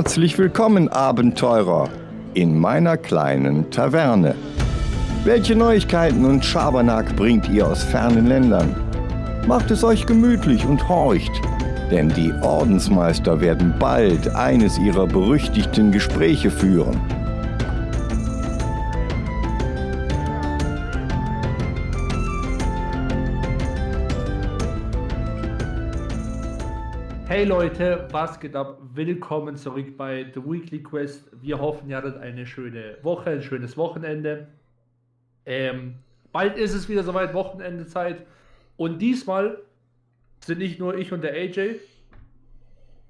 Herzlich willkommen, Abenteurer, in meiner kleinen Taverne. Welche Neuigkeiten und Schabernack bringt ihr aus fernen Ländern? Macht es euch gemütlich und horcht, denn die Ordensmeister werden bald eines ihrer berüchtigten Gespräche führen. Hey Leute, was geht ab? Willkommen zurück bei The Weekly Quest. Wir hoffen, ihr hattet eine schöne Woche, ein schönes Wochenende. Ähm, bald ist es wieder soweit, Wochenendezeit. Und diesmal sind nicht nur ich und der AJ.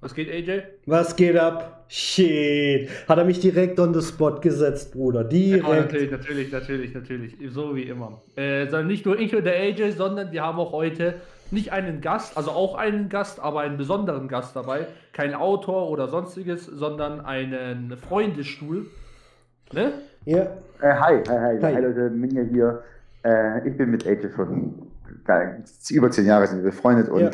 Was geht, AJ? Was geht ab? Shit. Hat er mich direkt on the spot gesetzt, Bruder. Direkt. Ja, natürlich, natürlich, natürlich, natürlich. So wie immer. Äh, sondern nicht nur ich und der AJ, sondern wir haben auch heute nicht einen Gast, also auch einen Gast, aber einen besonderen Gast dabei. Kein Autor oder sonstiges, sondern einen Freundesstuhl. Ne? Ja. Äh, hi, hi, hi, hi, hi. Leute, Minja hier. Äh, ich bin mit AJ schon über zehn Jahre sind wir befreundet und ja.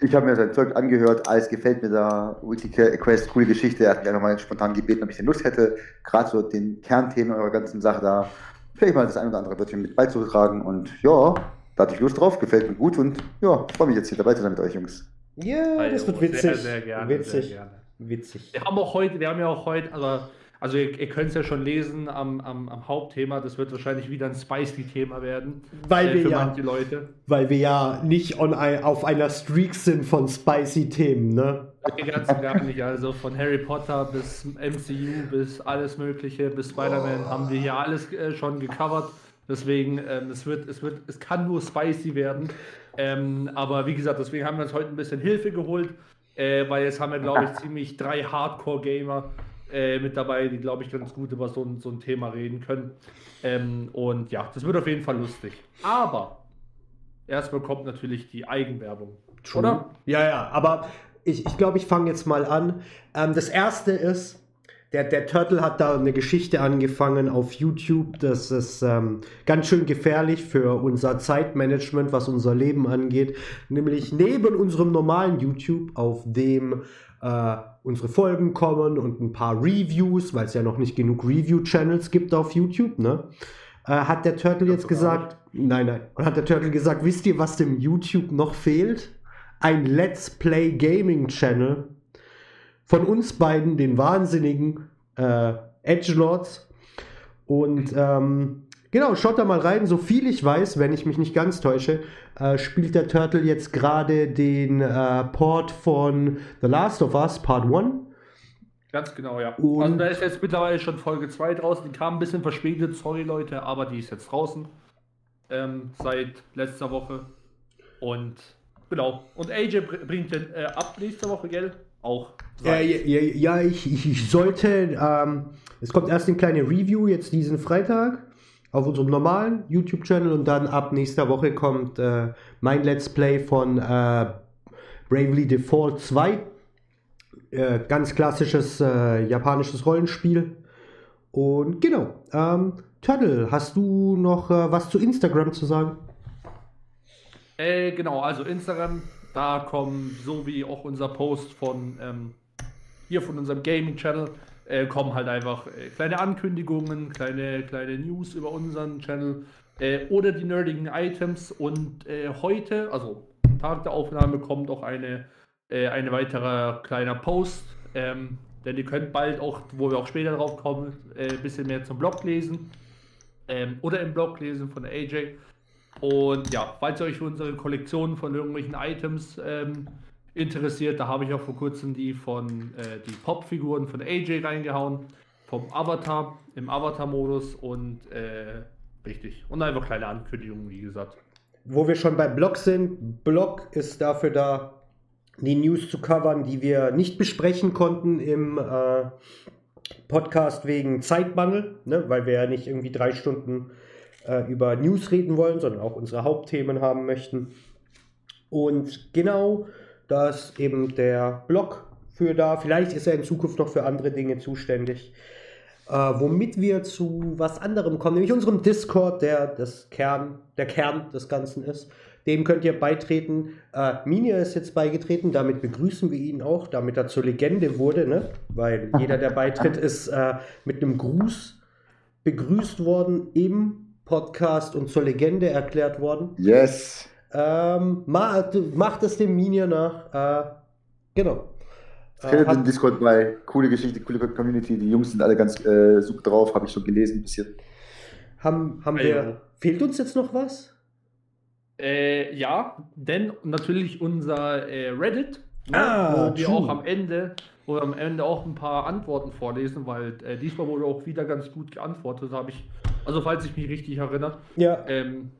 ich habe mir sein Zeug angehört, alles gefällt mir da, Weekly Quest, coole Geschichte. Er hat mich einfach mal spontan gebeten, ob ich denn Lust hätte, gerade so den Kernthemen eurer ganzen Sache da, vielleicht mal das ein oder andere Wörtchen mit beizutragen und ja, da hatte ich Lust drauf, gefällt mir gut und ja, freue mich jetzt hier dabei zu sein mit euch Jungs. Ja, das wird witzig. Sehr, sehr gerne. Witzig. Sehr gerne. Witzig. Wir haben auch heute, wir haben ja auch heute, also, also ihr, ihr könnt es ja schon lesen am, am, am, Hauptthema, das wird wahrscheinlich wieder ein spicy-Thema werden. Weil äh, wir für ja, manche Leute. Weil wir ja nicht on, auf einer Streak sind von spicy Themen, ne? Ganz gar nicht. Also von Harry Potter bis MCU bis alles Mögliche, bis Spider-Man oh. haben wir hier alles äh, schon gecovert. Deswegen, ähm, es, wird, es, wird, es kann nur spicy werden. Ähm, aber wie gesagt, deswegen haben wir uns heute ein bisschen Hilfe geholt, äh, weil jetzt haben wir, glaube ich, ziemlich drei Hardcore-Gamer äh, mit dabei, die, glaube ich, ganz gut über so ein, so ein Thema reden können. Ähm, und ja, das wird auf jeden Fall lustig. Aber erstmal kommt natürlich die Eigenwerbung. True. Oder? Ja, ja, aber ich glaube, ich, glaub, ich fange jetzt mal an. Ähm, das erste ist, der, der Turtle hat da eine Geschichte angefangen auf YouTube. Das ist ähm, ganz schön gefährlich für unser Zeitmanagement, was unser Leben angeht. Nämlich neben unserem normalen YouTube, auf dem äh, unsere Folgen kommen und ein paar Reviews, weil es ja noch nicht genug Review-Channels gibt auf YouTube, ne? Äh, hat der Turtle jetzt gesagt, nein, nein, und hat der Turtle gesagt, wisst ihr, was dem YouTube noch fehlt? Ein Let's Play Gaming Channel von uns beiden, den wahnsinnigen äh, Edgelords. Und ähm, genau, schaut da mal rein. So viel ich weiß, wenn ich mich nicht ganz täusche, äh, spielt der Turtle jetzt gerade den äh, Port von The Last of Us Part 1. Ganz genau, ja. Und also da ist jetzt mittlerweile schon Folge 2 draußen. Die kam ein bisschen verspätet, sorry Leute, aber die ist jetzt draußen. Ähm, seit letzter Woche. Und genau. Und AJ bringt den äh, ab nächste Woche, gell? Auch sein. Äh, ja, ja, ich, ich, sollte. Ähm, es kommt erst eine kleine Review jetzt diesen Freitag auf unserem normalen YouTube-Channel und dann ab nächster Woche kommt äh, mein Let's Play von äh, Bravely Default 2. Äh, ganz klassisches äh, japanisches Rollenspiel. Und genau. Ähm, Turtle, hast du noch äh, was zu Instagram zu sagen? Äh, genau, also Instagram da kommen, so wie auch unser Post von ähm, hier von unserem Gaming-Channel, äh, kommen halt einfach äh, kleine Ankündigungen, kleine, kleine News über unseren Channel äh, oder die nerdigen Items. Und äh, heute, also Tag der Aufnahme, kommt auch eine, äh, eine weitere kleiner Post. Ähm, denn ihr könnt bald auch, wo wir auch später drauf kommen, ein äh, bisschen mehr zum Blog lesen. Ähm, oder im Blog lesen von AJ. Und ja, falls ihr euch für unsere Kollektion von irgendwelchen Items ähm, interessiert, da habe ich auch vor kurzem die von äh, die Pop-Figuren von AJ reingehauen. Vom Avatar, im Avatar-Modus und äh, richtig. Und einfach kleine Ankündigungen, wie gesagt. Wo wir schon beim Blog sind, Blog ist dafür da, die News zu covern, die wir nicht besprechen konnten im äh, Podcast wegen Zeitmangel, ne? weil wir ja nicht irgendwie drei Stunden äh, über News reden wollen, sondern auch unsere Hauptthemen haben möchten. Und genau das eben der Blog für da. Vielleicht ist er in Zukunft noch für andere Dinge zuständig. Äh, womit wir zu was anderem kommen, nämlich unserem Discord, der das Kern, der Kern des Ganzen ist. Dem könnt ihr beitreten. Äh, Minia ist jetzt beigetreten, damit begrüßen wir ihn auch, damit er zur Legende wurde, ne? weil jeder, der beitritt, ist äh, mit einem Gruß begrüßt worden im Podcast und zur Legende erklärt worden. Yes. Ähm, ma, macht es dem Minia nach. Äh, genau. Findet äh, den Discord bei. Coole Geschichte, coole Community. Die Jungs sind alle ganz äh, super drauf, habe ich schon gelesen ein bisschen. Haben, haben wir. Fehlt uns jetzt noch was? Äh, ja, denn natürlich unser äh, Reddit, ne, ah, wo wir auch am Ende, wir am Ende auch ein paar Antworten vorlesen, weil äh, diesmal wurde auch wieder ganz gut geantwortet, habe ich, also falls ich mich richtig erinnere. Ja. Ähm,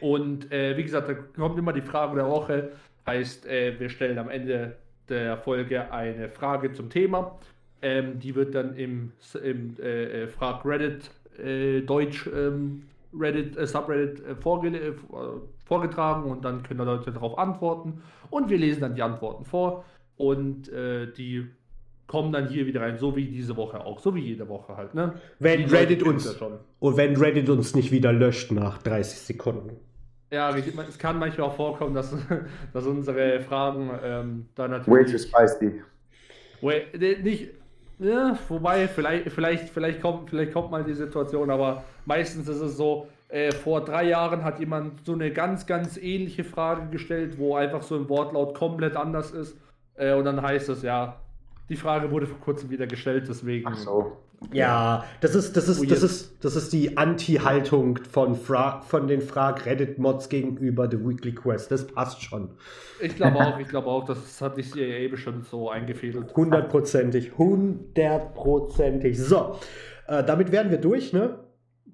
und äh, wie gesagt, da kommt immer die Frage der Woche, heißt, äh, wir stellen am Ende der Folge eine Frage zum Thema. Ähm, die wird dann im, im äh, Frag Reddit Deutsch ähm, Reddit, äh, Subreddit äh, vorge äh, vorgetragen und dann können Leute darauf antworten und wir lesen dann die Antworten vor und äh, die kommen dann hier wieder rein, so wie diese Woche auch, so wie jede Woche halt. Ne? Wenn Reddit uns und wenn Reddit uns nicht wieder löscht nach 30 Sekunden. Ja, es kann manchmal auch vorkommen, dass, dass unsere Fragen ähm, da natürlich. Way too spicy. Way, nicht, ja, wobei, vielleicht, vielleicht, vielleicht, kommt, vielleicht kommt mal die Situation, aber meistens ist es so, äh, vor drei Jahren hat jemand so eine ganz, ganz ähnliche Frage gestellt, wo einfach so ein Wortlaut komplett anders ist. Äh, und dann heißt es, ja, die Frage wurde vor kurzem wieder gestellt, deswegen. Ach so. Ja, das ist, das ist, das ist, das ist die Anti-Haltung von, von den Frag-Reddit-Mods gegenüber The Weekly Quest. Das passt schon. Ich glaube auch, ich glaube auch, das hat die CIA bestimmt so eingefädelt. Hundertprozentig, hundertprozentig. So, äh, damit wären wir durch, ne?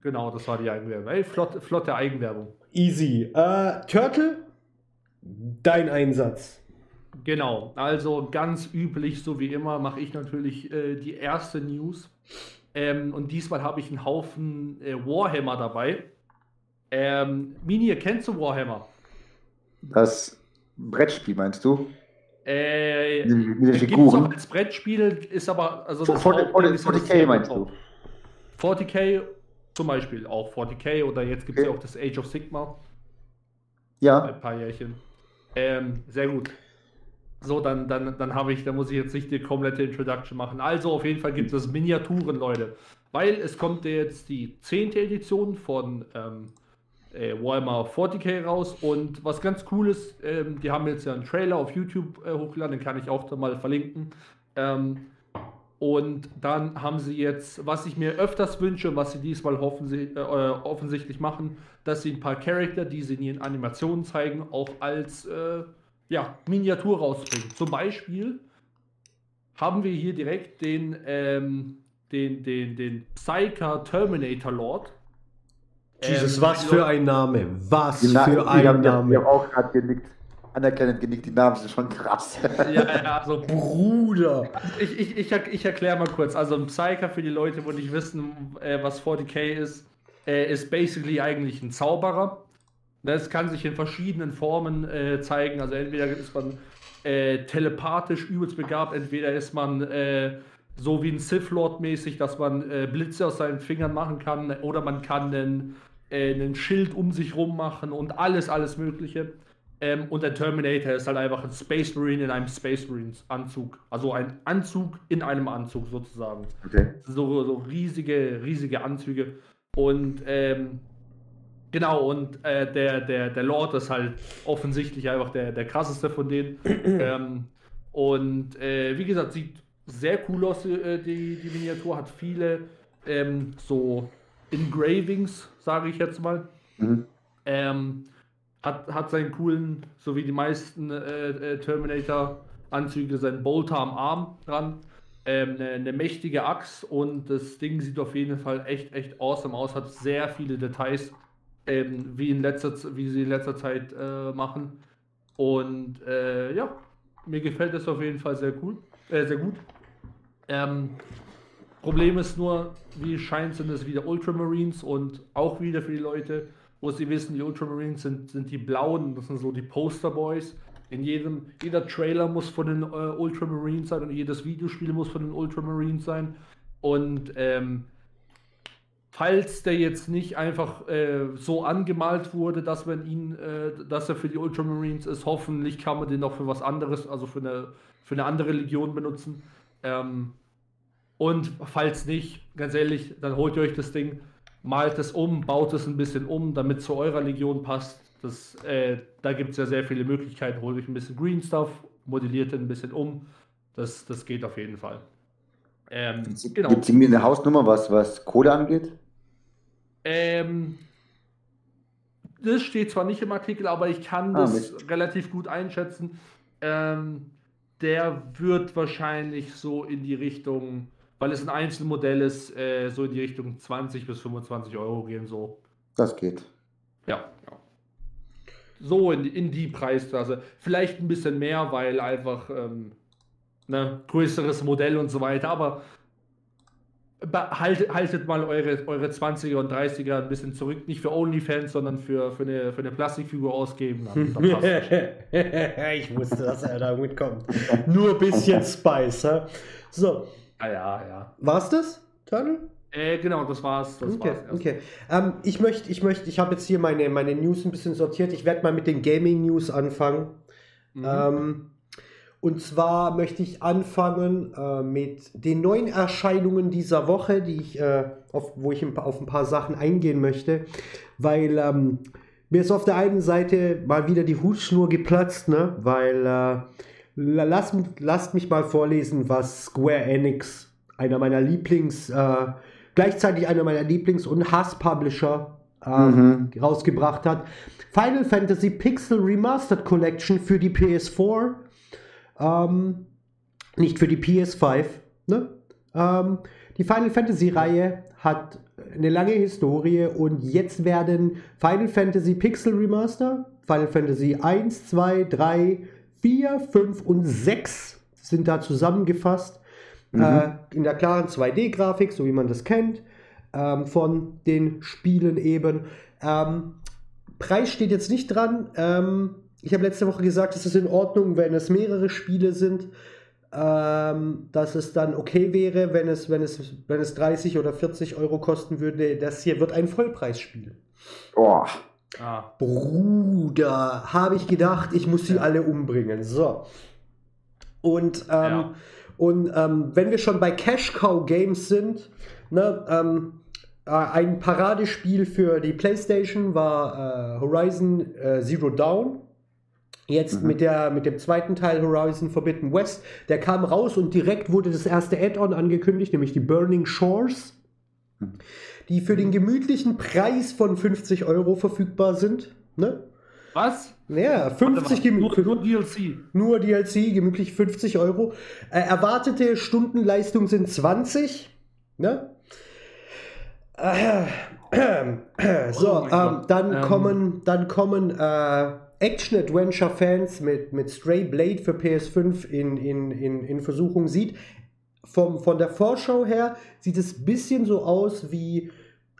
Genau, das war die Eigenwerbung. Ey, flott, flotte Eigenwerbung. Easy. Äh, Turtle, dein Einsatz. Genau, also ganz üblich, so wie immer, mache ich natürlich äh, die erste News. Ähm, und diesmal habe ich einen Haufen äh, Warhammer dabei. Ähm, Mini, kennst du Warhammer? Das Brettspiel meinst du? Äh, mit den Figuren. Auch als Brettspiel ist aber also das 40, 40, 40k meinst du? 40k zum Beispiel auch 40k oder jetzt gibt es okay. ja auch das Age of Sigma. Ja. Ein paar Jährchen. Ähm, sehr gut. So, dann, dann, dann habe ich, da muss ich jetzt nicht die komplette Introduction machen. Also auf jeden Fall gibt es Miniaturen, Leute. Weil es kommt jetzt die 10. Edition von ähm, äh, Warhammer 40k raus und was ganz cool ist, ähm, die haben jetzt ja einen Trailer auf YouTube äh, hochgeladen, den kann ich auch da mal verlinken. Ähm, und dann haben sie jetzt, was ich mir öfters wünsche, was sie diesmal hoffen sie, äh, offensichtlich machen, dass sie ein paar Charakter, die sie in ihren Animationen zeigen, auch als äh, ja, Miniatur rausbringen. Zum Beispiel haben wir hier direkt den, ähm, den, den, den Psyker Terminator Lord. Jesus, ähm, was für ein Name. Was für ein haben, Name. Wir haben auch gerade genickt. Anerkennend genickt, die Namen sind schon krass. ja, ja, also Bruder. Ich, ich, ich, ich erkläre mal kurz. Also ein Psyker für die Leute, wo nicht wissen, äh, was 40k ist, äh, ist basically eigentlich ein Zauberer. Das kann sich in verschiedenen Formen äh, zeigen. Also entweder ist man äh, telepathisch übelst begabt, entweder ist man äh, so wie ein Sith Lord mäßig, dass man äh, Blitze aus seinen Fingern machen kann, oder man kann einen, äh, einen Schild um sich rum machen und alles, alles Mögliche. Ähm, und der Terminator ist halt einfach ein Space Marine in einem Space Marines Anzug. Also ein Anzug in einem Anzug sozusagen. Okay. So, so riesige, riesige Anzüge. Und ähm, Genau, und äh, der, der, der Lord ist halt offensichtlich einfach der, der krasseste von denen. ähm, und äh, wie gesagt, sieht sehr cool aus, äh, die, die Miniatur, hat viele ähm, so Engravings, sage ich jetzt mal. Mhm. Ähm, hat, hat seinen coolen, so wie die meisten äh, äh, Terminator-Anzüge, seinen Bolter am Arm dran. Ähm, eine, eine, mächtige Axt und das Ding sieht auf jeden Fall echt, echt awesome aus, hat sehr viele Details ähm, wie, in letzter, wie sie in letzter Zeit äh, machen. Und äh, ja, mir gefällt das auf jeden Fall sehr cool, äh, sehr gut. Ähm, Problem ist nur, wie scheint sind es wieder Ultramarines und auch wieder für die Leute, wo sie wissen, die Ultramarines sind, sind die blauen, das sind so die Posterboys. In jedem, jeder Trailer muss von den äh, Ultramarines sein und jedes Videospiel muss von den Ultramarines sein. Und ähm, falls der jetzt nicht einfach äh, so angemalt wurde, dass man ihn, äh, dass er für die Ultramarines ist, hoffentlich kann man den noch für was anderes, also für eine, für eine andere Legion benutzen. Ähm, und falls nicht, ganz ehrlich, dann holt ihr euch das Ding, malt es um, baut es ein bisschen um, damit es zu eurer Legion passt. Das, äh, da gibt es ja sehr viele Möglichkeiten. Holt euch ein bisschen Green Stuff, modelliert ein bisschen um. Das, das geht auf jeden Fall. Ähm, genau. Gibt es mir eine Hausnummer, was, was Kohle angeht? Ähm, das steht zwar nicht im Artikel, aber ich kann ah, das mit. relativ gut einschätzen. Ähm, der wird wahrscheinlich so in die Richtung, weil es ein Einzelmodell ist, äh, so in die Richtung 20 bis 25 Euro gehen. So. Das geht. Ja, ja. So in, in die Preisklasse. Vielleicht ein bisschen mehr, weil einfach ähm, ne, größeres Modell und so weiter, aber haltet, haltet mal eure, eure 20er und 30er ein bisschen zurück, nicht für OnlyFans, sondern für, für, eine, für eine Plastikfigur ausgeben. Dann, dann ich wusste, dass er da mitkommt. Nur ein bisschen Spice. So. Ah, ja, ja. War's das, Tunnel? Äh, genau, das war's. Das okay, war's okay. Ähm, ich möchte, ich möchte, ich habe jetzt hier meine, meine News ein bisschen sortiert. Ich werde mal mit den Gaming News anfangen. Mhm. Ähm, und zwar möchte ich anfangen äh, mit den neuen Erscheinungen dieser Woche, die ich, äh, auf, wo ich auf ein paar Sachen eingehen möchte, weil ähm, mir ist auf der einen Seite mal wieder die Hutschnur geplatzt, ne? weil äh, lasst, lasst mich mal vorlesen, was Square Enix, einer meiner Lieblings, äh, gleichzeitig einer meiner Lieblings- und Hass-Publisher, ähm, mhm. rausgebracht hat. Final Fantasy Pixel Remastered Collection für die PS4 ähm, nicht für die PS5. Ne? Ähm, die Final Fantasy-Reihe hat eine lange Historie und jetzt werden Final Fantasy Pixel Remaster, Final Fantasy 1, 2, 3, 4, 5 und 6 sind da zusammengefasst. Mhm. Äh, in der klaren 2D-Grafik, so wie man das kennt, ähm, von den Spielen eben. Ähm, Preis steht jetzt nicht dran. Ähm, ich habe letzte Woche gesagt, es ist in Ordnung, wenn es mehrere Spiele sind, ähm, dass es dann okay wäre, wenn es, wenn, es, wenn es 30 oder 40 Euro kosten würde. Das hier wird ein Vollpreisspiel. Boah. Ah. Bruder, habe ich gedacht, ich muss sie ja. alle umbringen. So. Und, ähm, ja. und ähm, wenn wir schon bei Cash Cow Games sind, ne, ähm, äh, ein Paradespiel für die PlayStation war äh, Horizon äh, Zero Dawn. Jetzt mhm. mit, der, mit dem zweiten Teil Horizon Forbidden West, der kam raus und direkt wurde das erste Add-on angekündigt, nämlich die Burning Shores, mhm. die für den gemütlichen Preis von 50 Euro verfügbar sind. Ne? Was? Ja, 50 gemütlich. Nur, nur, DLC. Nur DLC, gemütlich 50 Euro. Äh, erwartete Stundenleistung sind 20. Ne? Äh, äh, so, oh ähm, dann, ähm. kommen, dann kommen äh, Action-Adventure-Fans mit, mit Stray Blade für PS5 in, in, in, in Versuchung sieht. Vom, von der Vorschau her sieht es ein bisschen so aus wie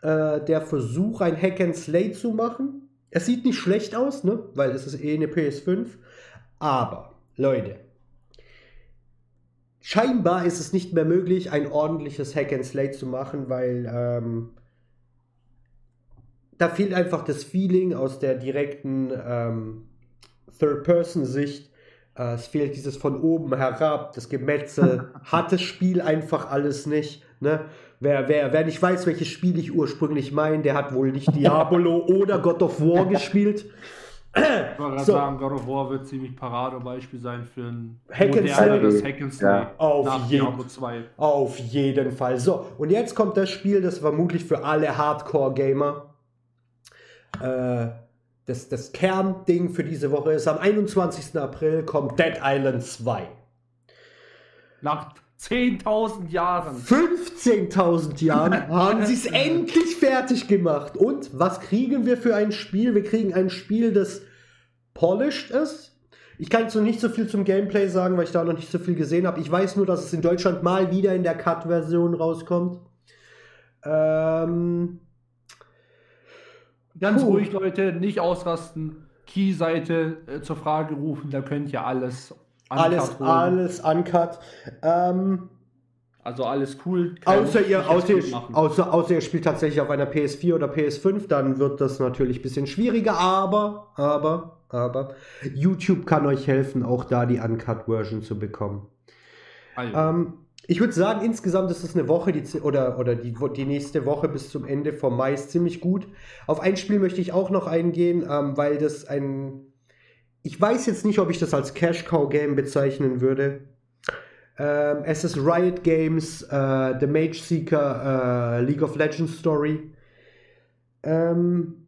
äh, der Versuch, ein Hack and Slay zu machen. Es sieht nicht schlecht aus, ne? weil es ist eh eine PS5. Aber, Leute, scheinbar ist es nicht mehr möglich, ein ordentliches Hack and Slay zu machen, weil ähm, da fehlt einfach das Feeling aus der direkten ähm, Third-Person-Sicht. Äh, es fehlt dieses von oben herab, das Gemetzel. Hat das Spiel einfach alles nicht. Ne? Wer, wer, wer nicht weiß, welches Spiel ich ursprünglich meine, der hat wohl nicht Diablo oder God of War gespielt. Ich wollte so. sagen, God of War wird ziemlich Paradebeispiel sein für ein Hack moderneres Hack and Slay ja. auf, jeden, auf jeden Fall. So, und jetzt kommt das Spiel, das vermutlich für alle Hardcore-Gamer äh, das, das Kernding für diese Woche ist, am 21. April kommt Dead Island 2. Nach 10.000 Jahren. 15.000 Jahren haben sie es endlich fertig gemacht. Und was kriegen wir für ein Spiel? Wir kriegen ein Spiel, das polished ist. Ich kann jetzt noch nicht so viel zum Gameplay sagen, weil ich da noch nicht so viel gesehen habe. Ich weiß nur, dass es in Deutschland mal wieder in der Cut-Version rauskommt. Ähm, Ganz Puh. ruhig, Leute, nicht ausrasten. Key-Seite äh, zur Frage rufen, da könnt ihr alles alles, holen. alles uncut. Ähm, Also alles cool. Außer ihr, außer, außer, außer ihr spielt tatsächlich auf einer PS4 oder PS5, dann wird das natürlich ein bisschen schwieriger, aber, aber, aber, YouTube kann euch helfen, auch da die Uncut-Version zu bekommen. Also. Ähm, ich würde sagen, insgesamt ist es eine Woche die, oder, oder die, die nächste Woche bis zum Ende vom Mai ist ziemlich gut. Auf ein Spiel möchte ich auch noch eingehen, ähm, weil das ein. Ich weiß jetzt nicht, ob ich das als Cash Cow Game bezeichnen würde. Ähm, es ist Riot Games, äh, The Mage Seeker, äh, League of Legends Story. Ähm,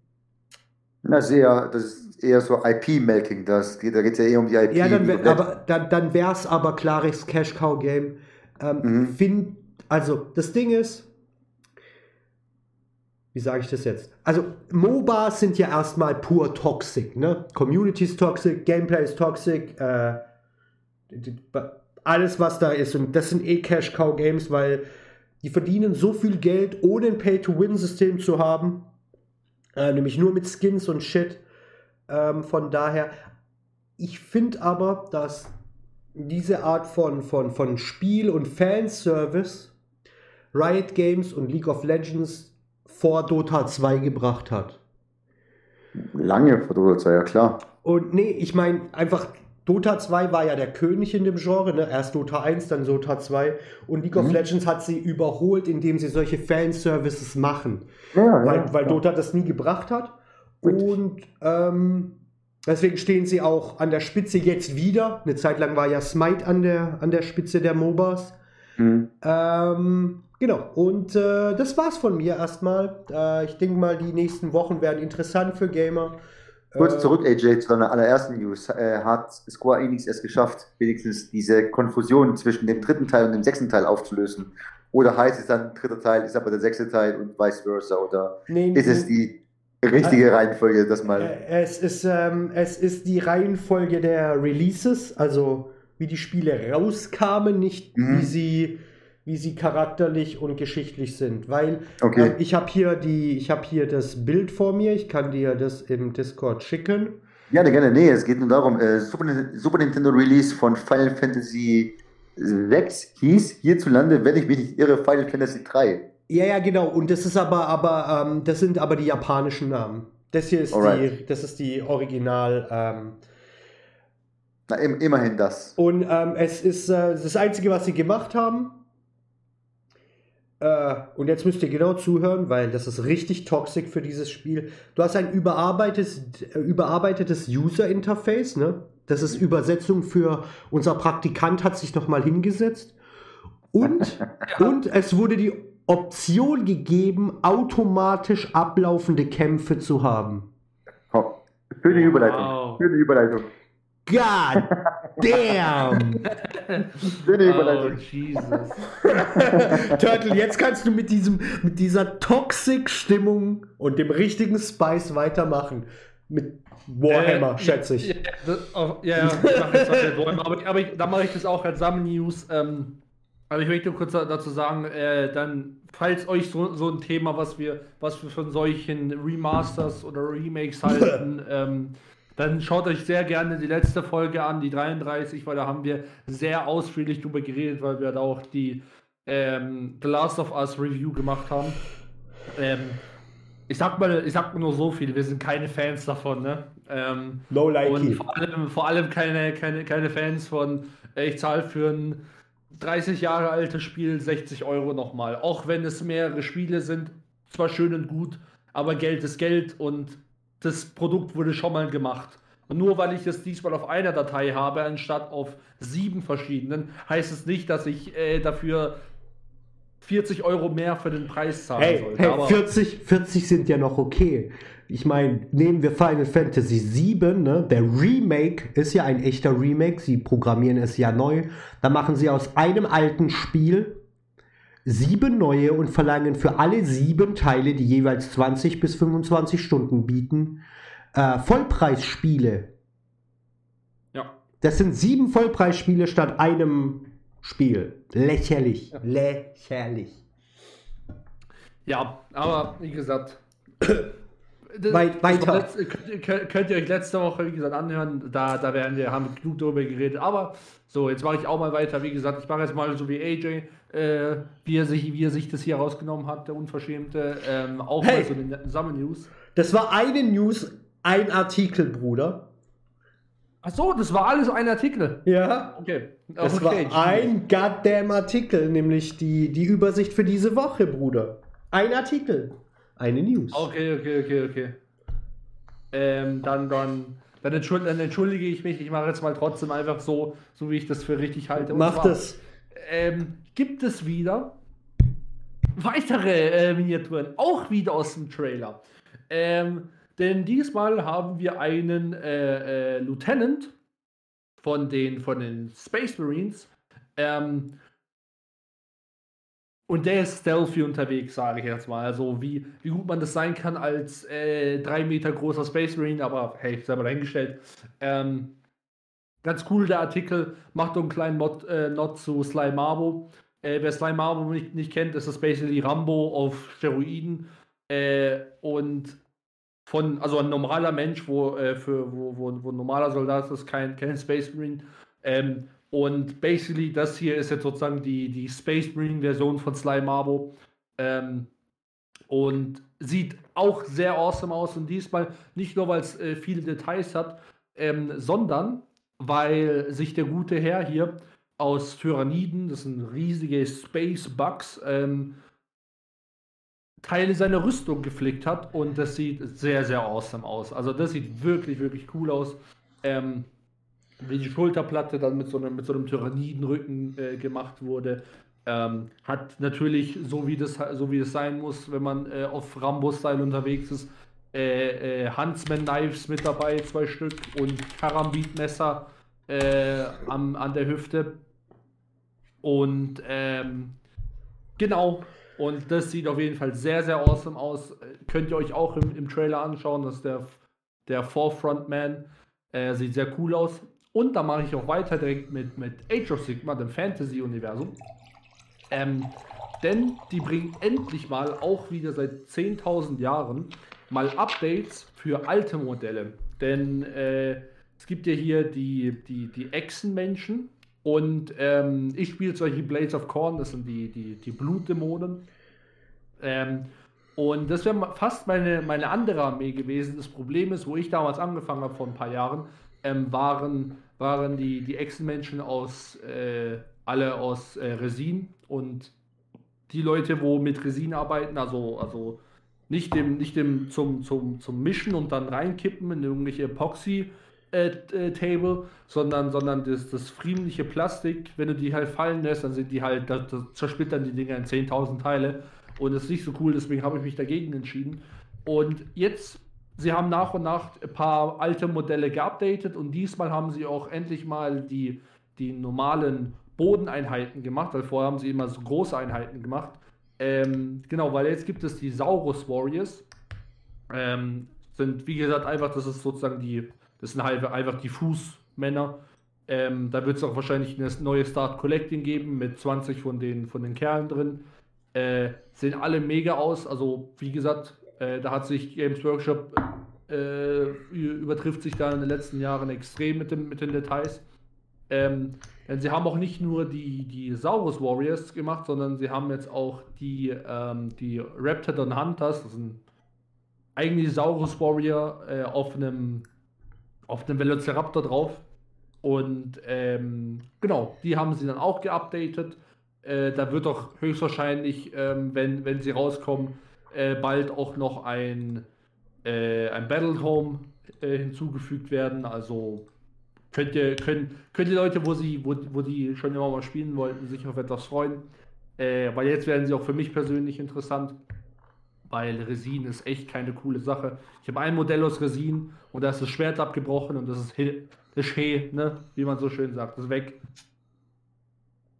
Na, sehr, das ist eher so IP-Melking, da geht es ja eher um die IP. Ja, dann, wär, aber, dann, dann wäre es aber klares Cash Cow Game. Ähm, mhm. find, also, das Ding ist, wie sage ich das jetzt? Also, MOBAs sind ja erstmal pur toxic, ne? Community ist toxic, Gameplay ist toxic, äh, alles, was da ist. Und das sind eh Cash-Cow-Games, weil die verdienen so viel Geld, ohne ein Pay-to-Win-System zu haben. Äh, nämlich nur mit Skins und Shit. Ähm, von daher, ich finde aber, dass diese Art von, von, von Spiel und Fanservice Riot Games und League of Legends vor Dota 2 gebracht hat. Lange vor Dota 2, ja klar. Und nee, ich meine einfach, Dota 2 war ja der König in dem Genre, ne? erst Dota 1, dann Dota 2 und League mhm. of Legends hat sie überholt, indem sie solche Fanservices machen, ja, weil, ja, weil. Dota das nie gebracht hat. Und ähm, Deswegen stehen sie auch an der Spitze jetzt wieder. Eine Zeit lang war ja Smite an der, an der Spitze der MOBAs. Mhm. Ähm, genau, und äh, das war's von mir erstmal. Äh, ich denke mal, die nächsten Wochen werden interessant für Gamer. Kurz äh, zurück, AJ, zu deiner allerersten News. Äh, hat Square Enix es geschafft, wenigstens diese Konfusion zwischen dem dritten Teil und dem sechsten Teil aufzulösen? Oder heißt es dann, dritter Teil ist aber der sechste Teil und vice versa? Oder nee, ist es die richtige Reihenfolge, das mal. Äh, es ist, ähm, es ist die Reihenfolge der Releases, also wie die Spiele rauskamen, nicht mhm. wie sie wie sie charakterlich und geschichtlich sind, weil okay. äh, ich habe hier die ich habe hier das Bild vor mir, ich kann dir das im Discord schicken. Ja, gerne. Nee, es geht nur darum, äh, Super, Super, Nintendo Release von Final Fantasy 6 hieß hierzulande, wenn ich mich nicht irre, Final Fantasy 3. Ja, ja, genau. Und das ist aber, aber, ähm, das sind aber die japanischen Namen. Das hier ist Alright. die, das ist die Original. Ähm, Na, im, immerhin das. Und ähm, es ist äh, das Einzige, was sie gemacht haben. Äh, und jetzt müsst ihr genau zuhören, weil das ist richtig toxisch für dieses Spiel. Du hast ein überarbeitetes, äh, überarbeitetes User-Interface, ne? Das ist Übersetzung für unser Praktikant hat sich nochmal hingesetzt. Und, und es wurde die Option gegeben, automatisch ablaufende Kämpfe zu haben. Oh, für die Überleitung. Wow. Für die Überleitung. God damn! Schöne Überleitung. Oh, Jesus. Turtle, jetzt kannst du mit, diesem, mit dieser Toxic-Stimmung und dem richtigen Spice weitermachen. Mit Warhammer, äh, schätze ich. Ja, das, oh, ja, ja, ich mache jetzt was mit Warhammer, aber, aber ich, da mache ich das auch als Sammel-News. Ähm, also ich möchte kurz dazu sagen, äh, dann, falls euch so, so ein Thema, was wir, was wir von solchen Remasters oder Remakes halten, ähm, dann schaut euch sehr gerne die letzte Folge an, die 33, weil da haben wir sehr ausführlich drüber geredet, weil wir da auch die ähm, The Last of Us Review gemacht haben. Ähm, ich sag mal, ich sag nur so viel, wir sind keine Fans davon, ne? Ähm, no like und vor allem, vor allem keine, keine, keine Fans von, äh, ich zahle für ein 30 Jahre altes Spiel 60 Euro nochmal. Auch wenn es mehrere Spiele sind, zwar schön und gut, aber Geld ist Geld und das Produkt wurde schon mal gemacht. Und nur weil ich es diesmal auf einer Datei habe, anstatt auf sieben verschiedenen, heißt es nicht, dass ich äh, dafür 40 Euro mehr für den Preis zahlen hey, sollte. Hey, 40, 40 sind ja noch okay ich meine, nehmen wir Final Fantasy VII, ne? der Remake ist ja ein echter Remake, sie programmieren es ja neu. Da machen sie aus einem alten Spiel sieben neue und verlangen für alle sieben Teile, die jeweils 20 bis 25 Stunden bieten, äh, Vollpreisspiele. Ja. Das sind sieben Vollpreisspiele statt einem Spiel. Lächerlich. Ja. Lächerlich. Ja, aber wie gesagt, Weit, weiter. Letzt, könnt, könnt, ihr euch letzte Woche, wie gesagt, anhören. Da, da werden wir, haben wir genug darüber geredet. Aber so, jetzt mache ich auch mal weiter. Wie gesagt, ich mache jetzt mal so wie AJ, äh, wie, er sich, wie er sich das hier rausgenommen hat, der Unverschämte. Ähm, auch hey, mal so eine Sammel-News. Das war eine News, ein Artikel, Bruder. Ach so, das war alles ein Artikel. Ja. Okay. Das okay. war ein goddamn Artikel, nämlich die, die Übersicht für diese Woche, Bruder. Ein Artikel. Eine News. Okay, okay, okay, okay. Ähm, dann, dann, dann, entschuldige, dann entschuldige ich mich. Ich mache jetzt mal trotzdem einfach so, so wie ich das für richtig halte. Mach das. Ähm, gibt es wieder weitere äh, Miniaturen, auch wieder aus dem Trailer. Ähm, denn diesmal haben wir einen äh, äh, Lieutenant von den, von den Space Marines. Ähm, und der ist stealthy unterwegs, sage ich jetzt mal. Also wie, wie gut man das sein kann als äh, drei Meter großer Space Marine, aber hey, selber dahingestellt. Ähm, ganz cool der Artikel, macht doch einen kleinen Mod, äh, Not zu Sly Marbo. Äh, wer Sly Marbo nicht, nicht kennt, ist das basically Rambo auf Steroiden. Äh, und von, also ein normaler Mensch, wo, äh, für, wo, wo, wo ein normaler Soldat ist, kein, kein Space Marine. Ähm, und basically, das hier ist jetzt sozusagen die, die Space Marine-Version von Sly Marbo. Ähm, und sieht auch sehr awesome aus. Und diesmal nicht nur, weil es äh, viele Details hat, ähm, sondern weil sich der gute Herr hier aus Tyranniden, das sind riesige Space Bugs, ähm, Teile seiner Rüstung geflickt hat. Und das sieht sehr, sehr awesome aus. Also, das sieht wirklich, wirklich cool aus. Ähm, wie die Schulterplatte dann mit so einem, mit so einem Tyrannidenrücken äh, gemacht wurde. Ähm, hat natürlich, so wie, das, so wie es sein muss, wenn man äh, auf Rambo-Style unterwegs ist, äh, äh, Huntsman-Knives mit dabei, zwei Stück, und Karambit-Messer äh, an, an der Hüfte. Und ähm, genau, und das sieht auf jeden Fall sehr, sehr awesome aus. Könnt ihr euch auch im, im Trailer anschauen, das ist der, der Forefront Man. Äh, sieht sehr cool aus. Und da mache ich auch weiter direkt mit, mit Age of Sigma, dem Fantasy-Universum. Ähm, denn die bringen endlich mal, auch wieder seit 10.000 Jahren, mal Updates für alte Modelle. Denn äh, es gibt ja hier die, die, die Echsenmenschen und ähm, ich spiele solche Blades of Corn, das sind die, die, die Blutdämonen. Ähm, und das wäre fast meine, meine andere Armee gewesen. Das Problem ist, wo ich damals angefangen habe vor ein paar Jahren, ähm, waren, waren die, die Echsenmenschen aus, äh, alle aus äh, Resin und die Leute, wo mit Resin arbeiten, also, also nicht dem, nicht dem zum, zum, zum Mischen und dann reinkippen in irgendwelche Epoxy äh, äh, Table, sondern, sondern das, das friemliche Plastik, wenn du die halt fallen lässt, dann sind die halt, da, da zersplittern die Dinger in 10.000 Teile und das ist nicht so cool, deswegen habe ich mich dagegen entschieden. Und jetzt sie haben nach und nach ein paar alte Modelle geupdatet und diesmal haben sie auch endlich mal die, die normalen Bodeneinheiten gemacht, weil vorher haben sie immer so große Einheiten gemacht. Ähm, genau, weil jetzt gibt es die Saurus Warriors. Ähm, sind, wie gesagt, einfach, das ist sozusagen die, das sind halt einfach die Fußmänner. Ähm, da wird es auch wahrscheinlich eine neue Start Collecting geben mit 20 von den, von den Kerlen drin. Äh, sehen alle mega aus. Also, wie gesagt, äh, da hat sich Games Workshop äh, übertrifft sich da in den letzten Jahren extrem mit, dem, mit den Details. Ähm, denn sie haben auch nicht nur die, die Saurus Warriors gemacht, sondern sie haben jetzt auch die, ähm, die Raptidon Hunters, das sind eigentlich Saurus Warrior äh, auf einem auf einem Velociraptor drauf. Und ähm, genau, die haben sie dann auch geupdatet. Äh, da wird doch höchstwahrscheinlich, ähm, wenn, wenn sie rauskommen, äh, bald auch noch ein, äh, ein Battlehome äh, hinzugefügt werden. Also könnt ihr, können, könnt ihr Leute, wo sie, wo, wo die schon immer mal spielen wollten, sich auf etwas freuen. Äh, weil jetzt werden sie auch für mich persönlich interessant. Weil Resin ist echt keine coole Sache. Ich habe ein Modell aus Resin und da ist das Schwert abgebrochen und das ist das He, ne? Wie man so schön sagt. Das ist weg.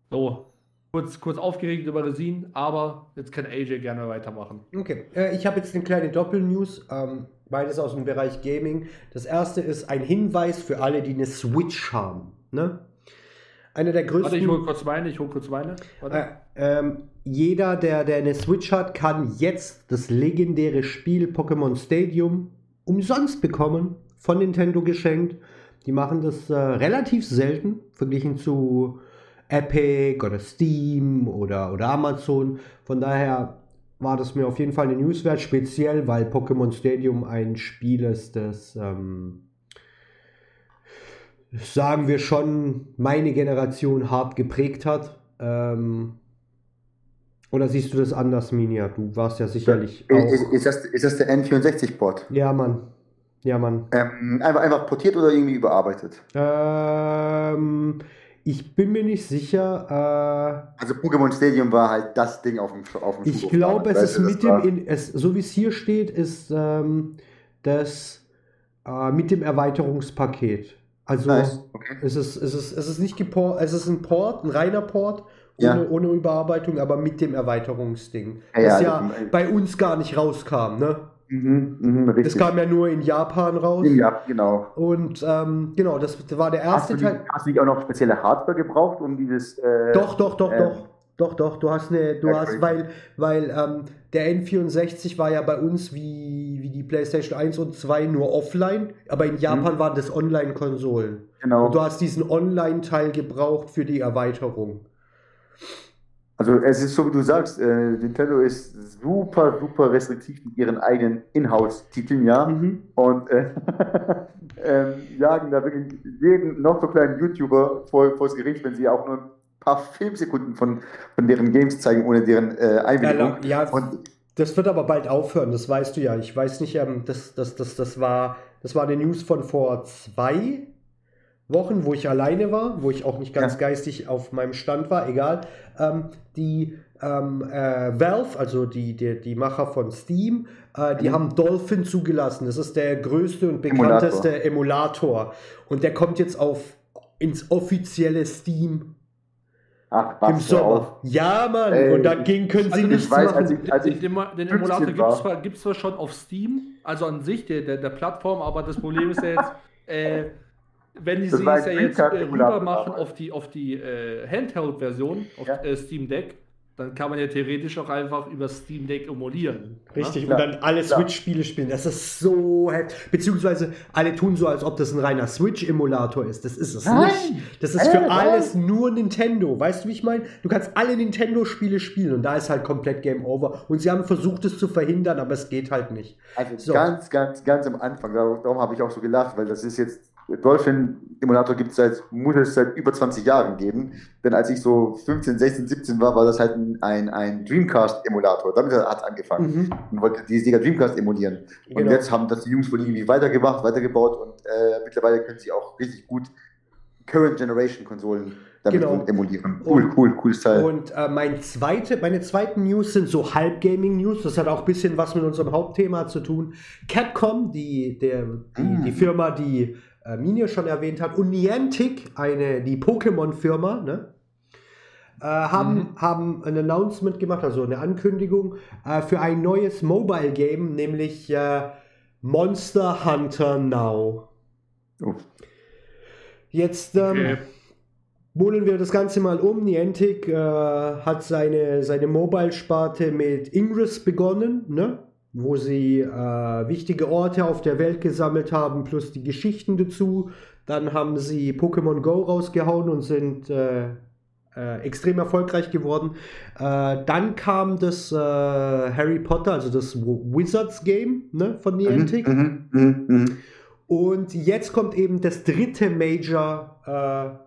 So, kurz, kurz aufgeregt über Resin, aber jetzt kann AJ gerne weitermachen. Okay, äh, ich habe jetzt eine kleine Doppelnews, ähm, beides aus dem Bereich Gaming. Das erste ist ein Hinweis für alle, die eine Switch haben. Ne? Einer der größten. Warte, ich hole kurz meine, ich hole kurz meine. Äh, ähm, jeder, der, der eine Switch hat, kann jetzt das legendäre Spiel Pokémon Stadium umsonst bekommen, von Nintendo geschenkt. Die machen das äh, relativ selten, verglichen zu Epic oder Steam oder, oder Amazon. Von daher war das mir auf jeden Fall eine News wert, speziell weil Pokémon Stadium ein Spiel ist, das, ähm, sagen wir schon, meine Generation hart geprägt hat. Ähm, oder siehst du das anders, Minia? Du warst ja sicherlich ja, ist, ist, das, ist das der N64-Port? Ja, Mann. Ja, Mann. Ähm, einfach, einfach portiert oder irgendwie überarbeitet? Ähm, ich bin mir nicht sicher. Äh, also Pokémon Stadium war halt das Ding auf dem, auf dem Ich glaube, es ist mit dem, in, es, so wie es hier steht, ist ähm, das äh, mit dem Erweiterungspaket. Also nice. okay. es, ist, es, ist, es ist nicht geport, es ist ein Port, ein reiner Port, ohne, ja. ohne Überarbeitung, aber mit dem Erweiterungsding. Ja, das ja, ja bei uns gar nicht rauskam, ne? Mhm, mh, das kam ja nur in Japan raus. Ja, genau. Und ähm, genau, das war der erste hast Teil. Hast du nicht auch noch spezielle Hardware gebraucht, um dieses. Äh, doch, doch, doch, äh, doch. Doch, doch, du hast eine, du hast, weil, weil ähm, der N64 war ja bei uns wie, wie die PlayStation 1 und 2 nur offline, aber in Japan mhm. waren das Online-Konsolen. Genau. Und du hast diesen Online-Teil gebraucht für die Erweiterung. Also es ist so, wie du sagst, äh, Nintendo ist super, super restriktiv mit ihren eigenen Inhouse-Titeln, ja. Mhm. Und äh, äh, jagen da wirklich jeden noch so kleinen YouTuber vor, vor das Gericht, wenn sie auch nur ein paar Filmsekunden von, von deren Games zeigen, ohne deren äh, Einwilligung. Ja, ja Und, das wird aber bald aufhören, das weißt du ja. Ich weiß nicht, ähm, das, das, das, das, war, das war eine News von vor zwei Wochen, wo ich alleine war, wo ich auch nicht ganz ja. geistig auf meinem Stand war, egal. Ähm, die ähm, äh, Valve, also die, die, die Macher von Steam, äh, die mhm. haben Dolphin zugelassen. Das ist der größte und bekannteste Emulator. Emulator. Und der kommt jetzt auf ins offizielle Steam Ach, Im Sommer. Ja, Mann. Ey, und dagegen können sie also nichts weiß, machen. Als ich, als ich den, den Emulator gibt es zwar, zwar, schon auf Steam, also an sich der, der, der Plattform, aber das Problem ist ja jetzt, äh, wenn sie es ja jetzt äh, rüber machen auf die, auf die äh, Handheld-Version, auf ja. äh, Steam Deck, dann kann man ja theoretisch auch einfach über Steam Deck emulieren. Richtig, ne? und dann alle Switch-Spiele spielen. Das ist so heftig. Beziehungsweise alle tun so, als ob das ein reiner Switch-Emulator ist. Das ist es Nein. nicht. Das ist für alles nur Nintendo. Weißt du, wie ich meine? Du kannst alle Nintendo-Spiele spielen und da ist halt komplett Game Over. Und sie haben versucht, es zu verhindern, aber es geht halt nicht. Also so. ganz, ganz, ganz am Anfang, darum habe ich auch so gelacht, weil das ist jetzt Dolphin-Emulator gibt es seit, muss es seit über 20 Jahren geben. Denn als ich so 15, 16, 17 war, war das halt ein, ein Dreamcast-Emulator. Damit hat es angefangen mhm. und wollte die Sega Dreamcast emulieren. Genau. Und jetzt haben das die Jungs wohl irgendwie weitergemacht, weitergebaut und äh, mittlerweile können sie auch richtig gut Current Generation Konsolen damit genau. emulieren. Cool, und, cool, cooles Teil. Und äh, mein zweite, meine zweiten News sind so Halb-Gaming-News. Das hat auch ein bisschen was mit unserem Hauptthema zu tun. Capcom, die, der, die, mm. die Firma, die äh, Minio schon erwähnt hat, und Niantic, eine, die Pokémon-Firma, ne? Äh, haben, mhm. haben ein Announcement gemacht, also eine Ankündigung äh, für ein neues Mobile Game, nämlich äh, Monster Hunter Now. Oh. Jetzt ähm, okay. Bohlen wir das Ganze mal um. Niantic äh, hat seine, seine Mobile-Sparte mit Ingress begonnen, ne? Wo sie äh, wichtige Orte auf der Welt gesammelt haben, plus die Geschichten dazu. Dann haben sie Pokémon Go rausgehauen und sind äh, äh, extrem erfolgreich geworden. Äh, dann kam das äh, Harry Potter, also das Wizards Game ne, von mhm, Niantic. Mhm, mh, mh. Und jetzt kommt eben das dritte Major,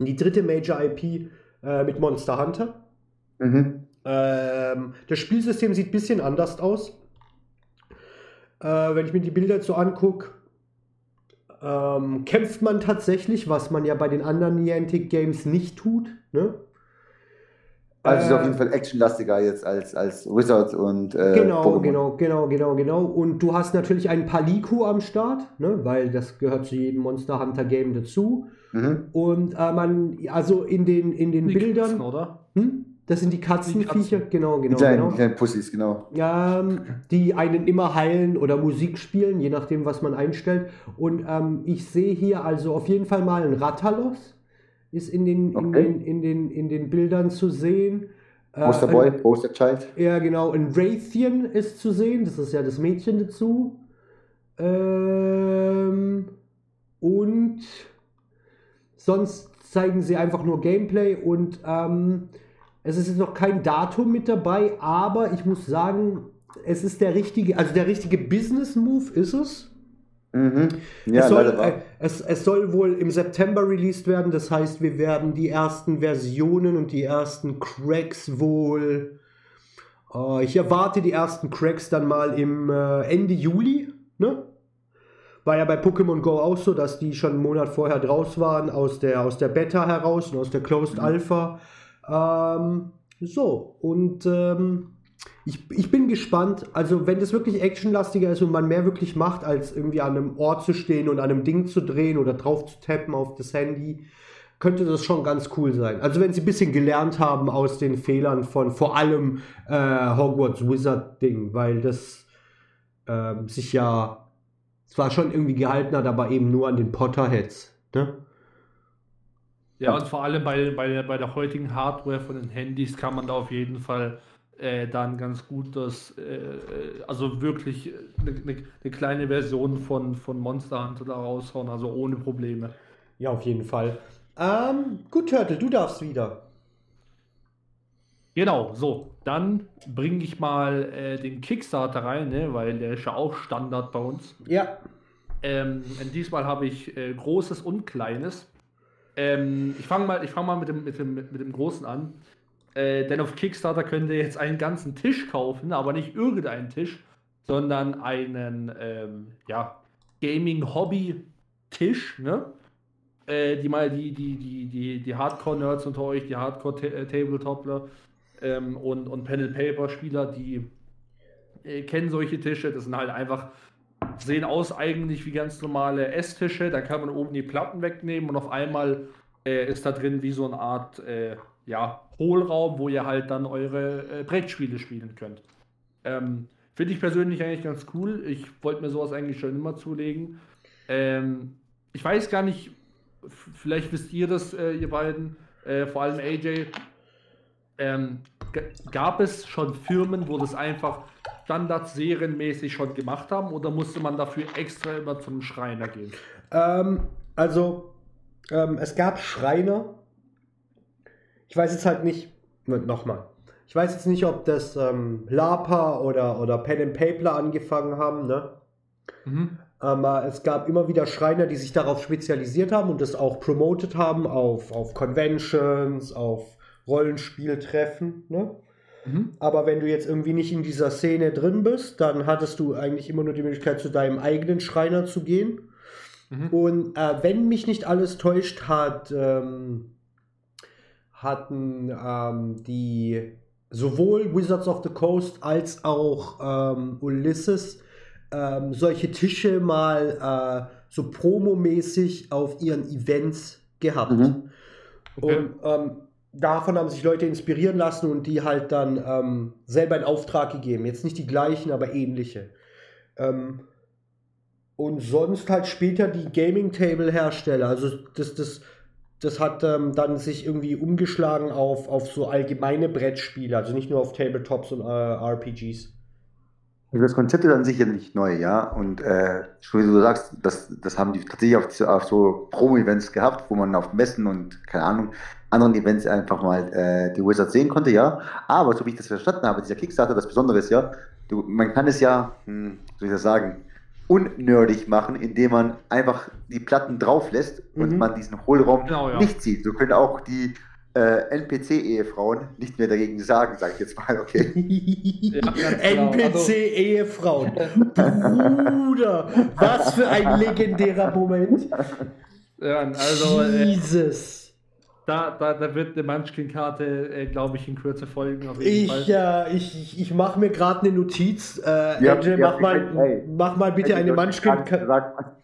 äh, die dritte Major IP mit Monster Hunter. Mhm. Ähm, das Spielsystem sieht ein bisschen anders aus. Äh, wenn ich mir die Bilder so angucke, ähm, kämpft man tatsächlich, was man ja bei den anderen Niantic Games nicht tut. Ne? Also ist auf jeden äh, Fall actionlastiger jetzt als, als Wizard und äh, Genau, Pokémon. genau, genau, genau, genau. Und du hast natürlich einen Paliku am Start, ne? weil das gehört zu jedem Monster Hunter Game dazu. Mhm. Und äh, man, also in den, in den Bildern. Katzen, oder? Hm? Das sind die Katzenviecher, die genau, genau. Die kleinen, genau. kleinen Pussys, genau. Ähm, die einen immer heilen oder Musik spielen, je nachdem, was man einstellt. Und ähm, ich sehe hier also auf jeden Fall mal einen Rattalos. ist in den, okay. in den, in den, in den Bildern zu sehen. Posterboy, äh, Poster Child. Ja, genau. Ein Raytheon ist zu sehen. Das ist ja das Mädchen dazu. Ähm, und sonst zeigen sie einfach nur Gameplay und ähm, es ist jetzt noch kein Datum mit dabei, aber ich muss sagen, es ist der richtige, also der richtige Business-Move ist es. Mhm. Ja, es, soll, äh, es, es, soll wohl im September released werden, das heißt, wir werden die ersten Versionen und die ersten Cracks wohl. Äh, ich erwarte die ersten Cracks dann mal im äh, Ende Juli. Ne? War ja bei Pokémon Go auch so, dass die schon einen Monat vorher draus waren, aus der, aus der Beta heraus und aus der Closed mhm. Alpha. Ähm, so, und ähm, ich, ich bin gespannt. Also, wenn das wirklich actionlastiger ist und man mehr wirklich macht, als irgendwie an einem Ort zu stehen und an einem Ding zu drehen oder drauf zu tappen auf das Handy, könnte das schon ganz cool sein. Also, wenn sie ein bisschen gelernt haben aus den Fehlern von vor allem äh, Hogwarts Wizard Ding, weil das äh, sich ja zwar schon irgendwie gehalten hat, aber eben nur an den Potterheads. Ne? Ja, und vor allem bei, bei, bei der heutigen Hardware von den Handys kann man da auf jeden Fall äh, dann ganz gut das, äh, also wirklich eine, eine, eine, kleine Version von, von Monster Hunter da raushauen, also ohne Probleme. Ja, auf jeden Fall. Ähm, gut, Turtle, du darfst wieder. Genau, so. Dann bringe ich mal äh, den Kickstarter rein, ne, weil der ist ja auch Standard bei uns. Ja. Ähm, diesmal habe ich äh, Großes und Kleines. Ähm, ich fange mal, fang mal mit, dem, mit, dem, mit dem Großen an. Äh, denn auf Kickstarter könnt ihr jetzt einen ganzen Tisch kaufen, aber nicht irgendeinen Tisch, sondern einen ähm, ja, Gaming-Hobby-Tisch, ne? Äh, die mal die, die, die, die, die Hardcore-Nerds unter euch, die Hardcore-Tabletopler ähm, und, und Pen-and-Paper-Spieler, die äh, kennen solche Tische. Das sind halt einfach, sehen aus eigentlich wie ganz normale Esstische. Da kann man oben die Platten wegnehmen und auf einmal äh, ist da drin wie so eine Art äh, ja, Hohlraum, wo ihr halt dann eure äh, Brettspiele spielen könnt. Ähm, Finde ich persönlich eigentlich ganz cool. Ich wollte mir sowas eigentlich schon immer zulegen. Ähm, ich weiß gar nicht, vielleicht wisst ihr das, äh, ihr beiden, äh, vor allem AJ. Ähm, gab es schon Firmen, wo das einfach standardserienmäßig schon gemacht haben oder musste man dafür extra immer zum Schreiner gehen? Ähm, also, ähm, es gab Schreiner, ich weiß jetzt halt nicht, nochmal. Ich weiß jetzt nicht, ob das ähm, Lapa oder, oder Pen and Paper angefangen haben, ne? Mhm. Aber es gab immer wieder Schreiner, die sich darauf spezialisiert haben und das auch promoted haben auf, auf Conventions, auf Rollenspieltreffen, ne? Mhm. Aber wenn du jetzt irgendwie nicht in dieser Szene drin bist, dann hattest du eigentlich immer nur die Möglichkeit, zu deinem eigenen Schreiner zu gehen. Mhm. Und äh, wenn mich nicht alles täuscht, hat ähm, hatten ähm, die sowohl Wizards of the Coast als auch ähm, Ulysses ähm, solche Tische mal äh, so promomäßig auf ihren Events gehabt. Mhm. Okay. Und ähm, davon haben sich Leute inspirieren lassen und die halt dann ähm, selber in Auftrag gegeben. Jetzt nicht die gleichen, aber ähnliche. Ähm, und sonst halt später die Gaming Table Hersteller. Also das, das das hat ähm, dann sich irgendwie umgeschlagen auf, auf so allgemeine Brettspiele, also nicht nur auf Tabletops und äh, RPGs. Also das Konzept ist an sich ja nicht neu, ja. Und äh, wie du sagst, das, das haben die tatsächlich auf, auf so Promo-Events gehabt, wo man auf Messen und keine Ahnung, anderen Events einfach mal äh, die Wizards sehen konnte, ja. Aber so wie ich das verstanden habe, dieser Kickstarter, das Besondere ist ja, du, man kann es ja, hm, soll ich das sagen, unnerdig machen, indem man einfach die Platten drauf lässt und mhm. man diesen Hohlraum genau, ja. nicht sieht. So können auch die äh, NPC-Ehefrauen nicht mehr dagegen sagen, sage ich jetzt mal, okay. ja, genau. NPC-Ehefrauen. Bruder, was für ein legendärer Moment. Ja, also, äh, Jesus. Da, da, da wird eine Munchkin-Karte, äh, glaube ich, in Kürze folgen. ich, Ja, ich, ich, ich mache mir gerade eine Notiz. Äh, ja, Angel, ja, mach, mal, hey, mach mal bitte eine Munchkin-Karte.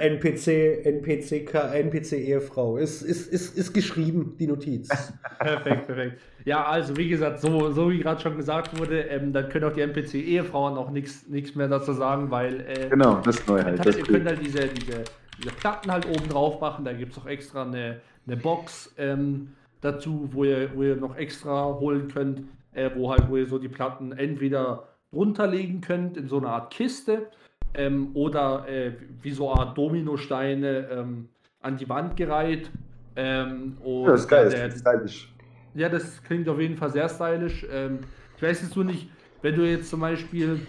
NPC, NPC, NPC-Ehefrau. Ist, ist, ist, ist geschrieben, die Notiz. perfekt, perfekt. Ja, also wie gesagt, so, so wie gerade schon gesagt wurde, ähm, dann können auch die NPC-Ehefrauen auch nichts mehr dazu sagen, weil. Äh, genau, das ist neu halt. Ihr könnt halt diese, diese Platten halt oben drauf machen. Da gibt es auch extra eine, eine Box ähm, dazu, wo ihr, wo ihr noch extra holen könnt, äh, wo halt, wo ihr so die Platten entweder runterlegen könnt in so eine Art Kiste ähm, oder äh, wie so eine Art Dominosteine ähm, an die Wand gereiht. Ähm, ja, das ist geil, der, das ist stylisch. Ja, das klingt auf jeden Fall sehr stylisch. Ähm, ich weiß jetzt nur nicht, wenn du jetzt zum Beispiel,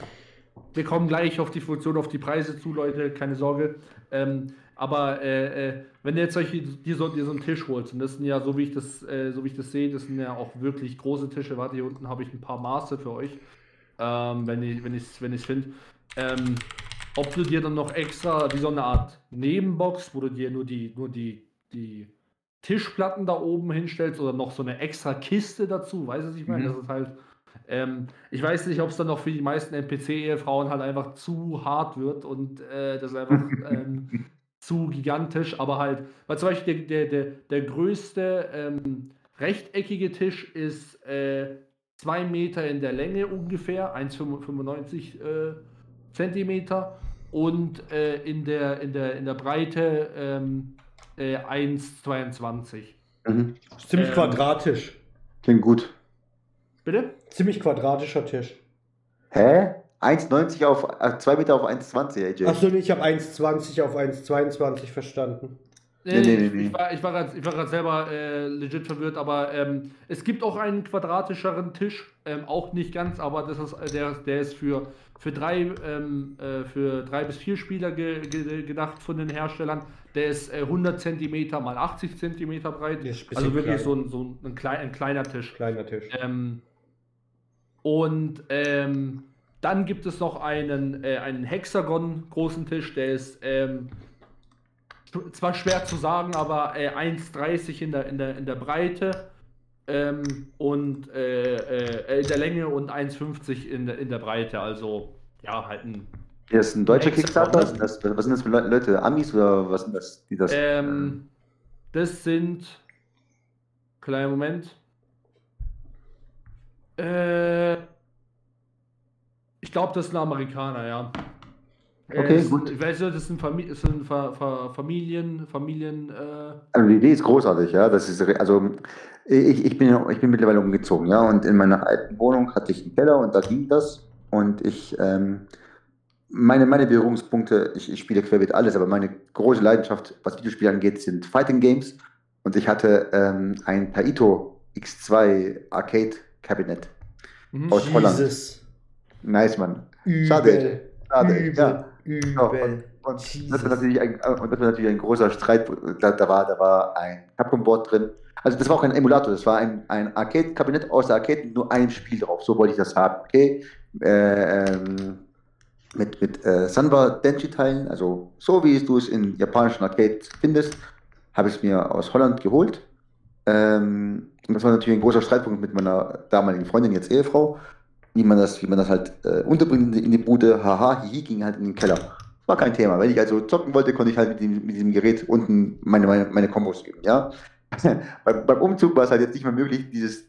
wir kommen gleich auf die Funktion, auf die Preise zu, Leute, keine Sorge. Ähm, aber äh, äh, wenn du jetzt solche, dir so, dir so einen Tisch holst, und das sind ja, so wie ich das, äh, so wie ich das sehe, das sind ja auch wirklich große Tische. Warte, hier unten habe ich ein paar Maße für euch, ähm, wenn ich es wenn ich's, wenn finde. Ähm, ob du dir dann noch extra wie so eine Art Nebenbox, wo du dir nur die, nur die, die Tischplatten da oben hinstellst oder noch so eine extra Kiste dazu, weißt du, ich meine? Mhm. Das ist halt. Ähm, ich weiß nicht, ob es dann noch für die meisten NPC-Ehefrauen halt einfach zu hart wird und äh, das einfach ähm, zu gigantisch, aber halt, weil zum Beispiel der, der, der, der größte ähm, rechteckige Tisch ist äh, zwei Meter in der Länge ungefähr, 1,95 äh, Zentimeter und äh, in, der, in, der, in der Breite ähm, äh, 1,22. Mhm. Ziemlich ähm, quadratisch. Klingt gut. Bitte? Ziemlich quadratischer Tisch. Hä? 1,90 auf äh, 2 Meter auf 1,20, AJ. Achso, ich habe 1,20 auf 1,22 verstanden. Nee, nee, nee, nee. Ich war, ich war gerade selber äh, legit verwirrt, aber ähm, es gibt auch einen quadratischeren Tisch, ähm, auch nicht ganz, aber das ist, äh, der, der ist für, für, drei, ähm, äh, für drei bis vier Spieler ge, ge, gedacht von den Herstellern. Der ist äh, 100 cm mal 80 cm breit. Also wirklich klein. so, ein, so ein, klein, ein kleiner Tisch. Kleiner Tisch. Ähm, und ähm, dann gibt es noch einen, äh, einen Hexagon großen Tisch, der ist ähm, zwar schwer zu sagen, aber äh, 1,30 in der, in, der, in der Breite ähm, und äh, äh, in der Länge und 1,50 in der, in der Breite. Also ja, halt ein. Das ist ein deutscher Kickstarter? Was sind, das, was sind das für Leute? Amis oder was sind das? Die das, ähm, das sind. Kleiner Moment. Äh, ich glaube, das sind Amerikaner, ja. Okay, es, gut. Ich weiß nicht, das sind, Famili sind Fa Fa Familien, Familien. Äh also die Idee ist großartig, ja. Das ist also ich, ich, bin, ich bin mittlerweile umgezogen, ja. Und in meiner alten Wohnung hatte ich einen Keller und da ging das. Und ich ähm, meine, meine Berührungspunkte, ich, ich spiele querbeet alles, aber meine große Leidenschaft, was Videospiele angeht, sind Fighting Games. Und ich hatte ähm, ein Taito X2 Arcade Cabinet mhm. aus Jesus. Holland. Nice, Mann. Schade. Schade. Ja. Übel. Und, das war natürlich ein, und das war natürlich ein großer Streit. Da, da, war, da war ein Capcom-Board drin. Also das war auch ein Emulator, das war ein, ein Arcade-Kabinett aus der Arcade, nur ein Spiel drauf. So wollte ich das haben. Okay. Äh, ähm, mit mit äh, Sanwa Denji-Teilen, also so wie du es in japanischen Arcade findest, habe ich es mir aus Holland geholt. Ähm, und das war natürlich ein großer Streitpunkt mit meiner damaligen Freundin, jetzt Ehefrau wie man das, wie man das halt äh, unterbringt in die Bude, haha, hihi, ging halt in den Keller. War kein Thema. Wenn ich also zocken wollte, konnte ich halt mit, dem, mit diesem Gerät unten meine, meine, meine Kombos üben, ja. beim, beim Umzug war es halt jetzt nicht mehr möglich, dieses,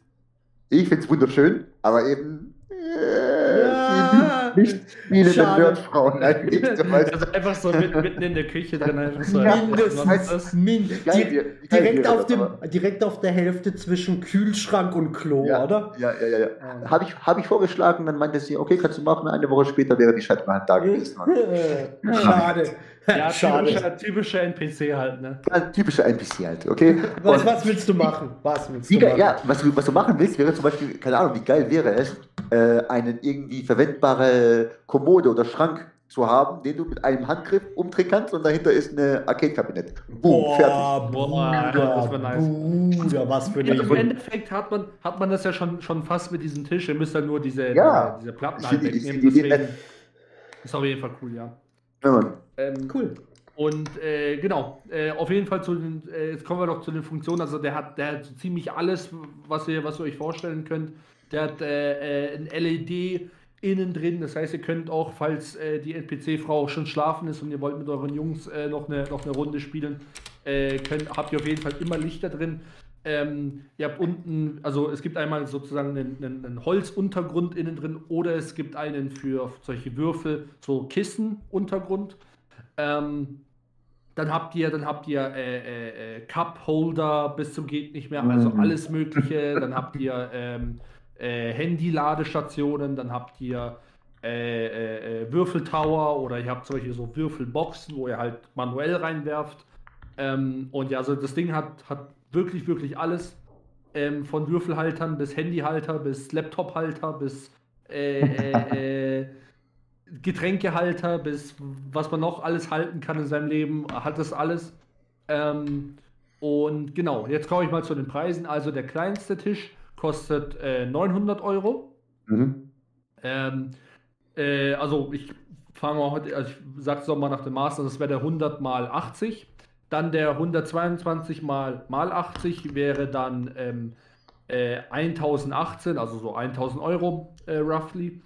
ich finde es wunderschön, aber eben äh, ja, nicht viele Nerdfrauen eigentlich. Also einfach so mit, mitten in der Küche drin. Einfach so Mindestens. Min direkt, direkt, auf dem, direkt auf der Hälfte zwischen Kühlschrank und Klo, ja, oder? Ja, ja, ja. ja. ja. Habe ich, hab ich vorgeschlagen, dann meinte sie, okay, kannst du machen. Eine Woche später wäre die Scheibe halt da gewesen. Schade. Ja, typischer, typischer NPC halt, ne? Ja, typischer NPC halt, okay? Was, was willst du machen? Was willst du machen? Ja, was du, was du machen willst, wäre zum Beispiel, keine Ahnung, wie geil wäre es, äh, einen irgendwie verwendbare Kommode oder Schrank zu haben, den du mit einem Handgriff umdrehen kannst und dahinter ist eine Arcade-Kabinett. Boom, boah, fertig. Boah, das war nice. Bruder, was für eine ja, Im Endeffekt hat man, hat man das ja schon, schon fast mit diesem Tisch. Ihr müsst dann nur diese, ja. diese, Platten halt wegnehmen. Deswegen ist auf jeden Fall cool, ja. Ja, ähm, cool. Und äh, genau, äh, auf jeden Fall zu den, äh, jetzt kommen wir doch zu den Funktionen. Also der hat, der hat so ziemlich alles, was ihr, was ihr euch vorstellen könnt. Der hat äh, äh, ein LED innen drin. Das heißt, ihr könnt auch, falls äh, die NPC-Frau schon schlafen ist und ihr wollt mit euren Jungs noch, eine, noch eine Runde spielen, könnt, habt ihr auf jeden Fall immer Lichter drin. Ähm, ihr habt unten, also es gibt einmal sozusagen einen, einen, einen, Holzuntergrund innen drin oder es gibt einen für solche Würfel, so Kissenuntergrund. Ähm, Dann habt ihr, dann habt ihr äh, äh, äh Cup Holder bis zum geht nicht mehr, also mhm. alles Mögliche. dann habt ihr ähm, äh, Handy-Ladestationen, dann habt ihr äh, äh, äh, Würfeltower oder ihr habt solche so Würfelboxen, wo ihr halt manuell reinwerft. Ähm, und ja, also das Ding hat, hat wirklich, wirklich alles. Ähm, von Würfelhaltern bis Handyhalter bis Laptophalter bis äh, äh, äh, Getränkehalter bis was man noch alles halten kann in seinem Leben, hat das alles. Ähm, und genau, jetzt komme ich mal zu den Preisen. Also der kleinste Tisch kostet 900 Euro. Mhm. Ähm, äh, also ich fange mal heute, also ich sag's doch mal nach dem Master, das wäre der 100 mal 80. Dann der 122 mal, mal 80 wäre dann ähm, äh, 1018, also so 1000 Euro äh, roughly.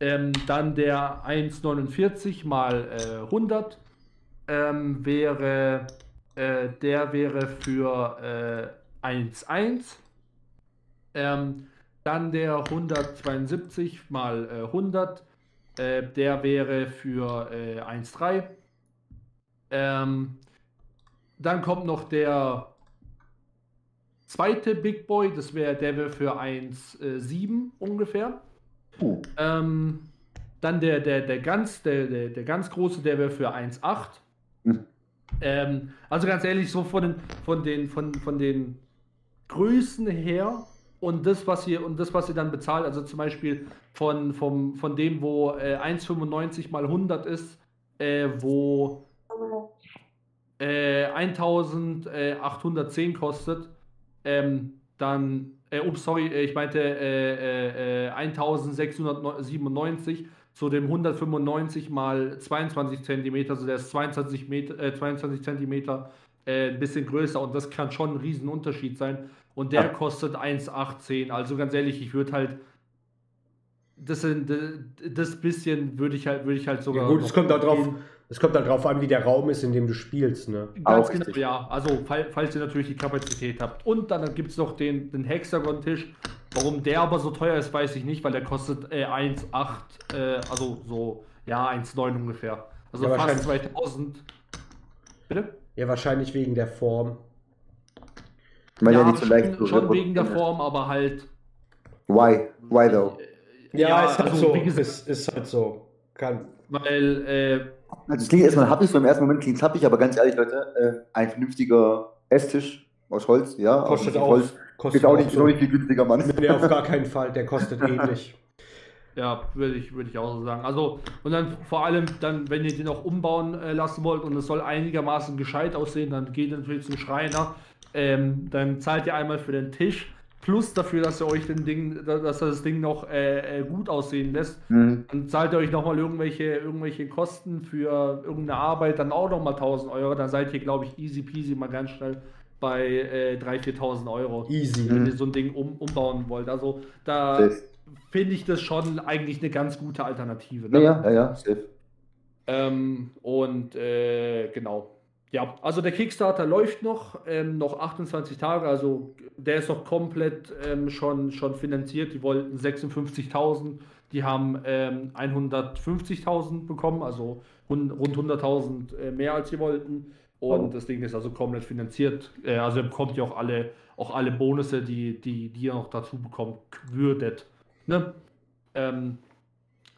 Ähm, dann der 149 mal äh, 100 ähm, wäre, äh, der wäre für äh, 1,1. Ähm, dann der 172 mal äh, 100 äh, der wäre für äh, 1,3. Dann kommt noch der zweite Big Boy, das wäre der wäre für 1,7 ungefähr. Uh. Ähm, dann der, der, der, ganz, der, der, der ganz große, der wäre für 1,8. Hm. Ähm, also ganz ehrlich, so von den, von den, von, von den Größen her und das, was ihr, und das, was ihr dann bezahlt, also zum Beispiel von, vom, von dem, wo äh, 1,95 mal 100 ist, äh, wo äh, 1810 kostet, ähm, dann, äh, ups, sorry, äh, ich meinte äh, äh, 1697 zu dem 195 mal 22 cm, also der ist 22, Meter, äh, 22 cm äh, ein bisschen größer und das kann schon ein Riesenunterschied sein. Und der ja. kostet 1,18. Also ganz ehrlich, ich würde halt. Das, das bisschen würde ich halt, würde ich halt sogar. Ja, gut, es kommt, darauf, es kommt darauf an, wie der Raum ist, in dem du spielst. Ne? Ganz Auch genau, richtig. ja. Also, falls ihr natürlich die Kapazität habt. Und dann gibt es noch den, den Hexagon-Tisch. Warum der aber so teuer ist, weiß ich nicht, weil der kostet äh, 1,8, äh, also so, ja, 1,9 ungefähr. Also ja, fast 2000. Bitte? Ja, wahrscheinlich wegen der Form. Ich meine ja, ja nicht so leicht. Schon, schon wegen der Form, aber halt. Why? Why though? Ja, ja ist halt also, so. Gesagt, ist, ist halt so. Kann. Weil, äh, Also, es klingt erstmal happig, so im ersten Moment klingt es happig, aber ganz ehrlich, Leute, äh, ein vernünftiger Esstisch aus Holz, ja. Kostet auch. Holz, kostet auch nicht, so nicht viel günstiger, Mann. Nee, auf gar keinen Fall, der kostet ähnlich. Ja, würde ich, würd ich auch so sagen. Also, und dann vor allem, dann, wenn ihr den auch umbauen äh, lassen wollt und es soll einigermaßen gescheit aussehen, dann geht natürlich zum Schreiner. Ähm, dann zahlt ihr einmal für den Tisch plus dafür, dass ihr euch den Ding, dass das Ding noch äh, äh, gut aussehen lässt. Mhm. Dann zahlt ihr euch nochmal irgendwelche, irgendwelche Kosten für irgendeine Arbeit, dann auch nochmal 1000 Euro. Dann seid ihr, glaube ich, easy peasy mal ganz schnell bei äh, 3.000, 4.000 Euro. Easy. Wenn ihr so ein Ding um, umbauen wollt. Also da finde ich das schon eigentlich eine ganz gute Alternative. Ne? Ja, ja, ja, safe. Ähm, und äh, genau. Ja, also der Kickstarter läuft noch, ähm, noch 28 Tage, also der ist noch komplett ähm, schon, schon finanziert. Die wollten 56.000, die haben ähm, 150.000 bekommen, also rund, 100.000 äh, mehr als sie wollten. Und das Ding ist also komplett finanziert. Äh, also ihr bekommt ja auch alle, auch alle Bonusse, die, die, die ihr noch dazu bekommt, würdet. Ne? Ähm,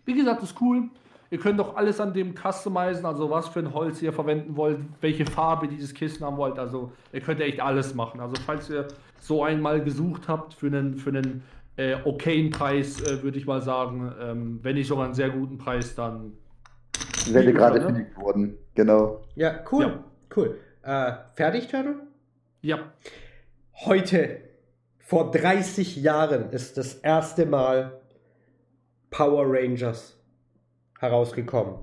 wie gesagt, ist cool. Ihr könnt auch alles an dem customizen, also was für ein Holz ihr verwenden wollt, welche Farbe dieses Kissen haben wollt. Also ihr könnt echt alles machen. Also falls ihr so einmal gesucht habt für einen, für einen äh, okayen Preis, äh, würde ich mal sagen, ähm, wenn nicht sogar einen sehr guten Preis, dann werde gerade ne? fündig geworden. Genau. Ja, cool. Ja. Cool. Äh, fertig, Turtle? Ja. Heute vor 30 Jahren ist das erste Mal Power Rangers herausgekommen.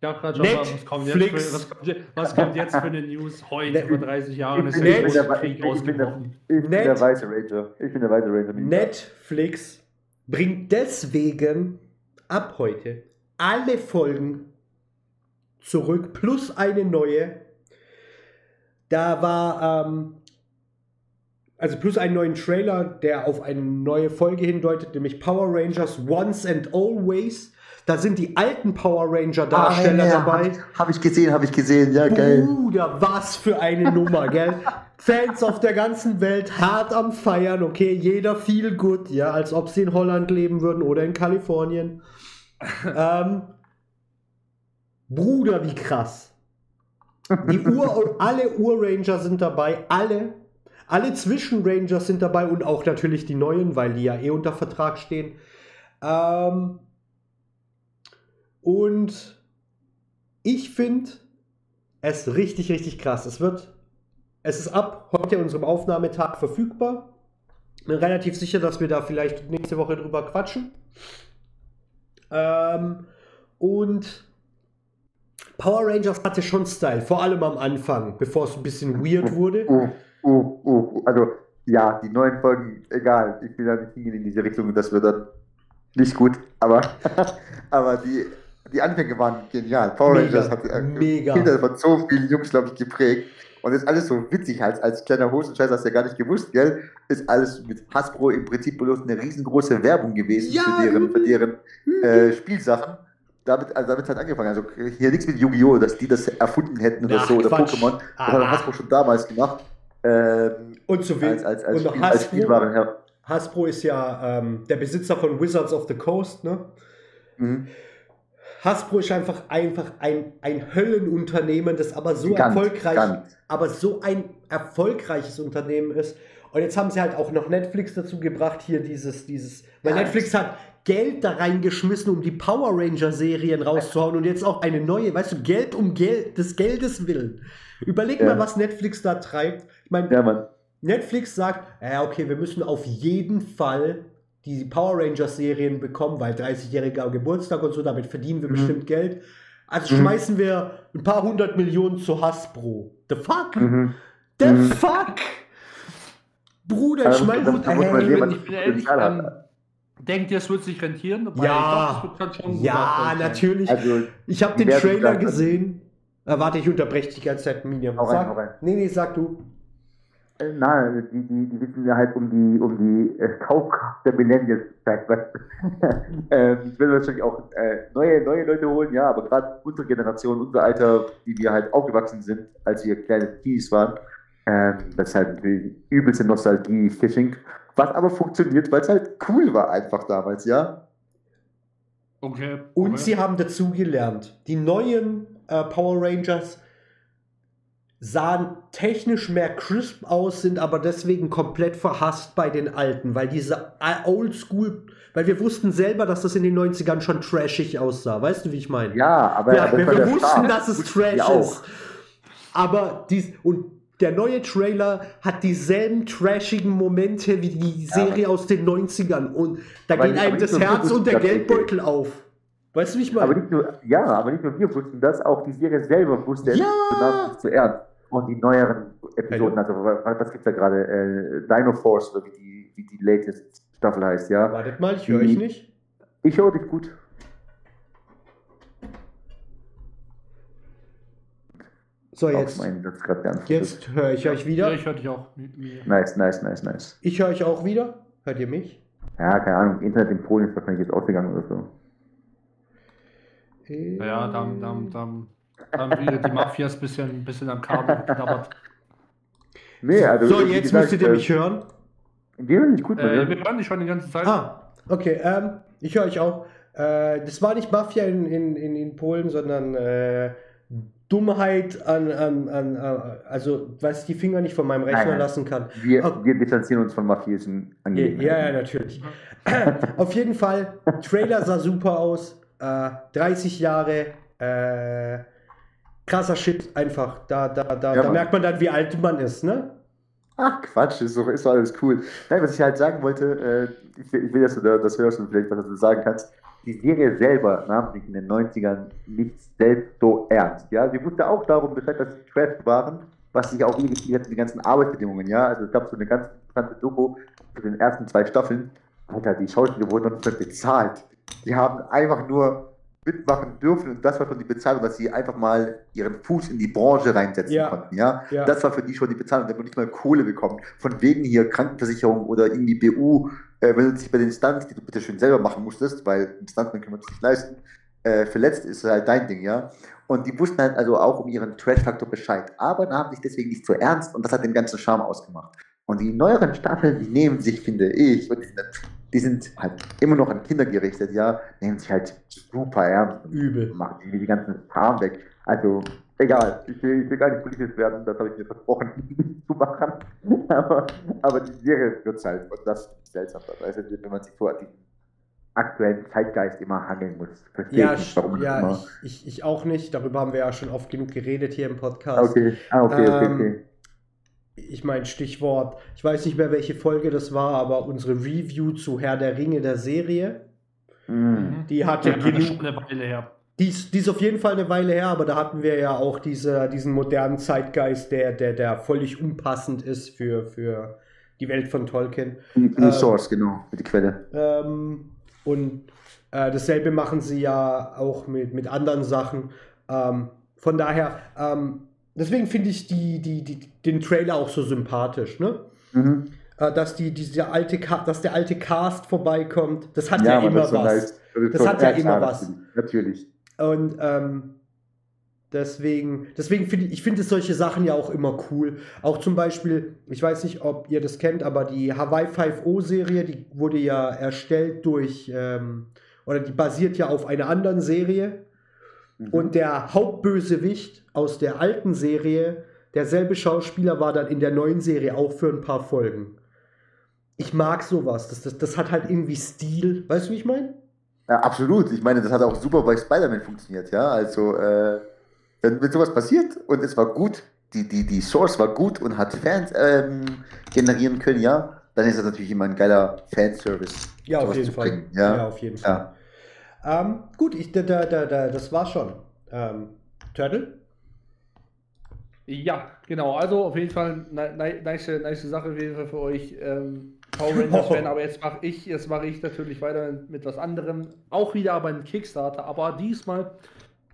Ich habe gerade schon was kommt, jetzt für, was, kommt, was kommt jetzt für eine News heute vor 30 Jahren? Ist der Krieg ich, bin der, ich bin der weiße Ranger. Ich bin der weiße Ranger. Netflix bringt deswegen ab heute alle Folgen zurück plus eine neue. Da war ähm, also plus einen neuen Trailer, der auf eine neue Folge hindeutet, nämlich Power Rangers Once and Always. Da sind die alten Power Ranger Darsteller ah, ja, dabei. Habe ich, hab ich, gesehen, habe ich gesehen, ja, geil. Bruder, was für eine Nummer, gell? Fans auf der ganzen Welt hart am Feiern, okay? Jeder viel gut, ja, als ob sie in Holland leben würden oder in Kalifornien. ähm, Bruder, wie krass. Die Ur alle Ur-Ranger sind dabei, alle. Alle Zwischenrangers sind dabei und auch natürlich die neuen, weil die ja eh unter Vertrag stehen. Ähm, und ich finde es richtig, richtig krass. Es wird, es ist ab heute unserem Aufnahmetag verfügbar. Bin relativ sicher, dass wir da vielleicht nächste Woche drüber quatschen. Ähm, und Power Rangers hatte schon Style, vor allem am Anfang, bevor es ein bisschen weird wurde. Uh, uh, uh, also, ja, die neuen Folgen, egal, ich will da nicht hingehen in diese Richtung, das wird dann nicht gut, aber, aber die, die Anfänge waren genial. Power mega, Rangers hat äh, mega. Kinder von so vielen Jungs, glaube ich, geprägt. Und ist alles so witzig, als, als kleiner Hosenscheiß hast du ja gar nicht gewusst, gell? Ist alles mit Hasbro im Prinzip bloß eine riesengroße Werbung gewesen ja. für deren, für deren äh, Spielsachen damit, also damit hat angefangen. Also hier nichts mit Yu-Gi-Oh!, dass die das erfunden hätten oder Ach, so, oder Quatsch. Pokémon. Das hat ah. Hasbro schon damals gemacht. Ähm, und zu. Als, als, als, und Spiel, Hasbro, als Spielwaren, ja. Hasbro ist ja ähm, der Besitzer von Wizards of the Coast, ne? Mhm. Hasbro ist einfach, einfach ein, ein Höllenunternehmen, das aber so ganz, erfolgreich, ganz. aber so ein erfolgreiches Unternehmen ist. Und jetzt haben sie halt auch noch Netflix dazu gebracht, hier dieses, dieses, weil ja, Netflix hat Geld da reingeschmissen, um die Power Ranger Serien rauszuhauen und jetzt auch eine neue, weißt du, Geld um Geld, des Geldes willen. Überleg ja. mal, was Netflix da treibt. Ich meine, ja, Netflix sagt, ja, okay, wir müssen auf jeden Fall die Power Rangers Serien bekommen, weil 30-jähriger Geburtstag und so, damit verdienen wir mhm. bestimmt Geld. Also mhm. schmeißen wir ein paar hundert Millionen zu Hasbro. The fuck? Mhm. The mhm. fuck? Bruder, ich meine, ich bin ehrlich, ähm, Denkt ihr, es wird sich rentieren? Ja, glaub, ja natürlich. Also, ich habe den Trailer gesehen. Äh, warte, ich unterbreche dich ganz Zeit, Minion. Hau rein, hau rein. Nee, nee, sag du. Äh, nein, die, die, die wissen ja halt um die, um die äh, Kaufkraft der Millennials. ähm, ich will wahrscheinlich auch äh, neue, neue Leute holen, ja, aber gerade unsere Generation, unser Alter, die wir halt aufgewachsen sind, als wir kleine Tees waren, ähm, das ist halt die übelste Nostalgie-Fishing. Was aber funktioniert, weil es halt cool war einfach damals, ja. Okay. Und okay. sie haben dazugelernt. Die neuen äh, Power Rangers sahen technisch mehr crisp aus, sind aber deswegen komplett verhasst bei den alten, weil diese äh, Oldschool, weil wir wussten selber, dass das in den 90ern schon trashig aussah. Weißt du, wie ich meine? Ja, aber, ja, wir, wir wussten, Start. dass es trash ist. Aber dies und der neue Trailer hat dieselben trashigen Momente wie die Serie ja, aus den 90ern und da geht einem das Herz und der Geldbeutel auf. Weißt du, wie ich meine? Aber nicht nur, ja, aber nicht nur wir wussten das, auch die Serie selber wusste ja. es nicht zu ernst. Und die neueren Episoden, also was gibt es da gerade? Äh, Dino Force, oder wie die, wie die latest Staffel heißt, ja. Wartet mal, ich höre euch nicht. Ich höre dich gut. So, jetzt, jetzt höre ich euch wieder. Ja, ich höre dich auch. Nice, nice, nice, nice. Ich höre euch auch wieder. Hört ihr mich? Ja, keine Ahnung. Internet in Polen ist wahrscheinlich jetzt ausgegangen oder so. Äh, ja, dann, dann, dann, dann wieder die Mafias ein bisschen, bisschen am Kabel geknabbert. Nee, also. So, jetzt gesagt, müsstet ihr mich äh, hören. Wir hören dich gut, äh, Wir hören dich schon die ganze Zeit. Ah, okay. Ähm, ich höre euch auch. Äh, das war nicht Mafia in, in, in, in Polen, sondern äh, Dummheit an, an, an, also was die Finger nicht von meinem Rechner nein, nein. lassen kann. Wir, oh. wir distanzieren uns von mafiösen Angelegenheiten. Ja, ja, natürlich. Auf jeden Fall, Trailer sah super aus. Äh, 30 Jahre, äh, krasser Shit einfach. Da, da, da, ja, da merkt man dann, wie alt man ist, ne? Ach Quatsch, ist doch, ist doch alles cool. Nein, was ich halt sagen wollte, äh, ich, ich, will, dass du das hörst und vielleicht was du sagen kannst die Serie selber nahm sich in den 90ern nicht selbst so ernst. Ja, sie wusste auch darum Bescheid, dass sie Trash waren, was sich auch irgendwie hat die ganzen Arbeitsbedingungen. Ja, also es gab so eine ganz interessante Doku zu den ersten zwei Staffeln. Alter, die Schauspieler wurden noch nicht bezahlt. Die haben einfach nur mitmachen dürfen und das war schon die Bezahlung, dass sie einfach mal ihren Fuß in die Branche reinsetzen ja. konnten. Ja? ja? das war für die schon die Bezahlung, wenn man nicht mal Kohle bekommt. Von wegen hier Krankenversicherung oder irgendwie BU, äh, wenn du dich bei den Stunts, die du bitte schön selber machen musstest, weil Stuntman können wir uns nicht leisten, äh, verletzt ist halt dein Ding, ja. Und die wussten halt also auch um ihren Trash-Faktor Bescheid, aber nahmen sich deswegen nicht so ernst und das hat den ganzen Charme ausgemacht. Und die neueren Staffeln, die nehmen sich, finde ich, und die sind, die sind halt immer noch an Kinder gerichtet, ja, nehmen sich halt super ernst. Übel. Machen die, die ganzen Farben weg. Also, egal, ich will, ich will gar nicht politisch werden, das habe ich mir versprochen zu machen. aber, aber die Serie wird halt, und das ist seltsam, also, wenn man sich vor diesen aktuellen Zeitgeist immer handeln muss. Verstehe ja, ich, warum ja immer... ich, ich, ich, auch nicht. Darüber haben wir ja schon oft genug geredet hier im Podcast. Okay, ah, okay, ähm, okay, okay ich meine, Stichwort, ich weiß nicht mehr, welche Folge das war, aber unsere Review zu Herr der Ringe der Serie, mhm. die hat ja, genug. Eine Weile her. Die ist, die ist auf jeden Fall eine Weile her, aber da hatten wir ja auch diese, diesen modernen Zeitgeist, der, der, der völlig unpassend ist für, für die Welt von Tolkien. Die ähm, Source, genau, für die Quelle. Ähm, und äh, dasselbe machen sie ja auch mit, mit anderen Sachen. Ähm, von daher, ähm, deswegen finde ich die, die, die, den Trailer auch so sympathisch, ne? Mhm. Äh, dass, die, diese alte, dass der alte Cast vorbeikommt, das hat ja, ja immer das was. Heißt, das, das hat ja immer was. Natürlich. Und ähm, deswegen, deswegen finde ich, ich finde solche Sachen ja auch immer cool. Auch zum Beispiel, ich weiß nicht, ob ihr das kennt, aber die Hawaii 5.0-Serie, die wurde ja erstellt durch, ähm, oder die basiert ja auf einer anderen Serie. Mhm. Und der Hauptbösewicht aus der alten Serie, derselbe Schauspieler war dann in der neuen Serie auch für ein paar Folgen. Ich mag sowas. Das, das, das hat halt irgendwie Stil. Weißt du, wie ich meine? Ja, absolut. Ich meine, das hat auch super bei Spider-Man funktioniert, ja. Also, äh, wenn, wenn sowas passiert und es war gut, die, die, die Source war gut und hat Fans ähm, generieren können, ja, dann ist das natürlich immer ein geiler Fanservice. Ja, auf jeden Fall. Ja? ja? auf jeden Fall. Ja. Ähm, gut, ich, da, da, da, das war schon. Ähm, Turtle? Ja, genau. Also auf jeden Fall eine nice, nice Sache für euch. Ähm, Power Rangers Fan, aber jetzt mache ich, jetzt mache ich natürlich weiter mit was anderem. Auch wieder aber ein Kickstarter, aber diesmal,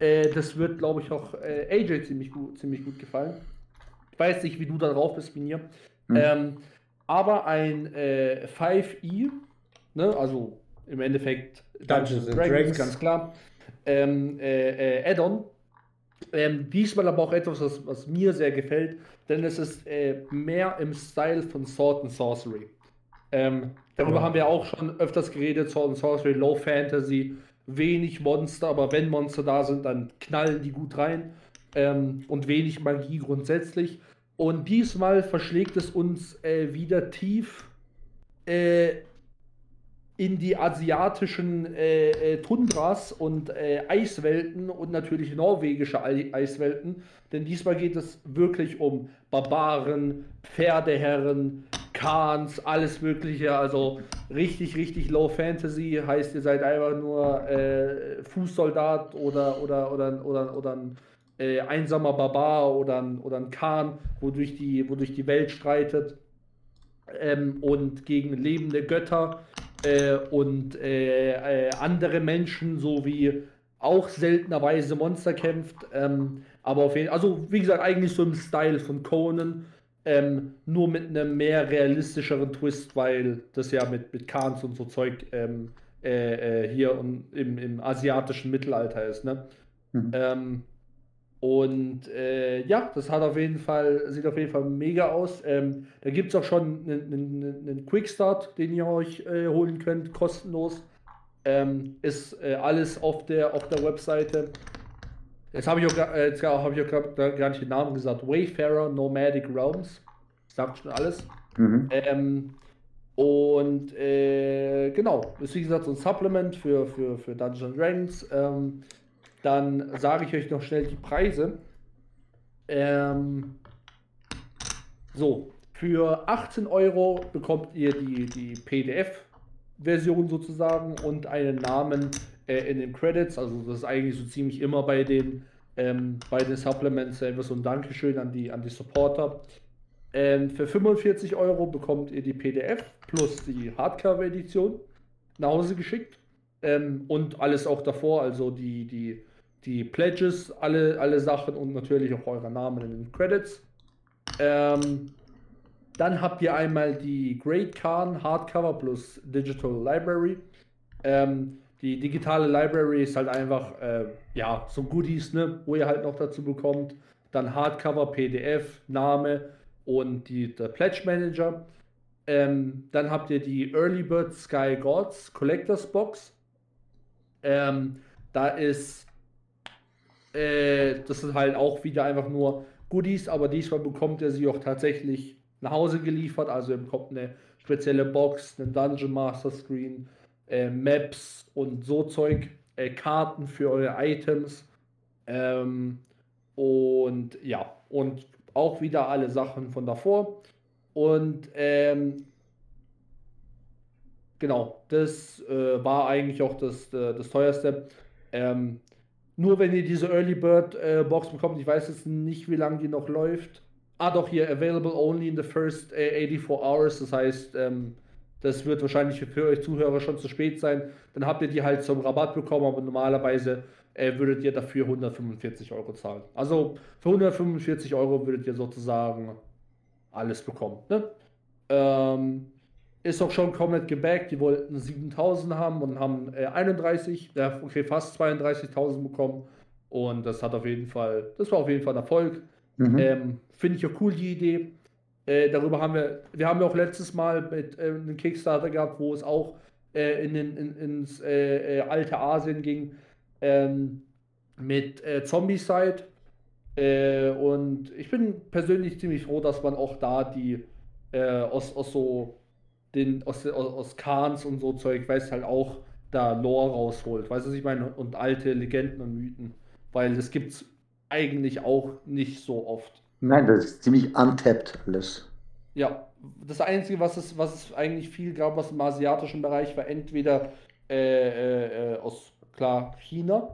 äh, das wird, glaube ich, auch äh, AJ ziemlich gut, ziemlich gut gefallen. Ich weiß nicht, wie du da drauf bist, Minier. Mhm. Ähm, aber ein äh, 5e, ne, also im Endeffekt Dungeons, Dungeons Dragons, Dragons, ganz klar. Ähm, äh, äh, Add-on ähm, diesmal aber auch etwas, was, was, mir sehr gefällt, denn es ist äh, mehr im Style von Sword and Sorcery. Ähm, darüber oh. haben wir auch schon öfters geredet, Sword and Sorcery, Low Fantasy, wenig Monster, aber wenn Monster da sind, dann knallen die gut rein. Ähm, und wenig Magie grundsätzlich. Und diesmal verschlägt es uns äh, wieder tief äh, in die asiatischen äh, äh, Tundras und äh, Eiswelten und natürlich norwegische Eiswelten. Denn diesmal geht es wirklich um Barbaren, Pferdeherren, Khans, alles Mögliche. Also richtig, richtig Low Fantasy. Heißt, ihr seid einfach nur äh, Fußsoldat oder, oder, oder, oder, oder ein äh, einsamer Barbar oder ein, oder ein Khan, wodurch die, wodurch die Welt streitet. Ähm, und gegen lebende Götter äh, und äh, äh, andere Menschen sowie auch seltenerweise Monster kämpft. Ähm, aber auf jeden Fall, also wie gesagt, eigentlich so im Style von Conan. Ähm, nur mit einem mehr realistischeren Twist, weil das ja mit, mit Khans und so Zeug ähm, äh, äh, hier und im, im asiatischen Mittelalter ist. Ne? Mhm. Ähm, und äh, ja, das hat auf jeden Fall, sieht auf jeden Fall mega aus. Ähm, da gibt es auch schon einen, einen, einen Quickstart, den ihr euch äh, holen könnt, kostenlos. Ähm, ist äh, alles auf der, auf der Webseite. Jetzt habe ich auch, äh, jetzt hab ich auch grad, gar nicht den Namen gesagt. Wayfarer Nomadic Realms. Sagt schon alles. Mhm. Ähm, und äh, genau, ist wie gesagt so ein Supplement für, für, für Dungeons Dragons. Dann sage ich euch noch schnell die Preise. Ähm, so, für 18 Euro bekommt ihr die, die PDF-Version sozusagen und einen Namen äh, in den Credits. Also das ist eigentlich so ziemlich immer bei den, ähm, bei den Supplements selber so ein Dankeschön an die, an die Supporter. Ähm, für 45 Euro bekommt ihr die PDF plus die Hardcover-Edition nach Hause geschickt. ähm, und alles auch davor, also die, die, die Pledges, alle, alle Sachen und natürlich auch eure Namen in den Credits. Ähm, dann habt ihr einmal die Great Khan Hardcover plus Digital Library. Ähm, die digitale Library ist halt einfach, äh, ja, so Goodies, ne, wo ihr halt noch dazu bekommt. Dann Hardcover, PDF, Name und die, der Pledge Manager. Ähm, dann habt ihr die Early Bird Sky Gods Collectors Box. Ähm, da ist, äh, das ist halt auch wieder einfach nur Goodies, aber diesmal bekommt ihr sie auch tatsächlich nach Hause geliefert. Also ihr bekommt eine spezielle Box, einen Dungeon Master Screen, äh, Maps und so Zeug, äh, Karten für eure Items. Ähm, und ja, und auch wieder alle Sachen von davor. Und ähm, genau, das äh, war eigentlich auch das, äh, das teuerste. Ähm, nur wenn ihr diese Early Bird äh, Box bekommt, ich weiß jetzt nicht, wie lange die noch läuft. Ah, doch, hier, available only in the first 84 äh, hours. Das heißt, ähm, das wird wahrscheinlich für euch Zuhörer schon zu spät sein. Dann habt ihr die halt zum Rabatt bekommen, aber normalerweise äh, würdet ihr dafür 145 Euro zahlen. Also für 145 Euro würdet ihr sozusagen alles bekommen. Ne? Ähm, ist auch schon komplett gebackt. Die wollten 7000 haben und haben äh, 31, ja, okay, fast 32.000 bekommen. Und das hat auf jeden Fall, das war auf jeden Fall ein Erfolg. Mhm. Ähm, Finde ich auch cool, die Idee. Äh, darüber haben wir, wir haben ja auch letztes Mal mit äh, einem Kickstarter gehabt, wo es auch äh, in, in, ins äh, äh, alte Asien ging ähm, mit Zombie-Side. und ich bin persönlich ziemlich froh, dass man auch da die aus, aus so den aus, aus, aus Khans und so Zeug, weiß halt auch da Lore rausholt. Weißt du, was ich meine? Und alte Legenden und Mythen. Weil das gibt's eigentlich auch nicht so oft. Nein, das ist ziemlich untapped alles. Ja, das Einzige, was es, was es eigentlich viel gab, was im asiatischen Bereich war, entweder äh, äh, äh aus, klar, China.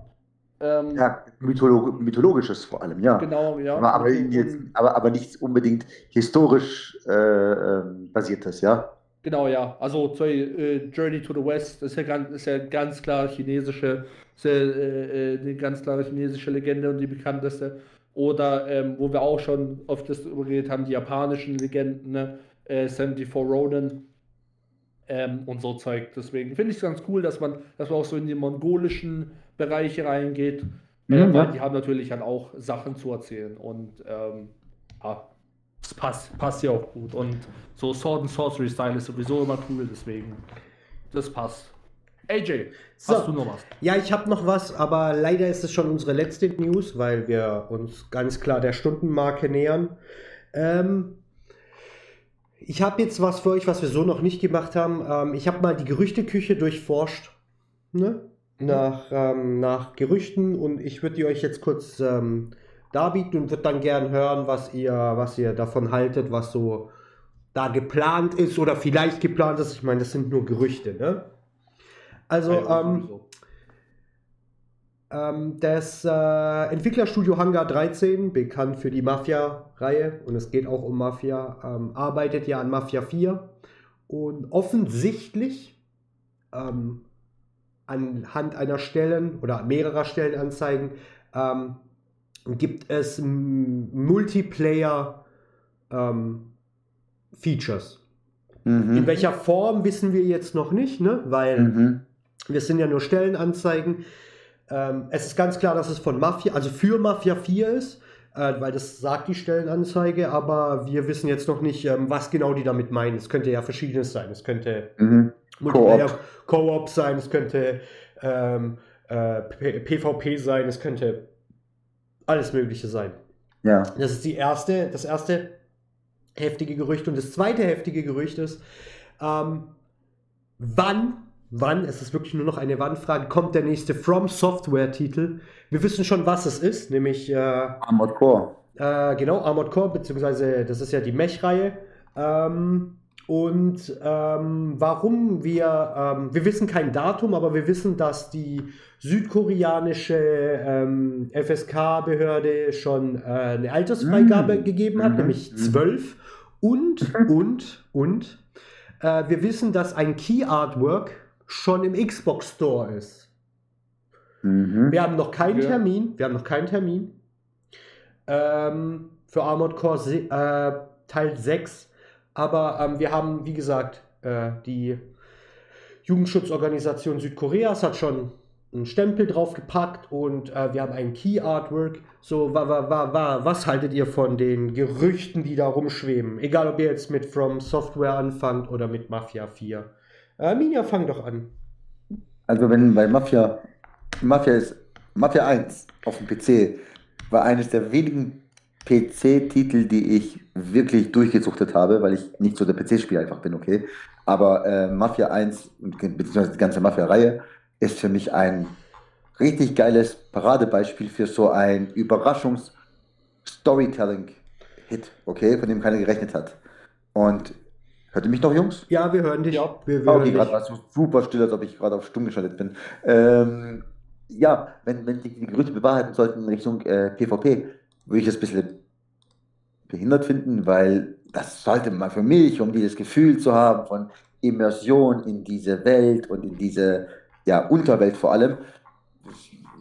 Ähm, ja, Mytholog mythologisches vor allem, ja. Genau, ja. Aber, aber, jetzt, aber, aber nichts unbedingt historisch äh, ähm, basiertes, ja. Genau, ja. Also sorry, äh, Journey to the West ist ja ganz, ist ja ganz klar chinesische, ja, äh, äh, eine ganz klare chinesische Legende und die bekannteste. Oder ähm, wo wir auch schon oft das geredet haben, die japanischen Legenden, ne? äh, 74 Ronin ähm, und so Zeug. Deswegen finde ich es ganz cool, dass man, dass man auch so in die mongolischen Bereiche reingeht. Mhm, äh, weil ja. die haben natürlich dann auch Sachen zu erzählen. Und ähm, ja, das passt, passt ja auch gut. Und so Sword and Sorcery Style ist sowieso immer cool, deswegen. Das passt. AJ, so. hast du noch was? Ja, ich habe noch was, aber leider ist es schon unsere letzte News, weil wir uns ganz klar der Stundenmarke nähern. Ähm, ich habe jetzt was für euch, was wir so noch nicht gemacht haben. Ähm, ich habe mal die Gerüchteküche durchforscht. Ne? Nach, ähm, nach Gerüchten und ich würde die euch jetzt kurz ähm, darbieten und würde dann gern hören, was ihr, was ihr davon haltet, was so da geplant ist oder vielleicht geplant ist. Ich meine, das sind nur Gerüchte, ne? Also, ähm, ähm, das äh, Entwicklerstudio Hangar 13, bekannt für die Mafia-Reihe, und es geht auch um Mafia, ähm, arbeitet ja an Mafia 4. Und offensichtlich ähm, anhand einer Stellen oder mehrerer Stellenanzeigen ähm, gibt es Multiplayer ähm, Features. Mhm. In welcher Form wissen wir jetzt noch nicht, ne? weil mhm. wir sind ja nur Stellenanzeigen. Ähm, es ist ganz klar, dass es von Mafia, also für Mafia 4 ist, äh, weil das sagt die Stellenanzeige, aber wir wissen jetzt noch nicht, ähm, was genau die damit meinen. Es könnte ja verschiedenes sein. Es könnte mhm. Multiplayer Co-op sein, es könnte ähm, äh, PvP sein, es könnte alles Mögliche sein. Ja. Das ist die erste, das erste heftige Gerücht. Und das zweite heftige Gerücht ist, ähm, wann, wann, es ist wirklich nur noch eine Wann-Frage, kommt der nächste From Software-Titel? Wir wissen schon, was es ist, nämlich äh, Armored Core. Äh, genau, Armored Core, beziehungsweise das ist ja die Mech-Reihe. Ähm, und ähm, warum wir, ähm, wir wissen kein Datum, aber wir wissen, dass die südkoreanische ähm, FSK-Behörde schon äh, eine Altersfreigabe mm. gegeben hat, mm nämlich zwölf. Und, und, und, äh, wir wissen, dass ein Key Artwork schon im Xbox Store ist. Mhm. Wir haben noch keinen ja. Termin. Wir haben noch keinen Termin. Ähm, für Armored Core äh, Teil 6. Aber ähm, wir haben, wie gesagt, äh, die Jugendschutzorganisation Südkoreas hat schon einen Stempel draufgepackt und äh, wir haben ein Key Artwork. So, wa, wa, wa, wa, was haltet ihr von den Gerüchten, die da rumschweben? Egal, ob ihr jetzt mit From Software anfangt oder mit Mafia 4. Äh, Minja, fang doch an. Also, wenn bei Mafia, Mafia ist, Mafia 1 auf dem PC war eines der wenigen PC-Titel, die ich wirklich durchgesuchtet habe, weil ich nicht so der PC-Spieler einfach bin, okay. Aber äh, Mafia 1, beziehungsweise die ganze Mafia-Reihe, ist für mich ein richtig geiles Paradebeispiel für so ein Überraschungs-Storytelling-Hit, okay, von dem keiner gerechnet hat. Und hört ihr mich noch, Jungs? Ja, wir hören dich. Ja, wir, wir okay, gerade war so super still, als ob ich gerade auf stumm geschaltet bin. Ähm, ja, wenn, wenn die, die Gerüchte bewahrheiten sollten in Richtung äh, PvP, würde ich das ein bisschen behindert finden, weil das sollte man für mich, um dieses Gefühl zu haben von Immersion in diese Welt und in diese ja, Unterwelt vor allem,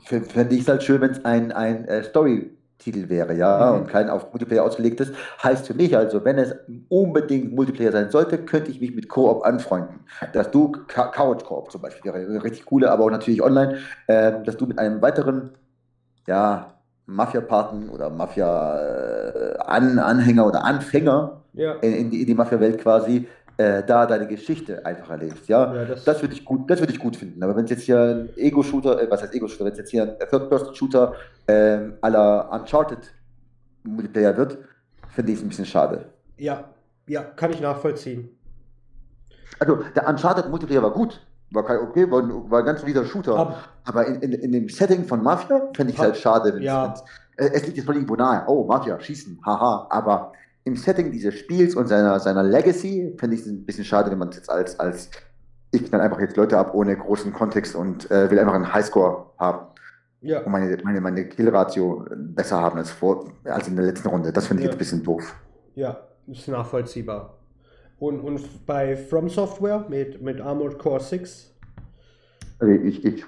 fände ich es halt schön, wenn es ein, ein äh, Story-Titel wäre, ja, mhm. und kein auf Multiplayer ausgelegtes. Heißt für mich also, wenn es unbedingt Multiplayer sein sollte, könnte ich mich mit Koop anfreunden. Dass du, Couch Koop zum Beispiel, wäre richtig coole, aber auch natürlich online, äh, dass du mit einem weiteren, ja, Mafia-Paten oder Mafia-Anhänger oder Anfänger ja. in, in, die, in die Mafia-Welt quasi äh, da deine Geschichte einfach erlebst. Ja, ja das, das würde ich gut, das würde ich gut finden. Aber wenn es jetzt hier ein Ego-Shooter, äh, was heißt Ego-Shooter, wenn es jetzt hier ein Third-Person-Shooter äh, aller Uncharted Multiplayer wird, finde ich es ein bisschen schade. Ja, ja, kann ich nachvollziehen. Also der Uncharted Multiplayer war gut, war kein, okay, war, war ein ganz solider Shooter. Aber, aber in, in, in, dem Setting von Mafia fände ich es halt schade, wenn ja. es, es liegt jetzt mal irgendwo nahe. Oh, Mafia, schießen, haha. Aber im Setting dieses Spiels und seiner, seiner Legacy finde ich es ein bisschen schade, wenn man es jetzt als, als ich dann einfach jetzt Leute ab ohne großen Kontext und äh, will einfach einen Highscore haben. Ja. Und meine, meine, meine Killratio besser haben als, vor, als in der letzten Runde. Das finde ich ja. jetzt ein bisschen doof. Ja, ist nachvollziehbar. Und, und bei From Software mit, mit Armored Core 6? Also ich, ich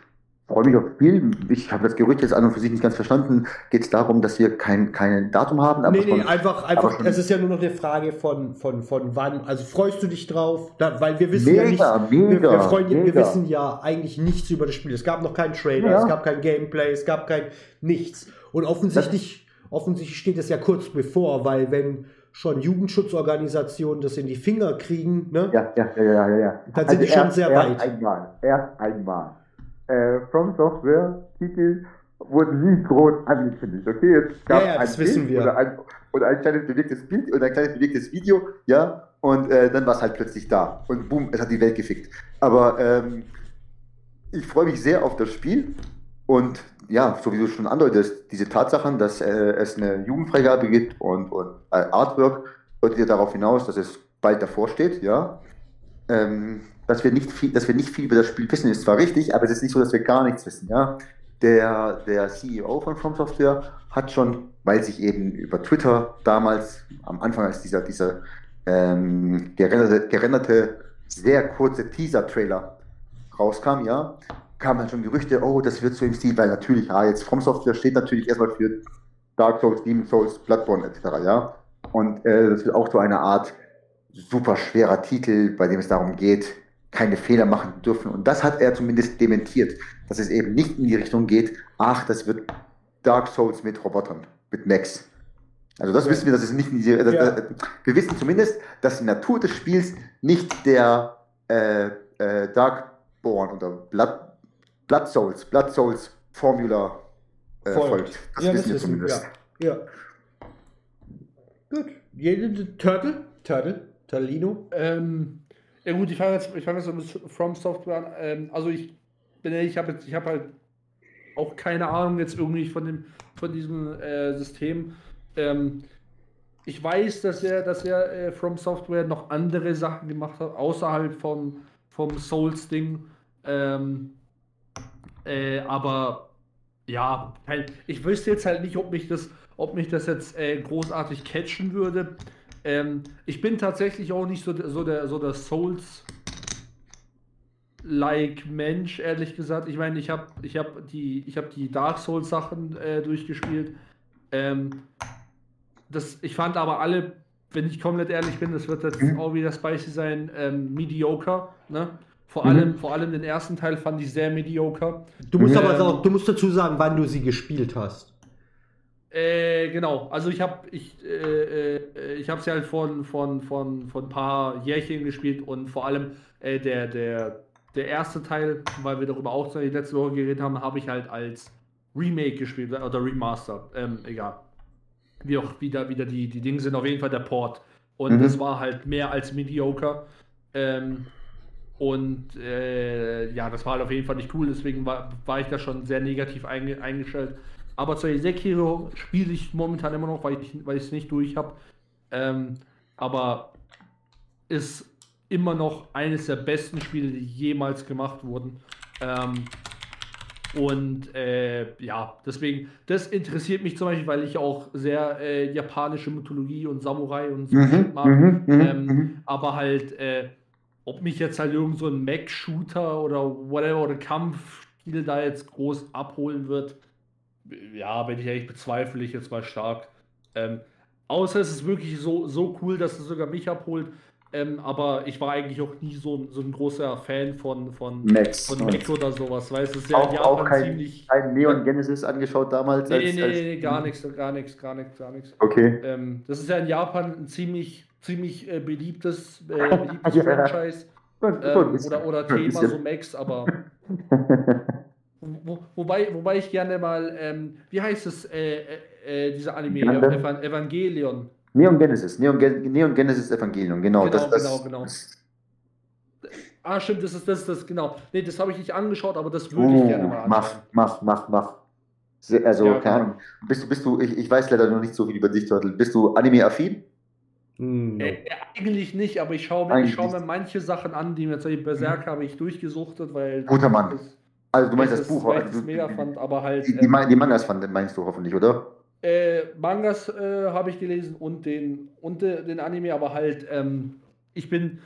freue mich auf Spiel. Ich habe das Gerücht jetzt an und für sich nicht ganz verstanden. Geht es darum, dass wir kein, kein Datum haben? Aber nee, nee, einfach, einfach es ist ja nur noch eine Frage von, von, von wann. Also freust du dich drauf? Da, weil wir wissen mega, ja nicht, mega, wir, wir, freuen, mega. wir wissen ja eigentlich nichts über das Spiel. Es gab noch keinen Trailer, ja. es gab kein Gameplay, es gab kein nichts. Und offensichtlich, offensichtlich steht es ja kurz bevor, weil wenn schon Jugendschutzorganisationen das in die Finger kriegen, ne? Ja, ja, ja, ja, ja. Dann sind also die schon sehr erst weit. Einmal, erst einmal äh, From Software Titel wurden nie groß angekündigt. Okay, es gab ja, ja, ein Bild wir. Oder ein, oder ein kleines bewegtes Bild oder ein kleines bewegtes Video, ja, und äh, dann war es halt plötzlich da. Und boom, es hat die Welt gefickt. Aber ähm, ich freue mich sehr auf das Spiel und ja, so wie du schon andeutest, diese Tatsachen, dass äh, es eine Jugendfreigabe gibt und, und äh, Artwork, deutet ja darauf hinaus, dass es bald davor steht, ja. Ähm, dass wir nicht viel, dass wir nicht viel über das Spiel wissen, ist zwar richtig, aber es ist nicht so, dass wir gar nichts wissen. Ja? Der, der CEO von From Software hat schon, weil sich eben über Twitter damals am Anfang als dieser, dieser ähm, gerenderte, gerenderte, sehr kurze Teaser-Trailer rauskam, ja, kamen dann schon Gerüchte, oh, das wird so im Stil, weil natürlich, ja, jetzt From Software steht natürlich erstmal für Dark Souls, Demon Souls, Bloodborne etc., ja. Und äh, das wird auch so eine Art super schwerer Titel, bei dem es darum geht, keine Fehler machen dürfen. Und das hat er zumindest dementiert, dass es eben nicht in die Richtung geht, ach, das wird Dark Souls mit Robotern, mit Max. Also das ja. wissen wir, dass es nicht in die, ja. das, wir wissen zumindest, dass die Natur des Spiels nicht der äh, äh, Darkborn oder Blood, Blood Souls, Blood Souls Formula äh, folgt. Das ja, wissen das wir zumindest. Ja. Gut. Jede Turtle? Turtle? Turtlino? Ähm, ja gut, ich fange jetzt, ich fange jetzt mit From Software an. Ähm, also ich bin ich habe jetzt, ich habe halt auch keine Ahnung jetzt irgendwie von dem, von diesem äh, System. Ähm, ich weiß, dass er, dass er äh, From Software noch andere Sachen gemacht hat, außerhalb vom, vom Souls-Ding. Ähm, äh, aber ja, halt, ich wüsste jetzt halt nicht, ob mich das, ob mich das jetzt äh, großartig catchen würde. Ähm, ich bin tatsächlich auch nicht so, so der, so der Souls. like Mensch, ehrlich gesagt. Ich meine, ich habe ich hab die, hab die Dark Souls Sachen äh, durchgespielt. Ähm, das, ich fand aber alle, wenn ich komplett ehrlich bin, das wird jetzt mhm. auch wieder spicy sein, ähm, mediocre. Ne? Vor, mhm. allem, vor allem den ersten Teil fand ich sehr mediocre. Du musst ähm, aber auch, du musst dazu sagen, wann du sie gespielt hast. Äh, genau, also ich habe ich, äh, äh, ich habe sie halt von, von, von, von ein paar Jährchen gespielt und vor allem äh, der, der, der erste Teil, weil wir darüber auch die letzte Woche geredet haben, habe ich halt als Remake gespielt oder Remaster, ähm, egal. Wie auch wieder, wieder die, die Dinge sind, auf jeden Fall der Port. Und mhm. das war halt mehr als mediocre. Ähm, und äh, ja, das war halt auf jeden Fall nicht cool, deswegen war, war ich da schon sehr negativ einge eingestellt. Aber zu Sekiro spiele ich momentan immer noch, weil ich weil es nicht durch habe. Ähm, aber ist immer noch eines der besten Spiele, die jemals gemacht wurden. Ähm, und äh, ja, deswegen, das interessiert mich zum Beispiel, weil ich auch sehr äh, japanische Mythologie und Samurai und so mhm, mag. Mhm, mhm, ähm, mhm. aber halt, äh, ob mich jetzt halt irgend so ein Mac-Shooter oder whatever oder Kampfstil da jetzt groß abholen wird, ja, wenn ich eigentlich bezweifle ich jetzt mal stark. Ähm, außer es ist wirklich so, so cool, dass es sogar mich abholt. Ähm, aber ich war eigentlich auch nie so, so ein großer Fan von, von, Max, von Mac oder sowas. Weißt du, es ist ja auch, in Japan auch kein, ziemlich. Kein Neon Genesis angeschaut damals? Nee, als, nee, als, nee, gar nichts, gar nichts, gar nichts, gar nichts. Okay. Ähm, das ist ja in Japan ein ziemlich, ziemlich äh, beliebtes, äh, beliebtes ja. Franchise. Ähm, oder, oder Thema, so Max, aber. Wo, wobei, wobei ich gerne mal, ähm, wie heißt es, äh, äh, äh dieser Anime, Evan Evangelion? Neon Genesis, Neon, Neon Genesis Evangelion, genau. Genau, das, das, genau, genau. Ah, stimmt, das ist das, das, genau. Nee, das habe ich nicht angeschaut, aber das würde ich uh, gerne mal anschauen. Mach, mach, mach, mach. Also, ja, keine Ahnung. Bist du, bist du, ich, ich weiß leider noch nicht so viel über dich, Turtle. Bist du Anime-affin? Hm, no. Äh, eigentlich nicht, aber ich schaue mir, schau mir manche Sachen an, die mir jetzt Berserk mhm. habe ich durchgesuchtet, weil. Guter Mann. Also du meinst das, das Buch, weil ich das mega fand, aber halt. Die, die, ähm, die Mangas fand, meinst du hoffentlich, oder? Äh, Mangas äh, habe ich gelesen und den, und de, den Anime, aber halt, ähm, ich bin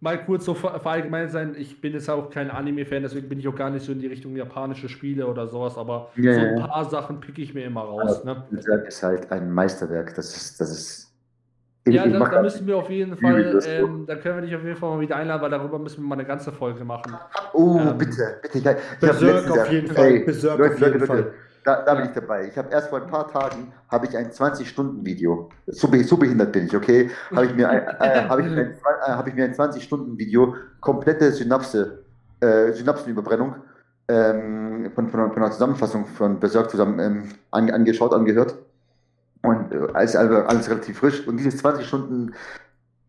mal kurz so verallgemeinert sein, ich bin jetzt auch kein Anime-Fan, deswegen bin ich auch gar nicht so in die Richtung japanische Spiele oder sowas, aber ja, so ein paar. Sachen picke ich mir immer raus. Also, ne? Das ist halt ein Meisterwerk, das ist, das ist ja, da, da müssen wir auf jeden Fall, ähm, da können wir dich auf jeden Fall mal wieder einladen, weil darüber müssen wir mal eine ganze Folge machen. Oh, ähm, bitte, bitte. Ich, ich Berserk auf jeden Fall. Ey, Berserk Leute, auf jeden Leute, Fall. Da, da, bin ich dabei. Ich habe erst vor ein paar Tagen habe ich ein 20-Stunden-Video. So, so, behindert bin ich, okay? Habe ich mir ein, äh, habe ich, ein, äh, hab ich mir ein 20-Stunden-Video, komplette Synapse, äh, Synapsenüberbrennung ähm, von, von, von, einer Zusammenfassung von Berserk zusammen ähm, angeschaut, angehört. Und äh, alles, alles relativ frisch. Und dieses 20 Stunden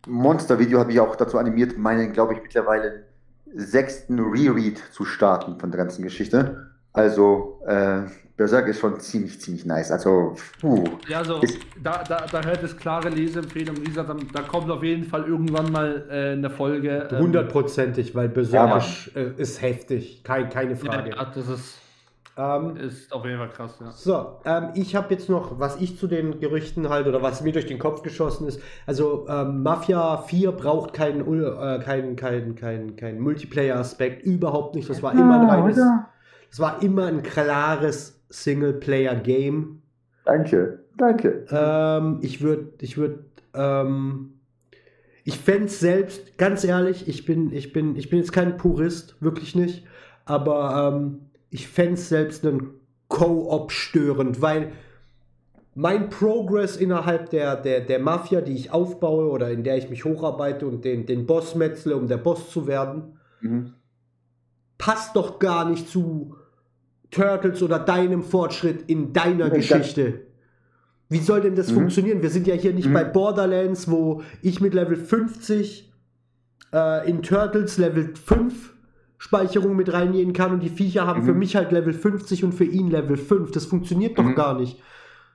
Monster-Video habe ich auch dazu animiert, meinen, glaube ich, mittlerweile sechsten Reread zu starten von der ganzen Geschichte. Also, äh, Berserk ist schon ziemlich, ziemlich nice. Also, puh. Ja, also, da, da, da hört es klare Leseempfehlung. Wie gesagt, da kommt auf jeden Fall irgendwann mal äh, eine Folge. Ähm, Hundertprozentig, weil Berserk ja, ist, äh, ist, heftig. Kein, keine Frage. Ja, das ist ähm, ist auf jeden Fall krass, ja. So, ähm, ich habe jetzt noch, was ich zu den Gerüchten halt oder was mir durch den Kopf geschossen ist. Also, ähm, Mafia 4 braucht keinen äh, kein, kein, kein, kein Multiplayer-Aspekt, überhaupt nicht. Das war ja, immer ein reines, das war immer ein klares Singleplayer-Game. Danke, danke. Ähm, ich würde, ich würde, ähm, ich fände es selbst, ganz ehrlich, ich bin, ich bin, ich bin jetzt kein Purist, wirklich nicht. Aber ähm, ich fände es selbst einen Co-op störend, weil mein Progress innerhalb der, der, der Mafia, die ich aufbaue oder in der ich mich hocharbeite und den, den Boss metzle, um der Boss zu werden, mhm. passt doch gar nicht zu Turtles oder deinem Fortschritt in deiner nee, Geschichte. Wie soll denn das mhm. funktionieren? Wir sind ja hier nicht mhm. bei Borderlands, wo ich mit Level 50 äh, in Turtles Level 5 Speicherung mit reingehen kann und die Viecher haben mhm. für mich halt Level 50 und für ihn Level 5. Das funktioniert doch mhm. gar nicht.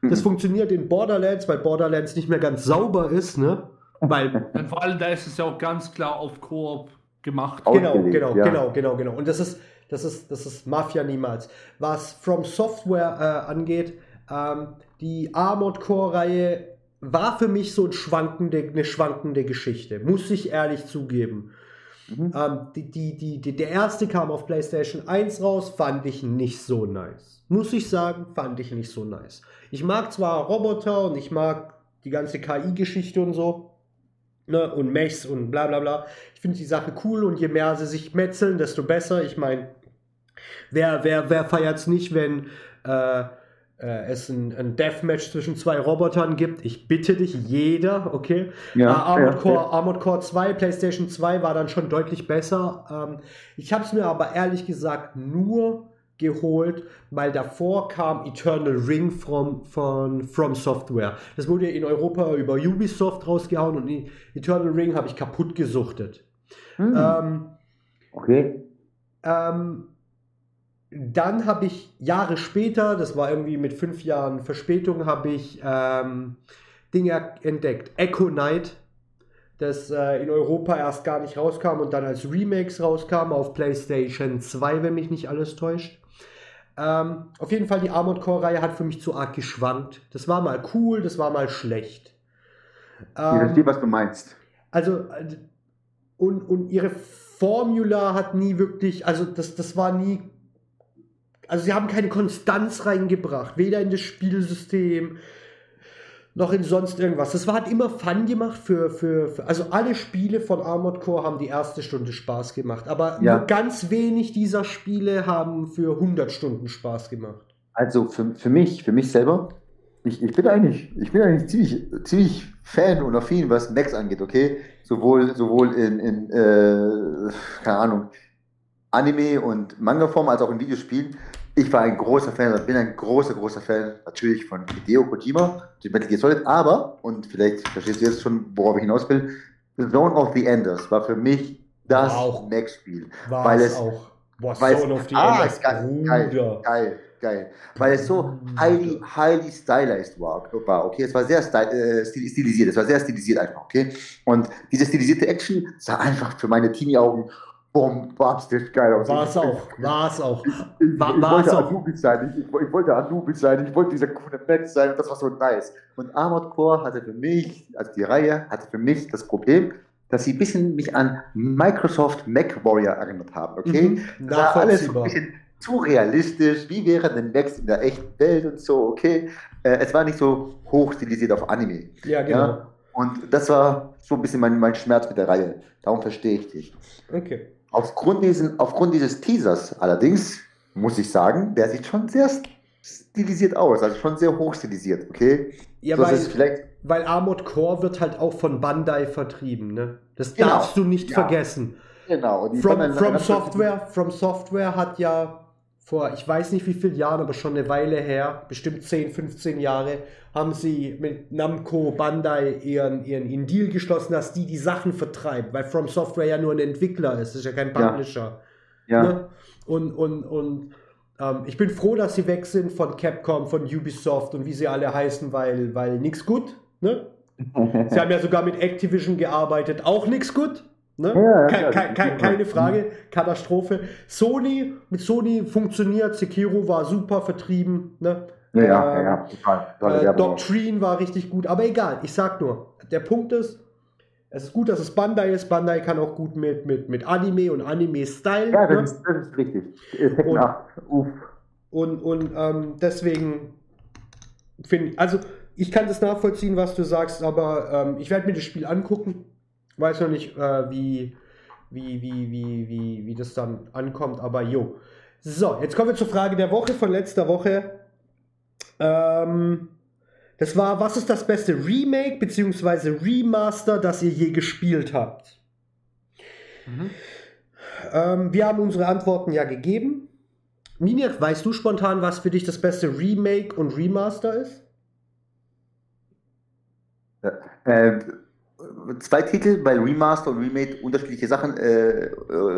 Das mhm. funktioniert in Borderlands, weil Borderlands nicht mehr ganz sauber ist, ne? Weil und vor allem da ist es ja auch ganz klar auf Koop gemacht. Genau, genau, ja. genau, genau, genau. Und das ist, das ist, das ist Mafia niemals. Was From Software äh, angeht, ähm, die Armored Core-Reihe war für mich so ein schwankende, eine schwankende Geschichte, muss ich ehrlich zugeben. Mhm. Ähm, die, die, die, die, der erste kam auf PlayStation 1 raus, fand ich nicht so nice. Muss ich sagen, fand ich nicht so nice. Ich mag zwar Roboter und ich mag die ganze KI-Geschichte und so. Ne, und Mechs und bla bla bla. Ich finde die Sache cool und je mehr sie sich metzeln, desto besser. Ich meine, wer, wer, wer feiert es nicht, wenn äh, es ein, ein, Deathmatch zwischen zwei Robotern gibt? Ich bitte dich, jeder, okay? Ja, äh, Armored, ja, Core, ja. Armored Core 2, PlayStation 2 war dann schon deutlich besser. Ähm, ich habe es mir aber ehrlich gesagt nur geholt, weil davor kam Eternal Ring from, von From Software. Das wurde in Europa über Ubisoft rausgehauen und Eternal Ring habe ich kaputt gesuchtet. Hm. Ähm, okay. Ähm, dann habe ich Jahre später, das war irgendwie mit fünf Jahren Verspätung, habe ich ähm, Dinge entdeckt. Echo Knight, das äh, in Europa erst gar nicht rauskam und dann als Remakes rauskam auf PlayStation 2, wenn mich nicht alles täuscht. Ähm, auf jeden Fall, die Armored Core-Reihe hat für mich zu arg geschwankt. Das war mal cool, das war mal schlecht. Ähm, ich verstehe, was du meinst. Also, äh, und, und ihre Formula hat nie wirklich, also das, das war nie, also sie haben keine Konstanz reingebracht, weder in das Spielsystem, noch in sonst irgendwas. Das war halt immer Fun gemacht für, für, für, also alle Spiele von Armored Core haben die erste Stunde Spaß gemacht, aber ja. nur ganz wenig dieser Spiele haben für 100 Stunden Spaß gemacht. Also für, für mich, für mich selber, ich, ich bin eigentlich, ich bin eigentlich ziemlich, ziemlich Fan und affin, was Max angeht, okay? Sowohl, sowohl in, in äh, keine Ahnung, Anime und Manga-Form als auch in Videospielen ich war ein großer Fan, oder bin ein großer, großer Fan natürlich von Hideo Kojima, Metal Gear Solid, aber, und vielleicht verstehst du jetzt schon, worauf ich hinaus will, The Zone of the Enders war für mich das Max-Spiel. Weil es auch. Boah, weil Zone es, of the ah, Enders, geil, geil, geil, geil. Weil es so highly, highly stylized war, war okay? Es war sehr äh, stilisiert, es war sehr stilisiert einfach, okay? Und diese stilisierte Action sah einfach für meine Teenie-Augen bombastisch geil aus. War es auch, war es auch. Ich, ich, war, ich wollte Anubis sein, ich, ich, wollte Anubis sein, ich wollte dieser coole Mensch sein und das war so nice. Und Armored Core hatte für mich, also die Reihe, hatte für mich das Problem, dass sie ein bisschen mich an Microsoft Mac Warrior erinnert haben, okay? Mhm, das war alles so ein bisschen zu realistisch, wie wäre denn Max in der echten Welt und so, okay? Äh, es war nicht so hochstilisiert auf Anime. Ja, genau. Ja? Und das war so ein bisschen mein, mein Schmerz mit der Reihe. Darum verstehe ich dich. Okay. Aufgrund, diesen, aufgrund dieses Teasers allerdings muss ich sagen, der sieht schon sehr stilisiert aus, also schon sehr hoch stilisiert, okay? Ja, so weil, vielleicht weil Armored Core wird halt auch von Bandai vertrieben, ne? Das genau. darfst du nicht ja. vergessen. Genau. From, from, Software, From Software hat ja vor, ich weiß nicht wie viele Jahren, aber schon eine Weile her, bestimmt 10, 15 Jahre, haben sie mit Namco Bandai ihren, ihren, ihren Deal geschlossen, dass die die Sachen vertreibt, weil From Software ja nur ein Entwickler ist, ist ja kein Publisher. Ja. ja. Ne? Und, und, und ähm, ich bin froh, dass sie weg sind von Capcom, von Ubisoft und wie sie alle heißen, weil, weil nichts gut. Ne? sie haben ja sogar mit Activision gearbeitet, auch nichts gut. Ne? Ja, ke ke ke keine Frage, Katastrophe. Sony, mit Sony funktioniert, Sekiro war super vertrieben. Ne? Ja, ja, ähm, ja, total. Äh, Doctrine war richtig gut, aber egal, ich sag nur, der Punkt ist, es ist gut, dass es Bandai ist. Bandai kann auch gut mit, mit, mit Anime und Anime-Style. Ja, das, ne? ist, das ist richtig. Und, Uff. und, und ähm, deswegen finde ich, also ich kann das nachvollziehen, was du sagst, aber ähm, ich werde mir das Spiel angucken weiß noch nicht, äh, wie, wie, wie, wie, wie, wie das dann ankommt, aber jo. So, jetzt kommen wir zur Frage der Woche von letzter Woche. Ähm, das war, was ist das beste Remake bzw. Remaster, das ihr je gespielt habt? Mhm. Ähm, wir haben unsere Antworten ja gegeben. Miniak, weißt du spontan, was für dich das beste Remake und Remaster ist? Äh, zwei Titel, weil Remaster und Remake unterschiedliche Sachen äh,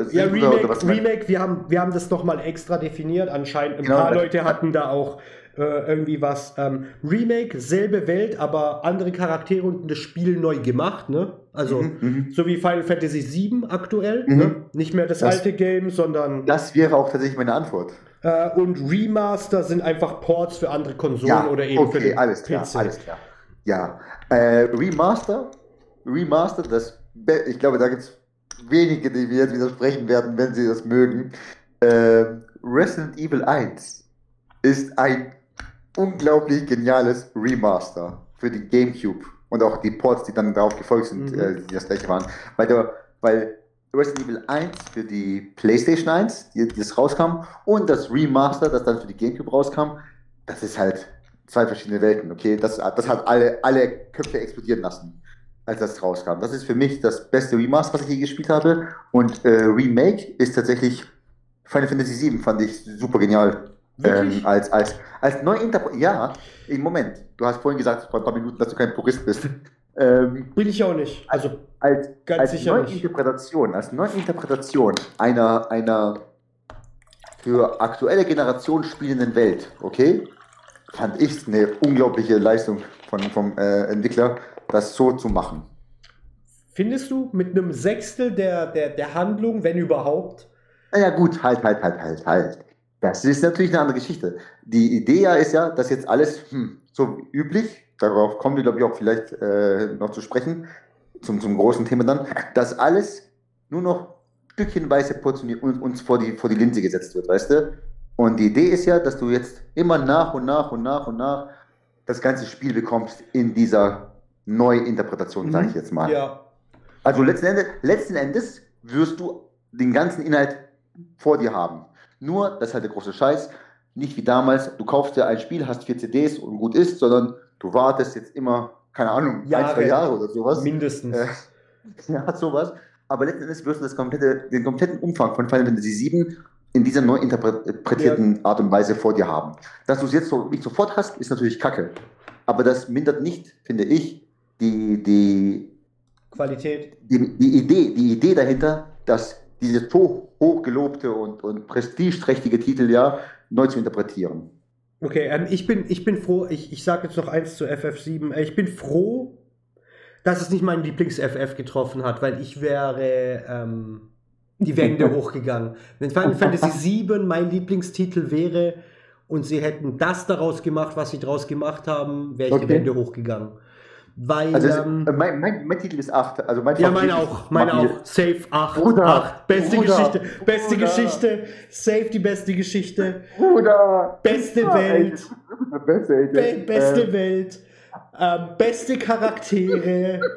sind. Ja, Remake, oder Remake wir, haben, wir haben das nochmal extra definiert. Anscheinend ein genau, paar Leute hatten da auch äh, irgendwie was. Ähm, Remake, selbe Welt, aber andere Charaktere und das Spiel neu gemacht, ne? Also, mhm, mhm. so wie Final Fantasy VII aktuell. Mhm. Ne? Nicht mehr das, das, alte Game, sondern. Das wäre auch tatsächlich meine Antwort. Äh, und Remaster sind einfach Ports für andere Konsolen ja, oder eben okay, für den alles klar, PC. Alles klar. Ja, äh, Remaster Remastered, das, ich glaube, da gibt es wenige, die mir jetzt widersprechen werden, wenn sie das mögen. Äh, Resident Evil 1 ist ein unglaublich geniales Remaster für die GameCube und auch die Ports, die dann darauf gefolgt sind, mhm. äh, die das gleiche waren. Weil, der, weil Resident Evil 1 für die PlayStation 1, die, die das rauskam, und das Remaster, das dann für die GameCube rauskam, das ist halt zwei verschiedene Welten, okay? Das, das hat alle, alle Köpfe explodieren lassen, als das rauskam. Das ist für mich das beste Remaster, was ich je gespielt habe. Und äh, Remake ist tatsächlich Final Fantasy VII, fand ich super genial. Ähm, als, als, als Neuinterpretation. Ja, im Moment. Du hast vorhin gesagt, vor ein paar Minuten, dass du kein Purist bist. Ähm, Bin ich auch nicht. Also als, ganz als sicher Neuinterpretation, nicht. als Neuinterpretation einer, einer für aktuelle Generation spielenden Welt, okay, fand ich es eine unglaubliche Leistung von, vom äh, Entwickler, das so zu machen. Findest du mit einem Sechstel der, der, der Handlung, wenn überhaupt? Naja, gut, halt, halt, halt, halt, halt. Das ist natürlich eine andere Geschichte. Die Idee ja ist ja, dass jetzt alles hm, so üblich, darauf kommen wir, glaube ich, auch vielleicht äh, noch zu sprechen, zum, zum großen Thema dann, dass alles nur noch stückchenweise portioniert uns vor die, vor die Linse gesetzt wird, weißt du? Und die Idee ist ja, dass du jetzt immer nach und nach und nach und nach das ganze Spiel bekommst in dieser Neuinterpretation, mhm. sage ich jetzt mal. Ja. Also letzten Endes, letzten Endes wirst du den ganzen Inhalt vor dir haben. Nur, das ist halt der große Scheiß, nicht wie damals, du kaufst dir ein Spiel, hast vier CDs und gut ist, sondern du wartest jetzt immer, keine Ahnung, Jahre, ein, zwei Jahre oder sowas. Mindestens. Äh, ja, sowas. Aber letzten Endes wirst du das komplette, den kompletten Umfang von Final Fantasy VII in dieser neu interpretierten ja. Art und Weise vor dir haben. Dass du es jetzt so, nicht sofort hast, ist natürlich kacke. Aber das mindert nicht, finde ich, die, die Qualität. Die, die, Idee, die Idee dahinter, dass dieses so hochgelobte und, und prestigeträchtige Titel ja neu zu interpretieren. Okay, ähm, ich, bin, ich bin froh, ich, ich sage jetzt noch eins zu FF7. Äh, ich bin froh, dass es nicht meinen Lieblings-FF getroffen hat, weil ich wäre ähm, die Wände hochgegangen. Wenn Final Fantasy VII mein Lieblingstitel wäre und sie hätten das daraus gemacht, was sie daraus gemacht haben, wäre ich okay. die Wände hochgegangen. Weil, also ähm, mein, mein, mein, Titel ist 8. Also mein ja, meine auch. Meine auch. Safe 8. Bruder, 8. Beste Bruder, Geschichte. Beste Bruder. Geschichte. Safe die beste Geschichte. Bruder. Beste Welt. Beste, Be beste äh, Welt. Ähm, beste Charaktere.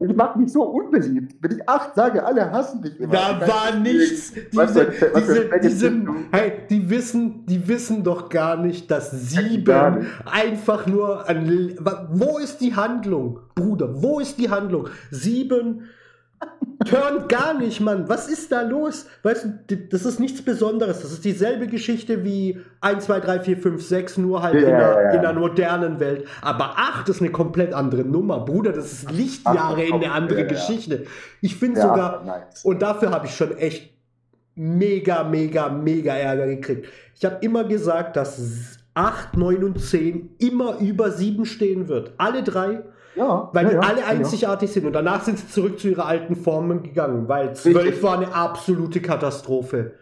Ich mache mich so unbeliebt. Wenn ich acht sage, alle hassen mich immer. Da war nichts. Diese, diese, diese, hey, die wissen, die wissen doch gar nicht, dass sieben einfach nur an. Wo ist die Handlung, Bruder? Wo ist die Handlung? Sieben Turn gar nicht, Mann. Was ist da los? Weißt du, das ist nichts Besonderes. Das ist dieselbe Geschichte wie 1, 2, 3, 4, 5, 6, nur halt ja, in, einer, ja. in, einer, modernen Welt. Aber 8 ist eine komplett andere Nummer, Bruder. Das ist Lichtjahre Ach, in eine andere ja, Geschichte. Ich finde sogar, nice. und dafür habe ich schon echt mega, mega, mega Ärger gekriegt. Ich habe immer gesagt, dass 8, 9 und 10 immer über 7 stehen wird. Alle drei ja, weil ja, die alle einzigartig sind. Und danach sind sie zurück zu ihrer alten Formen gegangen, weil 12 war eine absolute Katastrophe.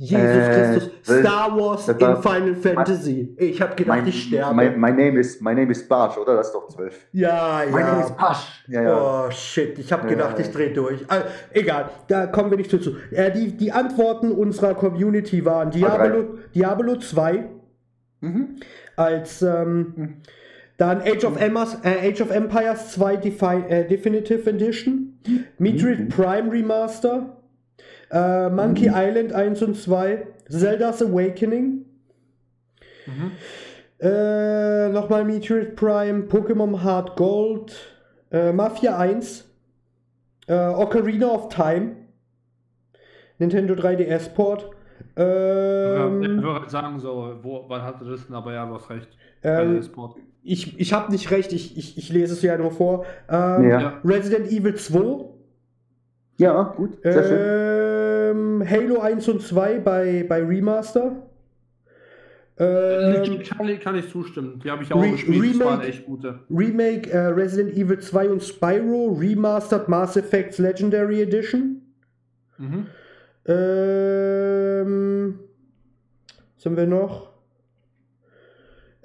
Jesus äh, Christus, Star Wars in Final Fantasy. Ich habe gedacht, mein, ich sterbe. My, my, name is, my name is Bash, oder? Das ist doch 12. Ja, ja. My name is Pasch. Ja, ja. Oh, shit. Ich habe gedacht, ich drehe durch. Also, egal, da kommen wir nicht zu. Äh, die, die Antworten unserer Community waren Diablo, Diablo 2 mhm. als ähm, mhm. Dann Age of, Emmas, äh, Age of Empires 2 Defi äh, Definitive Edition, Metroid mhm. Prime Remaster, äh, Monkey mhm. Island 1 und 2, Zelda's Awakening, mhm. äh, nochmal Metroid Prime, Pokémon Hard Gold, äh, Mafia 1, äh, Ocarina of Time, Nintendo 3DS Port. Ähm, ja, ich würde sagen, so, wo, wann hatte das denn? Aber ja, du hast recht. Ähm, ich, ich habe nicht recht, ich, ich, ich lese es ja nur vor. Ähm, ja. Resident Evil 2. Ja, gut. Sehr ähm, schön. Halo 1 und 2 bei, bei Remaster. Ähm, kann, kann ich zustimmen. Die habe ich auch Re gespielt. Remake, das waren echt gute. Remake äh, Resident Evil 2 und Spyro Remastered Mass Effects Legendary Edition. Mhm. Ähm, was haben wir noch?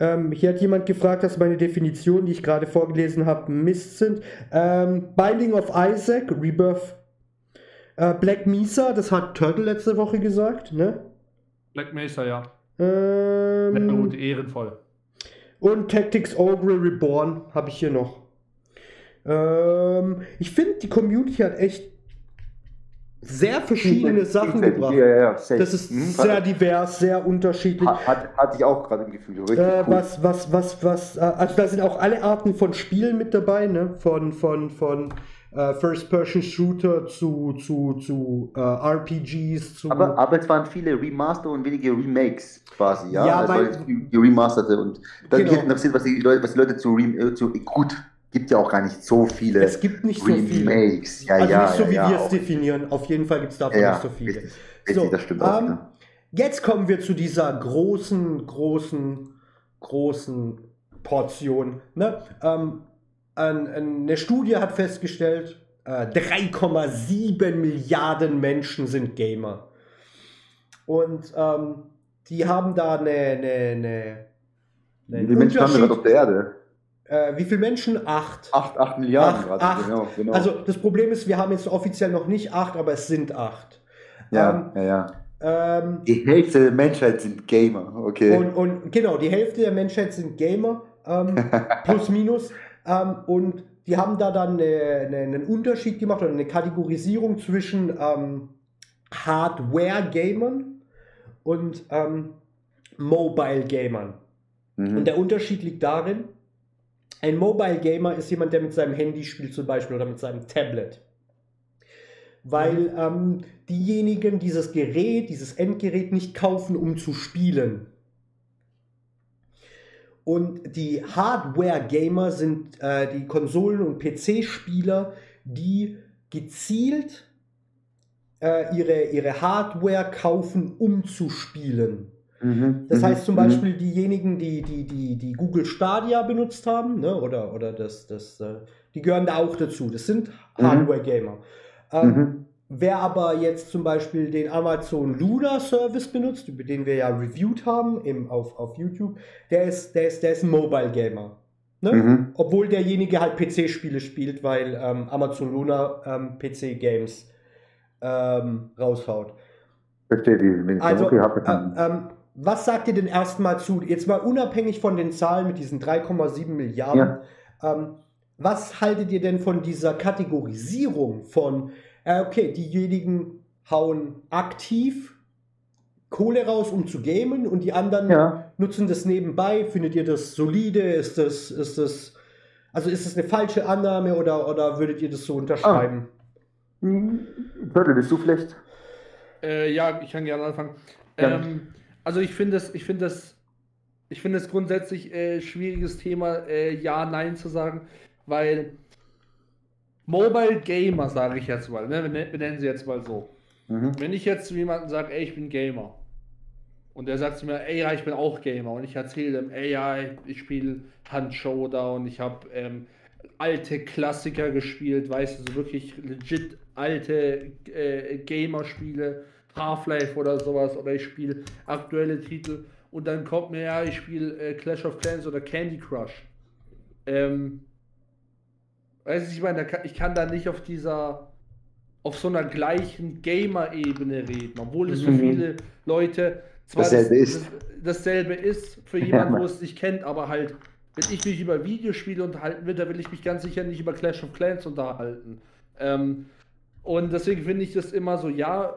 Ähm, hier hat jemand gefragt, dass meine Definitionen, die ich gerade vorgelesen habe, Mist sind. Ähm, Binding of Isaac, Rebirth, Äh, Black Mesa, das hat Turtle letzte Woche gesagt, ne? Black Mesa, ja. Ähm, gut, ehrenvoll. Und Tactics Ogre Reborn habe ich hier noch. Ähm, ich finde, die Community hat echt sehr verschiedene Sachen gebracht. Ja, ja, das ist mhm. sehr divers, sehr unterschiedlich. Hat, hatte ich auch gerade im Gefühl. Äh, cool. Was, was, was, was, äh, also da sind auch alle Arten von Spielen mit dabei, ne? Von, von, von äh, First-Person-Shooter zu, zu, zu äh, RPGs. Zu aber, aber es waren viele Remaster und wenige Remakes quasi, ja? ja also weil, die Remasterte und dann genau. mich interessiert, was die Leute, was die Leute zu, äh, zu gut gibt ja auch gar nicht so viele. Es gibt nicht so Remakes. viele. Ja, also ja, nicht so, wie ja, wir es definieren. Auf jeden Fall gibt es davon nicht so viele. Richtig, richtig, so, das stimmt auch. Ähm, jetzt kommen wir zu dieser großen, großen, großen Portion. Ne? Ähm, eine Studie hat festgestellt, 3,7 äh, Milliarden Menschen sind Gamer. Und ähm, die haben da eine. eine, eine Wie Menschen haben wir gerade auf der Erde? Äh, wie viele Menschen? Acht. Acht, acht Milliarden acht, acht. Genau, genau. Also das Problem ist, wir haben jetzt offiziell noch nicht acht, aber es sind acht. Ja, ähm, ja, ja. Ähm, die Hälfte der Menschheit sind Gamer, okay. Und, und genau, die Hälfte der Menschheit sind Gamer, ähm, plus minus. Ähm, und die haben da dann eine, eine, einen Unterschied gemacht oder eine Kategorisierung zwischen ähm, Hardware-Gamern und ähm, Mobile-Gamern. Mhm. Und der Unterschied liegt darin, ein Mobile Gamer ist jemand, der mit seinem Handy spielt zum Beispiel oder mit seinem Tablet. Weil mhm. ähm, diejenigen dieses Gerät, dieses Endgerät nicht kaufen, um zu spielen. Und die Hardware-Gamer sind äh, die Konsolen- und PC-Spieler, die gezielt äh, ihre, ihre Hardware kaufen, um zu spielen. Mhm, das mhm, heißt zum mhm. Beispiel diejenigen, die, die, die, die Google Stadia benutzt haben, ne, oder, oder das, das, äh, die gehören da auch dazu. Das sind Hardware-Gamer. Ähm, mhm. Wer aber jetzt zum Beispiel den Amazon Luna Service benutzt, über den wir ja reviewed haben im, auf, auf YouTube, der ist, der ist, der ist ein Mobile Gamer. Ne? Mhm. Obwohl derjenige halt PC-Spiele spielt, weil ähm, Amazon Luna ähm, PC-Games ähm, raushaut. Verstehe die. Also, okay, äh, ähm, was sagt ihr denn erstmal zu, jetzt mal unabhängig von den Zahlen mit diesen 3,7 Milliarden, ja. ähm, was haltet ihr denn von dieser Kategorisierung von, äh, okay, diejenigen hauen aktiv Kohle raus, um zu gamen und die anderen ja. nutzen das nebenbei? Findet ihr das solide? Ist das, ist das, also ist das eine falsche Annahme oder, oder würdet ihr das so unterschreiben? Ah. Viertel, bist du vielleicht? Äh, ja, ich kann gerne anfangen. Ja. Ähm, also ich finde es, ich finde es, ich finde es grundsätzlich äh, schwieriges Thema, äh, ja, nein zu sagen, weil Mobile Gamer, sage ich jetzt mal, ne, wir nennen sie jetzt mal so. Mhm. Wenn ich jetzt zu jemandem sage, ey, ich bin Gamer, und der sagt zu mir, ey, ja, ich bin auch Gamer, und ich erzähle ihm, ey, ja, ich spiele Hand Showdown, ich habe ähm, alte Klassiker gespielt, weißt du, so wirklich legit alte äh, Gamer-Spiele, Half-Life oder sowas oder ich spiele aktuelle Titel und dann kommt mir ja, ich spiele äh, Clash of Clans oder Candy Crush. Ähm, weißt du, ich meine, ich kann da nicht auf dieser, auf so einer gleichen Gamer-Ebene reden, obwohl es für mhm. viele Leute zwar dasselbe, das, ist. dasselbe ist, für jemanden, wo es nicht kennt, aber halt, wenn ich mich über Videospiele unterhalten will, da will ich mich ganz sicher nicht über Clash of Clans unterhalten. Ähm, und deswegen finde ich das immer so, ja,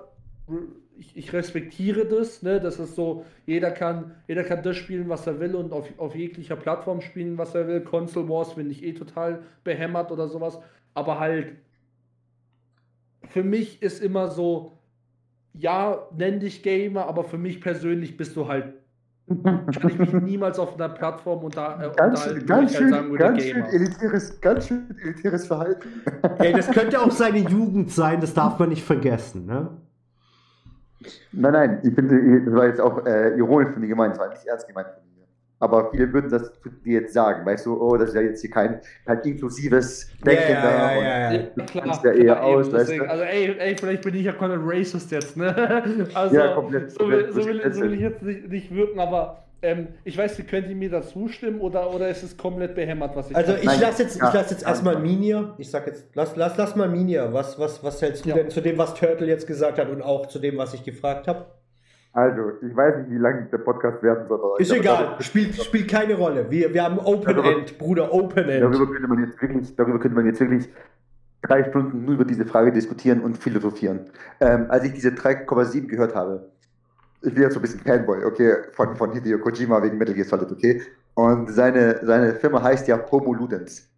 ich, ich, respektiere das, ne? Das ist so, jeder kann, jeder kann das spielen, was er will und auf, auf jeglicher Plattform spielen, was er will. Console Wars finde ich eh total behämmert oder sowas. Aber halt, für mich ist immer so, ja, nenn dich Gamer, aber für mich persönlich bist du halt kann ich mich niemals auf einer Plattform unter, äh, ganz, unterhalten, ganz halt schön, halt sagen ganz schön elitäres, ganz schön elitäres Verhalten. Ey, das könnte auch seine Jugend sein, das darf man nicht vergessen, ne? Nein, nein, ich finde, das war jetzt auch äh, ironisch von mir gemeint, das war nicht ernst gemeint von mir. Aber viele würden das dir jetzt sagen, weißt du, oh, das ist ja jetzt hier kein, kein inklusives Denken ja, da ja, ja, ja, und klar, ja eher klar, aus, weißt du? Also ey, ey, vielleicht bin ich ja komplett racist jetzt, ne? Also, ja, komplett, so, will, so, will, so will ich jetzt nicht, nicht wirken, aber ähm, ich weiß nicht, könnt ihr mir da zustimmen oder, oder ist es komplett behämmert, was ich Also ich lasse jetzt, ja. lass jetzt erstmal Minia, ich sag jetzt, lass, lass, lass mal Minia, was, was, was hältst du ja. denn zu dem, was Turtle jetzt gesagt hat und auch zu dem, was ich gefragt habe? Also, ich weiß nicht, wie lange der Podcast werden soll. Ist egal, spielt, spielt keine Rolle. Wir, wir haben Open darüber, End, Bruder, Open End. Darüber könnte man jetzt wirklich, darüber könnte man jetzt wirklich drei Stunden nur über diese Frage diskutieren und philosophieren. Ähm, als ich diese 3,7 gehört habe, ich bin jetzt so ein bisschen Fanboy, okay, von, von Hideo Kojima wegen Metal Gear Solid, okay? Und seine, seine Firma heißt ja Homo Ludens,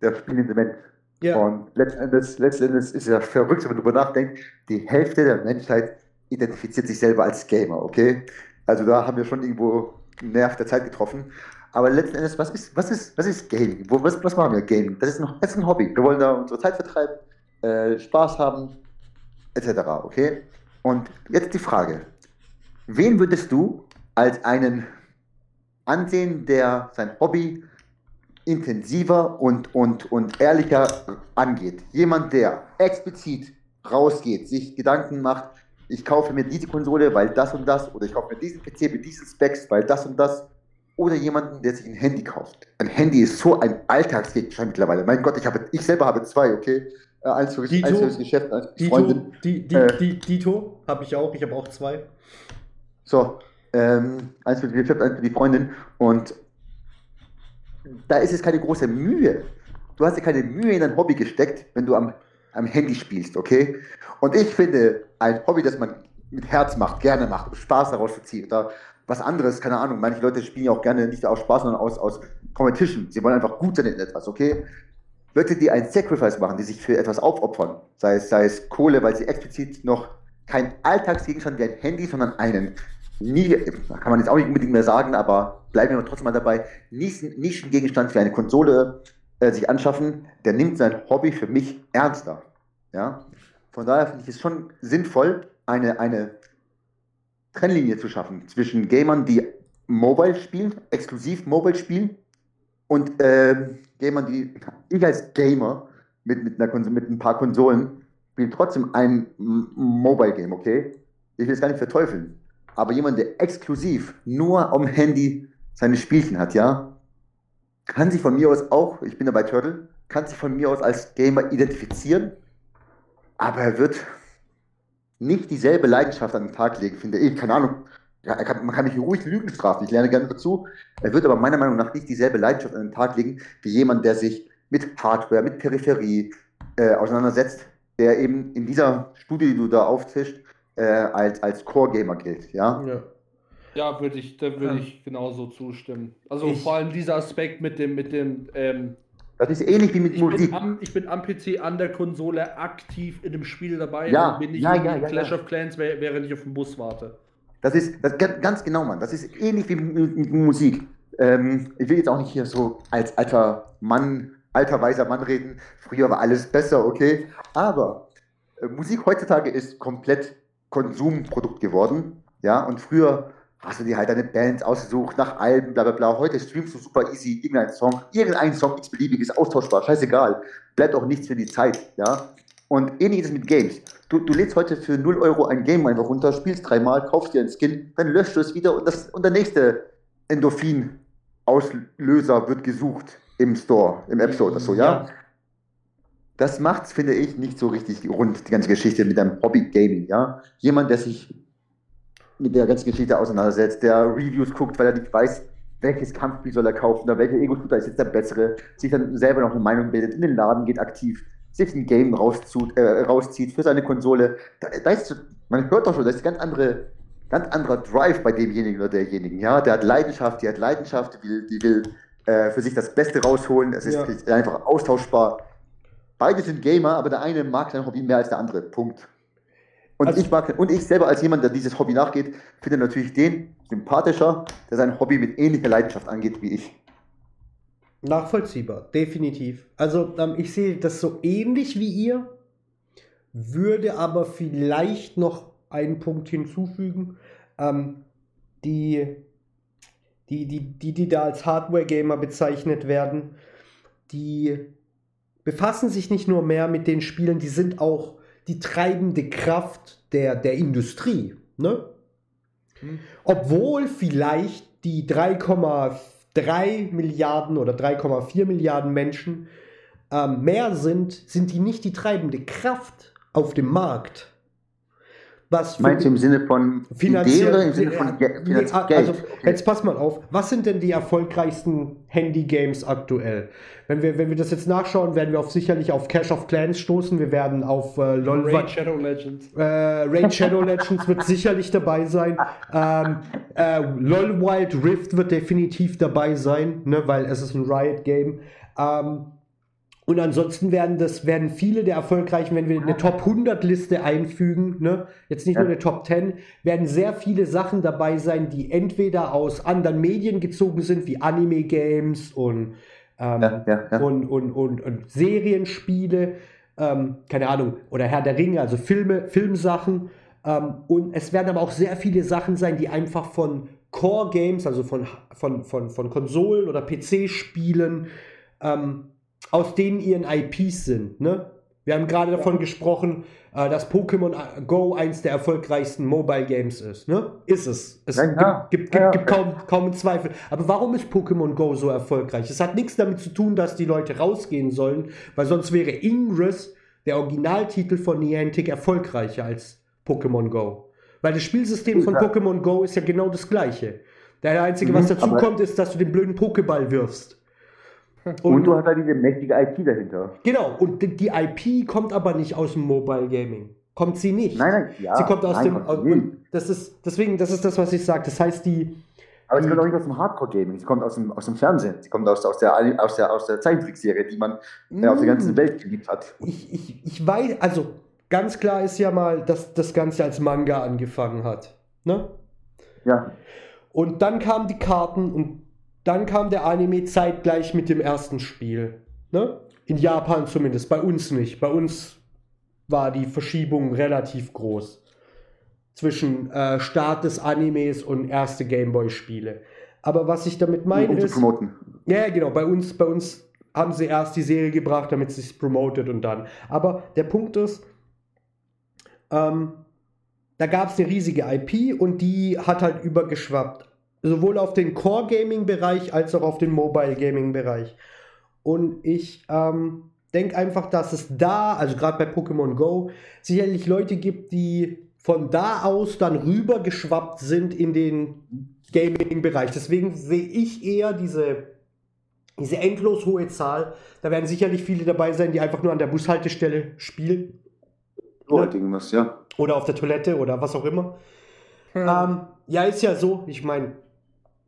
der spielende Mensch. Ja. Und letzten Endes, letzten Endes ist es ja verrückt, wenn man darüber nachdenkt, die Hälfte der Menschheit identifiziert sich selber als Gamer, okay? Also da haben wir schon irgendwo einen Nerv der Zeit getroffen. Aber letzten Endes, was ist, was ist, was ist Gaming? Wo, was, was machen wir Gaming? Das ist, noch, das ist ein Hobby. Wir wollen da unsere Zeit vertreiben, äh, Spaß haben, etc., okay? Und jetzt die Frage. Wen würdest du als einen ansehen, der sein Hobby intensiver und, und, und ehrlicher angeht? Jemand, der explizit rausgeht, sich Gedanken macht, ich kaufe mir diese Konsole, weil das und das, oder ich kaufe mir diesen PC mit diesen Specs, weil das und das, oder jemanden, der sich ein Handy kauft. Ein Handy ist so ein Alltagsgegenstand mittlerweile. Mein Gott, ich, habe, ich selber habe zwei, okay? Äh, eins, für, Dito, fürs Geschäft, eins für Dito, Freundin. Die, die, äh, Dito habe ich auch, ich habe auch zwei. So, ähm, eins für das Geschäft, eins für die Freundin. Und da ist es keine große Mühe. Du hast ja keine Mühe in dein Hobby gesteckt, wenn du am, am Handy spielst, okay? Und ich finde, ein Hobby, das man mit Herz macht, gerne macht, Spaß daraus zu ziehen, oder was anderes, keine Ahnung, manche Leute spielen ja auch gerne nicht aus Spaß, sondern aus, aus Competition. Sie wollen einfach gut sein in etwas, okay? Leute, die ein Sacrifice machen, die sich für etwas aufopfern, sei es, sei es Kohle, weil sie explizit noch kein Alltagsgegenstand wie ein Handy, sondern einen nie, kann man jetzt auch nicht unbedingt mehr sagen, aber bleiben wir trotzdem mal dabei, Nischengegenstand für eine Konsole äh, sich anschaffen, der nimmt sein Hobby für mich ernster. Ja? Von daher finde ich es schon sinnvoll, eine, eine Trennlinie zu schaffen zwischen Gamern, die Mobile spielen, exklusiv Mobile spielen, und äh, Gamern, die ich als Gamer mit, mit, einer mit ein paar Konsolen spiele trotzdem ein Mobile Game, okay? Ich will es gar nicht verteufeln. Aber jemand, der exklusiv nur am Handy seine Spielchen hat, ja, kann sich von mir aus auch, ich bin dabei Turtle, kann sich von mir aus als Gamer identifizieren aber er wird nicht dieselbe Leidenschaft an den Tag legen, finde ich. Keine Ahnung. Ja, kann, man kann mich ruhig Lügen strafen, ich lerne gerne dazu. Er wird aber meiner Meinung nach nicht dieselbe Leidenschaft an den Tag legen, wie jemand, der sich mit Hardware, mit Peripherie äh, auseinandersetzt, der eben in dieser Studie, die du da aufzischt, äh, als, als Core-Gamer gilt. Ja, ja. ja würde ich, da würde ich genauso zustimmen. Also ich, vor allem dieser Aspekt mit dem, mit dem ähm, das ist ähnlich wie mit ich Musik. Bin am, ich bin am PC an der Konsole aktiv in dem Spiel dabei ja, und bin nicht ja, in ja, ja, Clash of Clans, während ich auf den Bus warte. Das ist das, ganz genau, Mann. Das ist ähnlich wie mit, mit Musik. Ähm, ich will jetzt auch nicht hier so als alter Mann, alter weiser Mann reden. Früher war alles besser, okay. Aber äh, Musik heutzutage ist komplett Konsumprodukt geworden. Ja, und früher hast du dir halt deine Bands ausgesucht, nach Alben, bla bla bla. Heute streamst du super easy irgendeinen Song, irgendein Song, nichts beliebiges, austauschbar, scheißegal. Bleibt auch nichts für die Zeit, ja. Und ähnlich ist es mit Games. Du, du lädst heute für 0 Euro ein Game einfach runter, spielst dreimal, kaufst dir einen Skin, dann löscht du es wieder und, das, und der nächste Endorphin-Auslöser wird gesucht im Store, im App Store oder so, ja. ja. Das macht's, finde ich, nicht so richtig rund, die ganze Geschichte mit deinem Hobby-Gaming, ja. Jemand, der sich mit der ganzen Geschichte auseinandersetzt, der Reviews guckt, weil er nicht weiß, welches Kampfspiel soll er kaufen oder welcher Ego-Shooter ist jetzt der bessere, sich dann selber noch eine Meinung bildet, in den Laden geht aktiv, sich ein Game rauszieht, äh, rauszieht für seine Konsole. Da, da ist, man hört doch schon, das ist ein ganz, andere, ganz anderer Drive bei demjenigen oder derjenigen. Ja? Der hat Leidenschaft, die hat Leidenschaft, die will, die will äh, für sich das Beste rausholen. Es ist ja. einfach austauschbar. Beide sind Gamer, aber der eine mag sein Hobby mehr als der andere. Punkt. Und, also, ich mag, und ich selber als jemand, der dieses Hobby nachgeht, finde natürlich den sympathischer, der sein Hobby mit ähnlicher Leidenschaft angeht wie ich. Nachvollziehbar, definitiv. Also ähm, ich sehe das so ähnlich wie ihr, würde aber vielleicht noch einen Punkt hinzufügen. Ähm, die, die, die, die, die da als Hardware-Gamer bezeichnet werden, die befassen sich nicht nur mehr mit den Spielen, die sind auch die treibende Kraft der, der Industrie. Ne? Hm. Obwohl vielleicht die 3,3 Milliarden oder 3,4 Milliarden Menschen ähm, mehr sind, sind die nicht die treibende Kraft auf dem Markt. Was Meinst du im Sinne von finanziell, im Sinne von Ge nee, Geld? Also, jetzt pass mal auf. Was sind denn die erfolgreichsten Handy-Games aktuell? Wenn wir, wenn wir das jetzt nachschauen, werden wir auf sicherlich auf Cash of Clans stoßen. Wir werden auf äh, LOL. Raid Shadow Legends. Äh, Raid Shadow Legends wird sicherlich dabei sein. Ähm, äh, LOL Wild Rift wird definitiv dabei sein, ne, weil es ist ein Riot-Game. Ähm, und ansonsten werden das werden viele der erfolgreichen, wenn wir eine Top 100 Liste einfügen, ne, jetzt nicht ja. nur eine Top 10, werden sehr viele Sachen dabei sein, die entweder aus anderen Medien gezogen sind, wie Anime Games und, ähm, ja, ja, und, und, und, und, Serienspiele, ähm, keine Ahnung, oder Herr der Ringe, also Filme, Filmsachen. Ähm, und es werden aber auch sehr viele Sachen sein, die einfach von Core Games, also von, von, von, von Konsolen oder PC-Spielen, ähm, aus denen ihren IPs sind. Ne? Wir haben gerade davon gesprochen, äh, dass Pokémon Go eins der erfolgreichsten Mobile Games ist. Ne? Ist es. Es ja, gibt, gibt, ja, gibt, kaum, kaum Zweifel. Aber warum ist Pokémon Go so erfolgreich? Es hat nichts damit zu tun, dass die Leute rausgehen sollen, weil sonst wäre Ingress, der Originaltitel von Niantic, erfolgreicher als Pokémon Go. Weil das Spielsystem von Pokémon Go ist ja genau das gleiche. Der einzige, was mhm, dazu kommt, ist, dass du den blöden Pokéball wirfst. Und, und, du hast da diese mächtige IP dahinter. Genau, und die, die, IP kommt aber nicht aus dem Mobile Gaming. Kommt sie nicht. Nein, nein, ja. Sie kommt aus nein, dem. Aus, das ist, deswegen, das ist das, was ich sage. Das heißt, die. Aber sie kommt auch nicht aus dem Hardcore-Gaming, sie kommt aus dem, aus dem Fernsehen, sie kommt aus, aus der, aus der, aus der Zeichentrickserie, die man mm, auf der ganzen Welt geliebt hat. Ich, ich, ich weiß, also ganz klar ist ja mal, dass das Ganze als Manga angefangen hat. Ne? Ja. Und dann kamen die Karten und dann kam der Anime zeitgleich mit dem ersten Spiel. Ne? In Japan zumindest, bei uns nicht. Bei uns war die Verschiebung relativ groß zwischen äh, Start des Animes und erste Gameboy-Spiele. Aber was ich damit meine um ist. Promoten. Ja, genau. Bei uns, bei uns haben sie erst die Serie gebracht, damit sie es promotet und dann. Aber der Punkt ist, ähm, da gab es eine riesige IP und die hat halt übergeschwappt sowohl auf den Core Gaming Bereich als auch auf den Mobile Gaming Bereich. Und ich ähm, denke einfach, dass es da, also gerade bei Pokémon Go, sicherlich Leute gibt, die von da aus dann rüber geschwappt sind in den Gaming-Bereich. Deswegen sehe ich eher diese, diese endlos hohe Zahl. Da werden sicherlich viele dabei sein, die einfach nur an der Bushaltestelle spielen. Oder, irgendwas, ja. oder auf der Toilette oder was auch immer. Hm. Ähm, ja, ist ja so. Ich meine,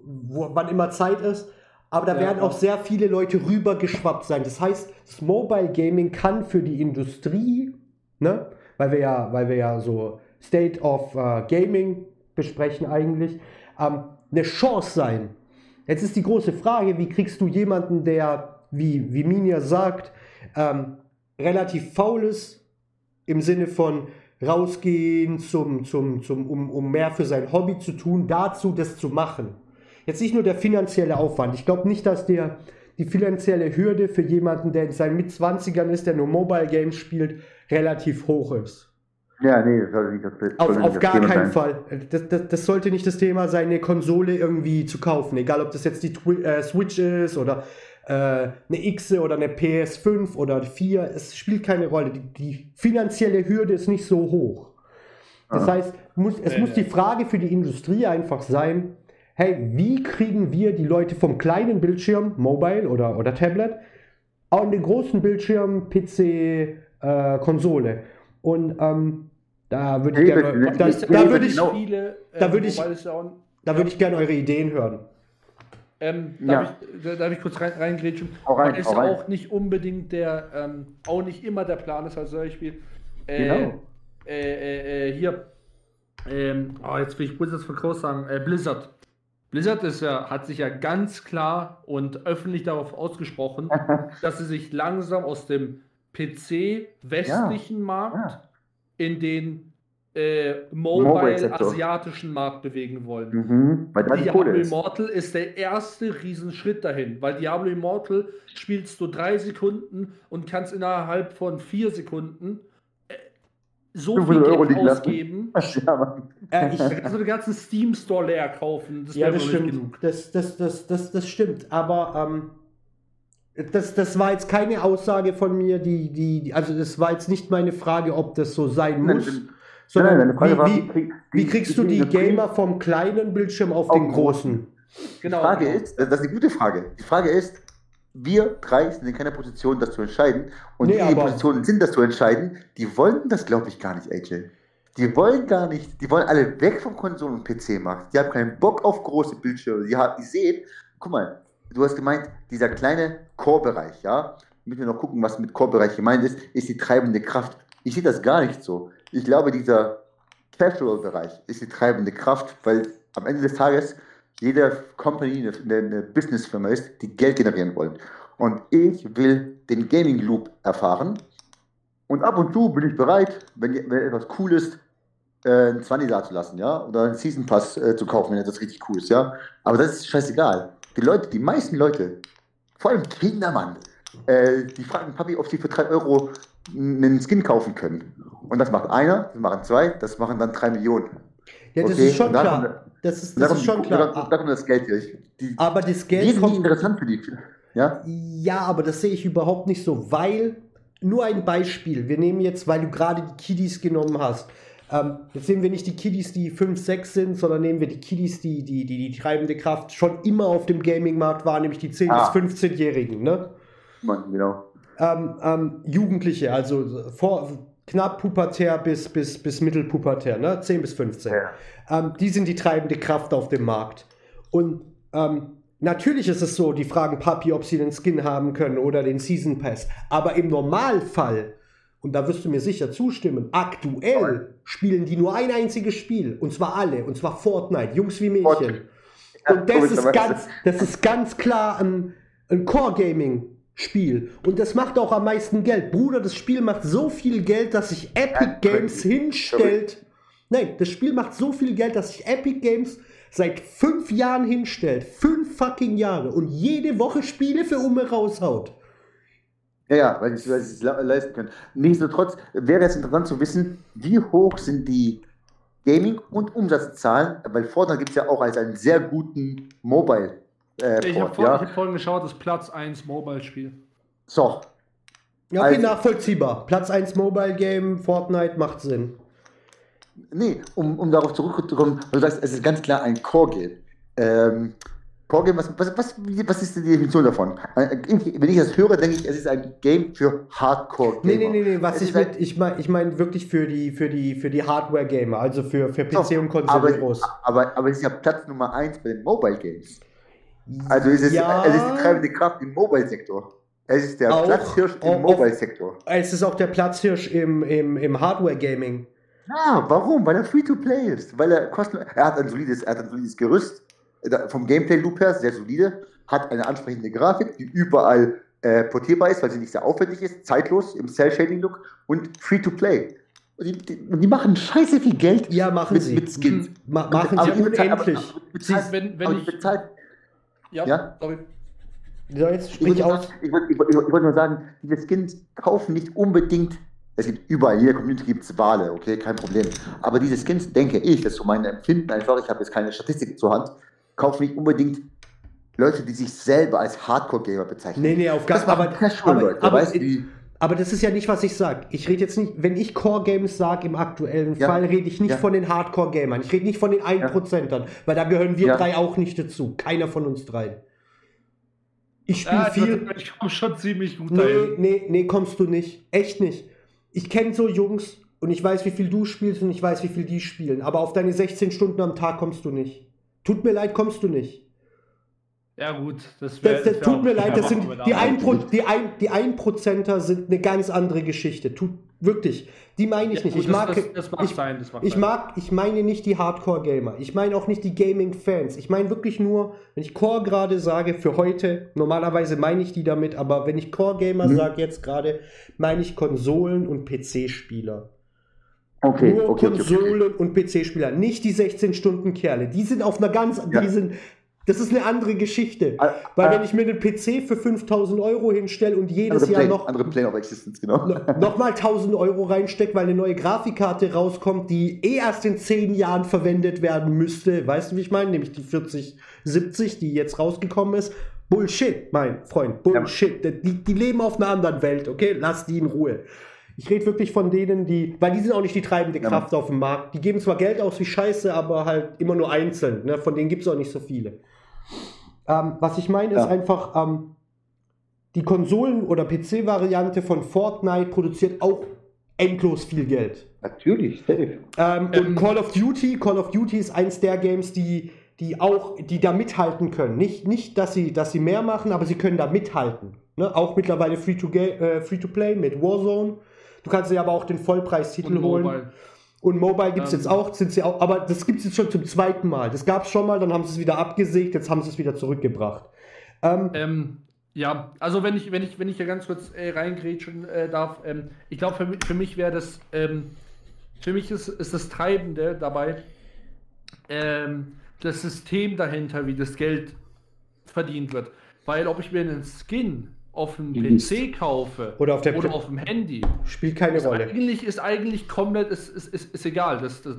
wo, wann immer Zeit ist. Aber da ja, werden auch sehr viele Leute rübergeschwappt sein. Das heißt, das Mobile Gaming kann für die Industrie, ne, weil wir ja, weil wir ja so State of uh, Gaming besprechen eigentlich, ähm, eine Chance sein. Jetzt ist die große Frage, wie kriegst du jemanden, der, wie, wie Minja sagt, ähm, relativ faul ist, im Sinne von rausgehen, zum, zum, zum, um, um mehr für sein Hobby zu tun, dazu das zu machen. Jetzt nicht nur der finanzielle Aufwand. Ich glaube nicht, dass der, die finanzielle Hürde für jemanden, der in seinen Mitzwanzigern ist, der nur Mobile Games spielt, relativ hoch ist. Ja, nee, das sollte nicht das, das Auf, auf gar Thema keinen sein. Fall. Das, das, das, sollte nicht das Thema sein, eine Konsole irgendwie zu kaufen. Egal, ob das jetzt die Twi äh, Switch ist oder äh, eine X oder eine PS5 oder 4. Es spielt keine Rolle. Die, die finanzielle Hürde ist nicht so hoch. Das ah. heißt, muss, es nee, muss die Frage für die Industrie einfach sein, hey, wie kriegen wir die Leute vom kleinen Bildschirm, Mobile oder, oder Tablet, an den großen Bildschirm, PC, äh, Konsole. Und ähm, da würde ich gerne, da, da würde ich, viele, da würde ich, da würde ich gerne eure Ideen hören. Ähm, darf, ja. ich, darf ich kurz rein, reingrätschen? Auch rein, ist rein. auch nicht unbedingt der, ähm, auch nicht immer der Plan ist als Beispiel. Äh, genau. Äh, äh, äh hier, ähm, oh, jetzt will ich Blizzard von Groß sagen, äh, Blizzard. Blizzard ist ja, hat sich ja ganz klar und öffentlich darauf ausgesprochen, dass sie sich langsam aus dem PC-westlichen ja, Markt ja. in den äh, Mobile-asiatischen Mobile Markt bewegen wollen. Mhm, weil Diablo Immortal ist der erste Riesenschritt dahin, weil Diablo Immortal spielst du drei Sekunden und kannst innerhalb von vier Sekunden so viel Geld ausgeben. ja, äh, ich kann so den ganzen Steam Store leer kaufen. Das ja, das stimmt. Genug. Das, das, das, das, das stimmt. Aber ähm, das, das war jetzt keine Aussage von mir, die, die, also das war jetzt nicht meine Frage, ob das so sein muss. Nein, sondern nein, nein, wie, war, wie, wie, wie, kriegst du die Gamer vom kleinen Bildschirm auf, auf den großen? Genau. Die Frage ist, das ist eine gute Frage. Die Frage ist, wir drei sind in keiner Position, das zu entscheiden. Und nee, die, die Positionen sind, das zu entscheiden, die wollten das, glaube ich, gar nicht, AJ. Die wollen gar nicht, die wollen alle weg vom Konsolen- und PC-Markt. Die haben keinen Bock auf große Bildschirme. Die, haben, die sehen, guck mal, du hast gemeint, dieser kleine Core-Bereich, ja, müssen wir noch gucken, was mit Core-Bereich gemeint ist, ist die treibende Kraft. Ich sehe das gar nicht so. Ich glaube, dieser Casual-Bereich ist die treibende Kraft, weil am Ende des Tages jeder Company eine, eine Businessfirma ist, die Geld generieren wollen. Und ich will den Gaming Loop erfahren. Und ab und zu bin ich bereit, wenn, wenn etwas cool ist, äh, ein 20 da zu lassen, ja, oder einen Season Pass äh, zu kaufen, wenn etwas richtig cool ist, ja. Aber das ist scheißegal. Die Leute, die meisten Leute, vor allem Kinder, Mann, äh, die fragen Papi, ob sie für 3 Euro einen Skin kaufen können. Und das macht einer, das machen zwei, das machen dann 3 Millionen. Ja, das okay? ist schon klar. Das ist, das ist schon klar. Da, kommt das Geld durch. Die, aber das Geld. Die sind kommt, interessant für die. Ja? ja, aber das sehe ich überhaupt nicht so, weil, nur ein Beispiel, wir nehmen jetzt, weil du gerade die Kiddies genommen hast, ähm, jetzt nehmen wir nicht die Kiddies, die 5, 6 sind, sondern nehmen wir die Kiddies, die die, die, die treibende Kraft schon immer auf dem Gaming-Markt waren, nämlich die 10- ah. bis 15-Jährigen, ne? Man, genau. Ähm, ähm, Jugendliche, also vor, knapp pubertär bis, bis, bis mittelpubertär, ne? 10 bis 15. Ja. Ähm, die sind die treibende Kraft auf dem Markt. Und ähm, natürlich ist es so, die fragen Papi, ob sie den Skin haben können oder den Season Pass. Aber im Normalfall, und da wirst du mir sicher zustimmen, aktuell spielen die nur ein einziges Spiel. Und zwar alle. Und zwar Fortnite, Jungs wie Mädchen. Und das ist ganz, das ist ganz klar ein, ein Core-Gaming Spiel. Und das macht auch am meisten Geld. Bruder, das Spiel macht so viel Geld, dass sich Epic Games hinstellt. Nein, das Spiel macht so viel Geld, dass sich Epic Games seit fünf Jahren hinstellt. Fünf fucking Jahre. Und jede Woche Spiele für Umme raushaut. Ja, ja, weil sie es leisten können. Nichtsdestotrotz wäre es interessant zu wissen, wie hoch sind die Gaming- und Umsatzzahlen, weil Fortnite gibt es ja auch als einen sehr guten Mobile äh, ich habe ja. hab vorhin geschaut, das Platz 1 Mobile-Spiel. So. Ja, okay, also, nachvollziehbar. Platz 1 Mobile-Game, Fortnite macht Sinn. Nee, um, um darauf zurückzukommen, du sagst, es ist ganz klar ein Core-Game. Ähm, Core-Game, was, was, was, was ist die Definition davon? Äh, wenn ich das höre, denke ich, es ist ein Game für Hardcore-Gamer. Nee, nee, nee, nee, was ich mit, ich meine ich mein wirklich für die, für die, für die Hardware-Gamer, also für, für PC so, und Konsole aber, aber, aber es ist ja Platz Nummer 1 bei den Mobile-Games. Also es ist, ja, es ist die treibende Kraft im Mobile-Sektor. Es ist der auch, Platzhirsch im Mobile-Sektor. Es ist auch der Platzhirsch im, im, im Hardware-Gaming. Ja, warum? Weil er Free-to-Play ist. Weil er kostenlos. Er hat ein solides, er hat ein solides Gerüst. Vom Gameplay-Loop her sehr solide. Hat eine ansprechende Grafik, die überall äh, portierbar ist, weil sie nicht sehr aufwendig ist. Zeitlos im Cell-Shading-Look und Free-to-play. Und die, die, die, machen scheiße viel Geld ja, machen mit, sie. mit Skins. Ma machen aber sie unendlich. Aber, aber bezahlt, wenn, wenn ich, bezahlt, ja, ja? sorry. So, jetzt sprich ich aus. Ich wollte wollt, wollt nur sagen, diese Skins kaufen nicht unbedingt, es gibt überall, in jeder Community gibt es Wale, okay, kein Problem. Aber diese Skins, denke ich, das ist so mein Empfinden einfach, ich habe jetzt keine Statistik zur Hand, kaufen nicht unbedingt Leute, die sich selber als Hardcore-Gamer bezeichnen. Nee, nee, auf gar Fall. Aber, Casual, aber, Leute, aber, weißt, die, aber das ist ja nicht, was ich sage. Ich rede jetzt nicht, wenn ich Core Games sage im aktuellen ja. Fall, rede ich nicht ja. von den Hardcore Gamern. Ich rede nicht von den 1%ern, ja. weil da gehören wir drei auch nicht dazu. Keiner von uns drei. Ich spiele viel. Ich komme schon ziemlich gut nee, dahin. Nee, nee, kommst du nicht. Echt nicht. Ich kenne so Jungs und ich weiß, wie viel du spielst und ich weiß, wie viel die spielen. Aber auf deine 16 Stunden am Tag kommst du nicht. Tut mir leid, kommst du nicht. Ja, gut, das, wär, das, das, das tut mir leid, das sind die, ein, die, ein, die Einprozenter sind eine ganz andere Geschichte. Tut wirklich. Die meine ich ja, nicht. Gut, ich mag, das, mag ich, sein, mag ich mag, ich meine nicht die Hardcore-Gamer. Ich meine auch nicht die Gaming-Fans. Ich meine wirklich nur, wenn ich Core gerade sage, für heute, normalerweise meine ich die damit, aber wenn ich Core-Gamer mhm. sage jetzt gerade, meine ich Konsolen- und PC-Spieler. Okay, nur okay, Konsolen- okay, okay. und PC-Spieler, nicht die 16-Stunden-Kerle. Die sind auf einer ganz, ja. die sind Das ist eine andere Geschichte. Äh, Weil wenn ich mir einen PC für 5000 Euro hinstelle und jedes Jahr Plane, noch. Andere Plane of Existence, genau. Nochmal 1000 Euro reinstecke, weil eine neue Grafikkarte rauskommt, die eh erst in 10 Jahren verwendet werden müsste. Weißt du, wie ich meine? Nämlich die 4070, die jetzt rausgekommen ist. Bullshit, mein Freund. Bullshit. Ja. Die, die leben auf einer anderen Welt, okay? Lass die in Ruhe. Ich rede wirklich von denen, die, weil die sind auch nicht die treibende Kraft ja. auf dem Markt. Die geben zwar Geld aus wie Scheiße, aber halt immer nur einzeln. Ne? Von denen gibt es auch nicht so viele. Ähm, was ich meine, ja. ist einfach, ähm, die Konsolen- oder PC-Variante von Fortnite produziert auch endlos viel Geld. Natürlich, safe. Ähm, und ähm. Call of Duty, Call of Duty ist eins der Games, die, die auch, die da mithalten können. Nicht, nicht dass, sie, dass sie mehr machen, aber sie können da mithalten. Ne? Auch mittlerweile Free-to-Play äh, Free mit Warzone. Du kannst dir aber auch den Vollpreistitel holen. Mobile. Und Mobile gibt es ähm, jetzt auch, sind sie auch, aber das gibt es jetzt schon zum zweiten Mal. Das gab es schon mal, dann haben sie es wieder abgesägt, jetzt haben sie es wieder zurückgebracht. Ähm, ähm, ja, also wenn ich, wenn ich, wenn ich hier ganz kurz äh, reingrätschen äh, darf, ähm, ich glaube, für, für mich wäre das, ähm, für mich ist, ist das Treibende dabei, ähm, das System dahinter, wie das Geld verdient wird. Weil ob ich mir einen Skin auf dem PC kaufe oder auf, der oder auf dem Handy, spielt keine ist Rolle. Eigentlich ist eigentlich komplett ist, ist, ist, ist egal. Das, das,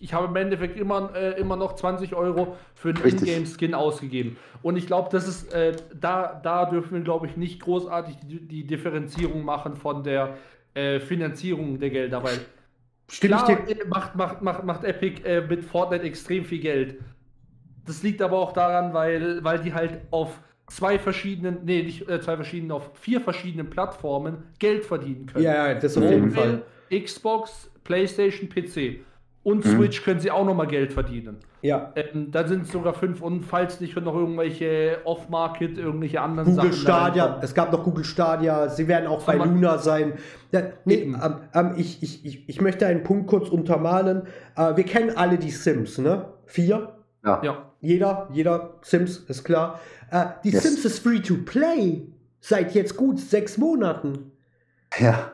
ich habe im Endeffekt immer, äh, immer noch 20 Euro für einen Ingame-Skin ausgegeben. Und ich glaube, das ist äh, da, da dürfen wir, glaube ich, nicht großartig die, die Differenzierung machen von der äh, Finanzierung der Gelder, weil Stimmt klar, macht, macht, macht, macht Epic äh, mit Fortnite extrem viel Geld. Das liegt aber auch daran, weil, weil die halt auf zwei verschiedenen, nee, nicht äh, zwei verschiedenen, auf vier verschiedenen Plattformen Geld verdienen können. Ja, das auf jeden Fall. Xbox, PlayStation, PC. Und mhm. Switch können sie auch nochmal Geld verdienen. Ja. Ähm, da sind es sogar fünf und falls nicht noch irgendwelche Off-Market, irgendwelche anderen Google Sachen. Google Stadia, es gab noch Google Stadia, sie werden auch bei Luna sein. Ja, nee, ähm, ähm, ich, ich, ich, ich möchte einen Punkt kurz untermalen. Äh, wir kennen alle die Sims, ne? Vier? Ja. ja. Jeder, jeder Sims, ist klar. Äh, die yes. Sims ist free to play. Seit jetzt gut sechs Monaten. Ja.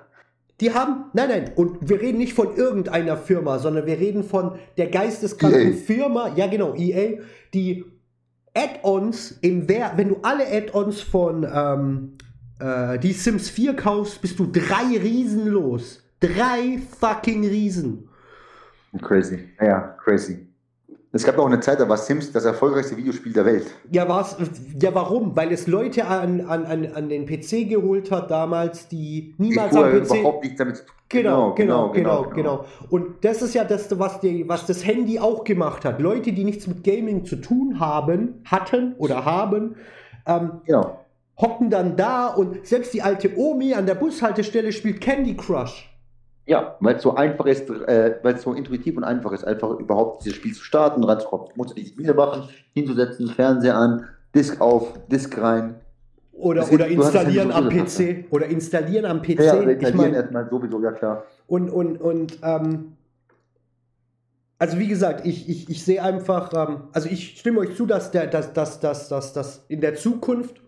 Die haben, nein, nein, und wir reden nicht von irgendeiner Firma, sondern wir reden von der geisteskranken EA. Firma, ja genau, EA, die Add-ons im Wert, wenn du alle Add-ons von ähm, äh, die Sims 4 kaufst, bist du drei Riesen los. Drei fucking Riesen. Crazy. Ja, crazy. Es gab auch eine Zeit, da war Sims das erfolgreichste Videospiel der Welt. Ja, war's, ja warum? Weil es Leute an, an, an, an den PC geholt hat damals, die niemals am PC... überhaupt nichts damit zu tun Genau genau, genau, genau, genau, genau, Und das ist ja das, was, die, was das Handy auch gemacht hat. Leute, die nichts mit Gaming zu tun haben, hatten oder haben, ähm, genau. hocken dann da und selbst die alte Omi an der Bushaltestelle spielt Candy Crush. Ja, weil es so einfach ist, äh, weil es so intuitiv und einfach ist, einfach überhaupt dieses Spiel zu starten, ranzukommen. Muss die Spiele machen, hinzusetzen, Fernseher an, Disk auf, Disk rein. Oder, oder installieren am PC. Oder installieren am PC. Ja, installieren ich mein, erstmal sowieso, ja klar. Und, und, und, ähm, also wie gesagt, ich, ich, ich sehe einfach, ähm, also ich stimme euch zu, dass, der, dass, dass, dass, dass, dass in der Zukunft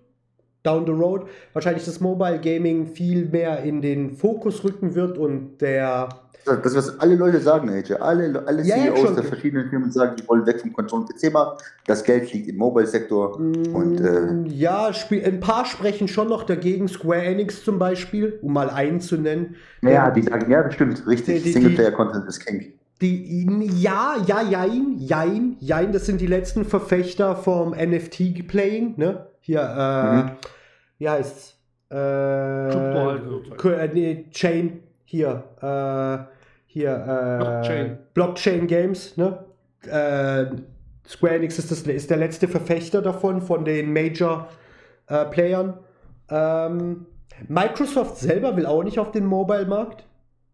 down the road wahrscheinlich das Mobile Gaming viel mehr in den Fokus rücken wird und der. Das, was alle Leute sagen, AJ. Alle, alle ja, CEOs ja, der verschiedenen Firmen sagen, die wollen weg vom Konsolen-PC-Markt. Das Geld liegt im Mobile-Sektor. Mm, und, äh, ja, ein paar sprechen schon noch dagegen. Square Enix zum Beispiel, um mal einen zu nennen. Ja, die sagen, ja, das stimmt, richtig. Singleplayer-Content ist King. Die, ja, ja, jein, jein, jein, das sind die letzten Verfechter vom NFT-Playing, ne? Hier, äh, mhm. wie heißt's? Äh, äh, nee, Chain, hier, äh, hier, äh, Blockchain. Blockchain Games, ne? Äh, Square Enix ist, das, ist der letzte Verfechter davon, von den Major-Playern. Äh, ähm, Microsoft selber will auch nicht auf den Mobile-Markt.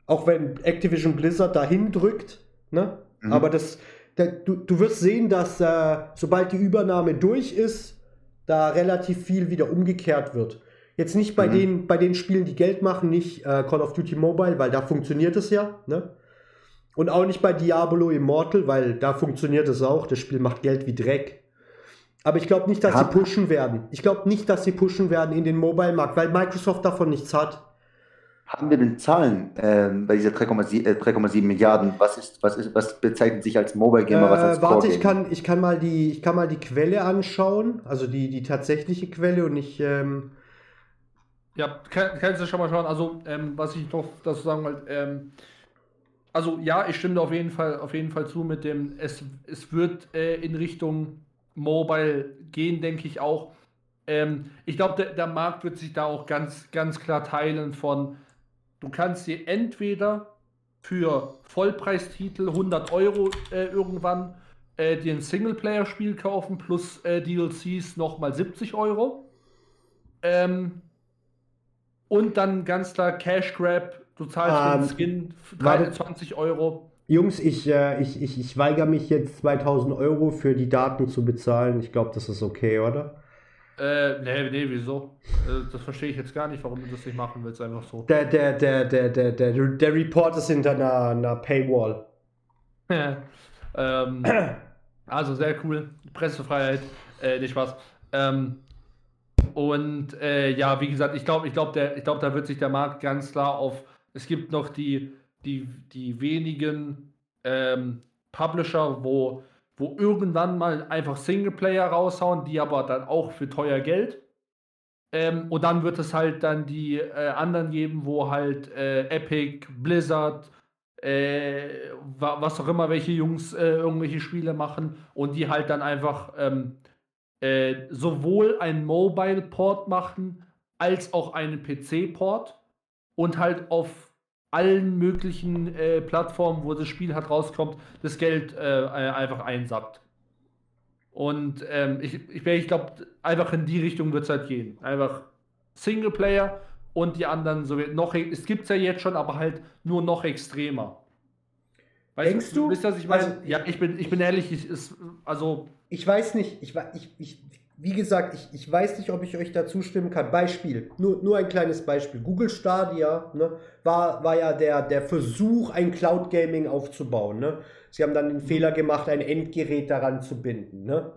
Auch wenn Activision Blizzard dahin drückt. Ne? Mhm. Aber das, der, du, du wirst sehen, dass äh, sobald die Übernahme durch ist, da relativ viel wieder umgekehrt wird. Jetzt nicht bei, mhm. den, bei den Spielen, die Geld machen, nicht äh, Call of Duty Mobile, weil da funktioniert es ja. Ne? Und auch nicht bei Diablo Immortal, weil da funktioniert es auch. Das Spiel macht Geld wie Dreck. Aber ich glaube nicht, dass Hab. sie pushen werden. Ich glaube nicht, dass sie pushen werden in den Mobile-Markt, weil Microsoft davon nichts hat. Haben wir denn Zahlen ähm, bei dieser 3,7 äh, Milliarden? Was ist, was ist, was bezeichnet sich als Mobile Gamer? was als äh, warte, ich kann, ich kann mal die, ich kann mal die Quelle anschauen, also die, die tatsächliche Quelle und ich. Ähm ja, kann, kannst du schon mal schauen. Also ähm, was ich noch dazu sagen wollte. Ähm, also ja, ich stimme auf jeden Fall, auf jeden Fall zu mit dem. Es, es wird äh, in Richtung Mobile gehen, denke ich auch. Ähm, ich glaube, der, der Markt wird sich da auch ganz, ganz klar teilen von Du kannst dir entweder für Vollpreistitel 100 Euro äh, irgendwann äh, dir ein Singleplayer-Spiel kaufen plus äh, DLCs nochmal 70 Euro. Ähm, und dann ganz klar Cash Grab, du zahlst für den ähm, Skin 23 Euro. Jungs, ich, äh, ich, ich, ich weigere mich jetzt 2000 Euro für die Daten zu bezahlen. Ich glaube, das ist okay, oder? Äh, nee, nee, wieso? Äh, das verstehe ich jetzt gar nicht, warum du das nicht machen willst, einfach so. Der, der, der, der, der, der, der Report ist hinter einer, einer Paywall. ähm, also sehr cool. Pressefreiheit, äh, nicht was. Ähm, und äh, ja, wie gesagt, ich glaube, ich glaube, ich glaube, da wird sich der Markt ganz klar auf. Es gibt noch die, die, die wenigen ähm, Publisher, wo wo irgendwann mal einfach Singleplayer raushauen, die aber dann auch für teuer Geld. Ähm, und dann wird es halt dann die äh, anderen geben, wo halt äh, Epic, Blizzard, äh, was auch immer, welche Jungs äh, irgendwelche Spiele machen und die halt dann einfach ähm, äh, sowohl einen Mobile-Port machen als auch einen PC-Port und halt auf allen möglichen äh, Plattformen, wo das Spiel halt rauskommt, das Geld äh, einfach einsackt. Und ähm, ich, ich, ich glaube, einfach in die Richtung wird es halt gehen. Einfach Singleplayer und die anderen so noch. Es gibt es ja jetzt schon, aber halt nur noch extremer. Weißt Denkst du? Wisst ihr, was ich meine? Also, ja, ich bin, ich bin ehrlich, ich, ist, also. Ich weiß nicht, ich, ich, ich, wie gesagt, ich, ich weiß nicht, ob ich euch da zustimmen kann. Beispiel, nur, nur ein kleines Beispiel. Google Stadia ne, war, war ja der, der Versuch, ein Cloud Gaming aufzubauen. Ne? Sie haben dann den Fehler gemacht, ein Endgerät daran zu binden. Ne?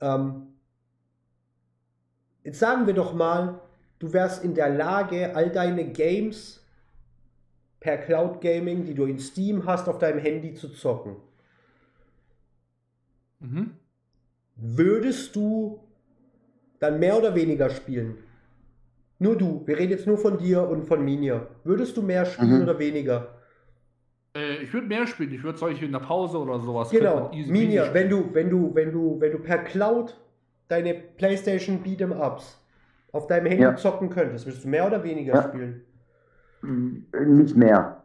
Ähm, jetzt sagen wir doch mal, du wärst in der Lage, all deine Games per Cloud Gaming, die du in Steam hast, auf deinem Handy zu zocken. Mhm. Würdest du dann mehr oder weniger spielen? Nur du. Wir reden jetzt nur von dir und von Minja. Würdest du mehr spielen mhm. oder weniger? Äh, ich würde mehr spielen. Ich würde solche in der Pause oder sowas. Genau. Minja, wenn du, wenn du, wenn du, wenn du per Cloud deine PlayStation Beat'em Ups auf deinem Handy ja. zocken könntest, würdest du mehr oder weniger ja. spielen? Nicht mehr.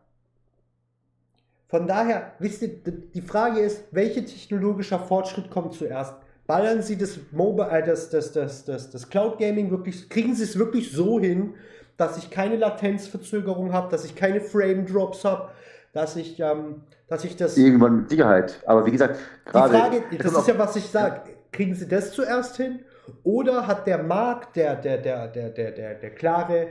Von daher, wisst ihr, die Frage ist, welcher technologischer Fortschritt kommt zuerst? Ballern sie das Mobile, äh, das, das, das, das, das Cloud Gaming wirklich, kriegen sie es wirklich so hin, dass ich keine Latenzverzögerung habe, dass ich keine Frame Drops habe, dass ich, ähm, dass ich das. Irgendwann mit Sicherheit. Aber wie gesagt, gerade. Die Frage, das ist ja, was ich sage. Kriegen sie das zuerst hin? Oder hat der Markt, der, der, der, der, der, der, der klare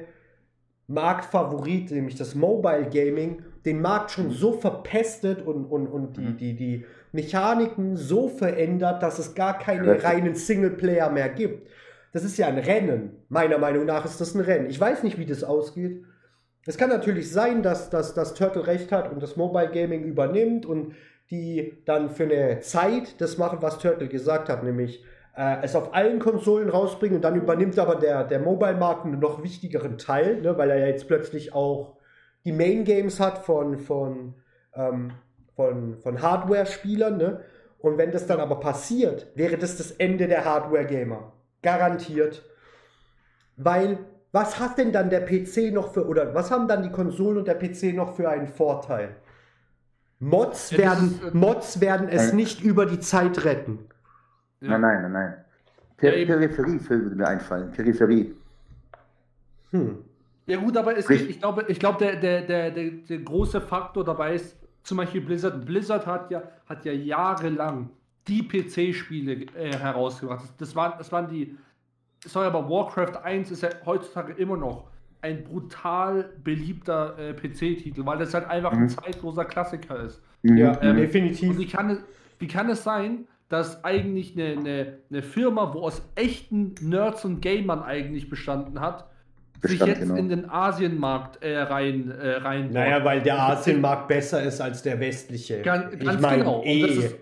Marktfavorit, nämlich das Mobile Gaming, den Markt schon so verpestet und, und, und die, mhm. die, die Mechaniken so verändert, dass es gar keine reinen Singleplayer mehr gibt. Das ist ja ein Rennen. Meiner Meinung nach ist das ein Rennen. Ich weiß nicht, wie das ausgeht. Es kann natürlich sein, dass, dass, dass Turtle recht hat und das Mobile Gaming übernimmt und die dann für eine Zeit das machen, was Turtle gesagt hat, nämlich äh, es auf allen Konsolen rausbringen und dann übernimmt aber der, der Mobile-Markt einen noch wichtigeren Teil, ne, weil er ja jetzt plötzlich auch die Main Games hat von, von, ähm, von, von Hardware-Spielern. Ne? Und wenn das dann aber passiert, wäre das das Ende der Hardware-Gamer. Garantiert. Weil, was hat denn dann der PC noch für, oder was haben dann die Konsolen und der PC noch für einen Vorteil? Mods, ja, werden, ist, äh, Mods werden es nicht über die Zeit retten. Nein, nein, nein, nein. Per ja, Peripherie würde mir einfallen. Peripherie. Hm. Ja gut, aber es, ich glaube, ich glaube der, der, der, der, der große Faktor dabei ist zum Beispiel Blizzard. Blizzard hat ja, hat ja jahrelang die PC-Spiele äh, herausgebracht. Das, das, waren, das waren die. Sorry, aber Warcraft 1 ist ja heutzutage immer noch ein brutal beliebter äh, PC-Titel, weil das halt einfach mhm. ein zeitloser Klassiker ist. Ja, ähm, definitiv. Und wie kann, es, wie kann es sein, dass eigentlich eine, eine, eine Firma, wo aus echten Nerds und Gamern eigentlich bestanden hat, sich jetzt genau. in den Asienmarkt äh, rein, äh, rein. Naja, weil der Asienmarkt besser ist als der westliche. Ganz, ganz ich mein, genau. Eh. Und das ist,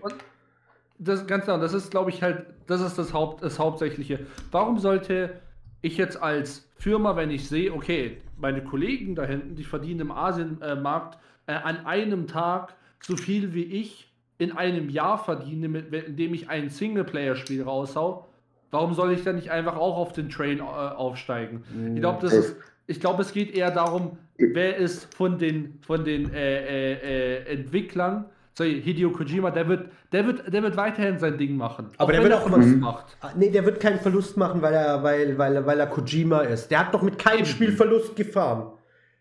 das, ganz genau, das ist, glaube ich, halt, das ist das, Haupt, das Hauptsächliche. Warum sollte ich jetzt als Firma, wenn ich sehe, okay, meine Kollegen da hinten, die verdienen im Asienmarkt äh, an einem Tag so viel wie ich in einem Jahr verdiene, mit, indem ich ein Singleplayer-Spiel raushau, warum soll ich dann nicht einfach auch auf den Train äh, aufsteigen? Ich glaube, das ist, ich glaube, es geht eher darum, wer ist von den, von den äh, äh, äh Entwicklern sorry, Hideo Kojima, der wird, der wird, der wird weiterhin sein Ding machen. Aber der wird auch Verlust mhm. macht. Ah, nee, der wird keinen Verlust machen, weil er, weil, weil, weil er Kojima ist. Der hat doch mit keinem Spiel Verlust gefahren.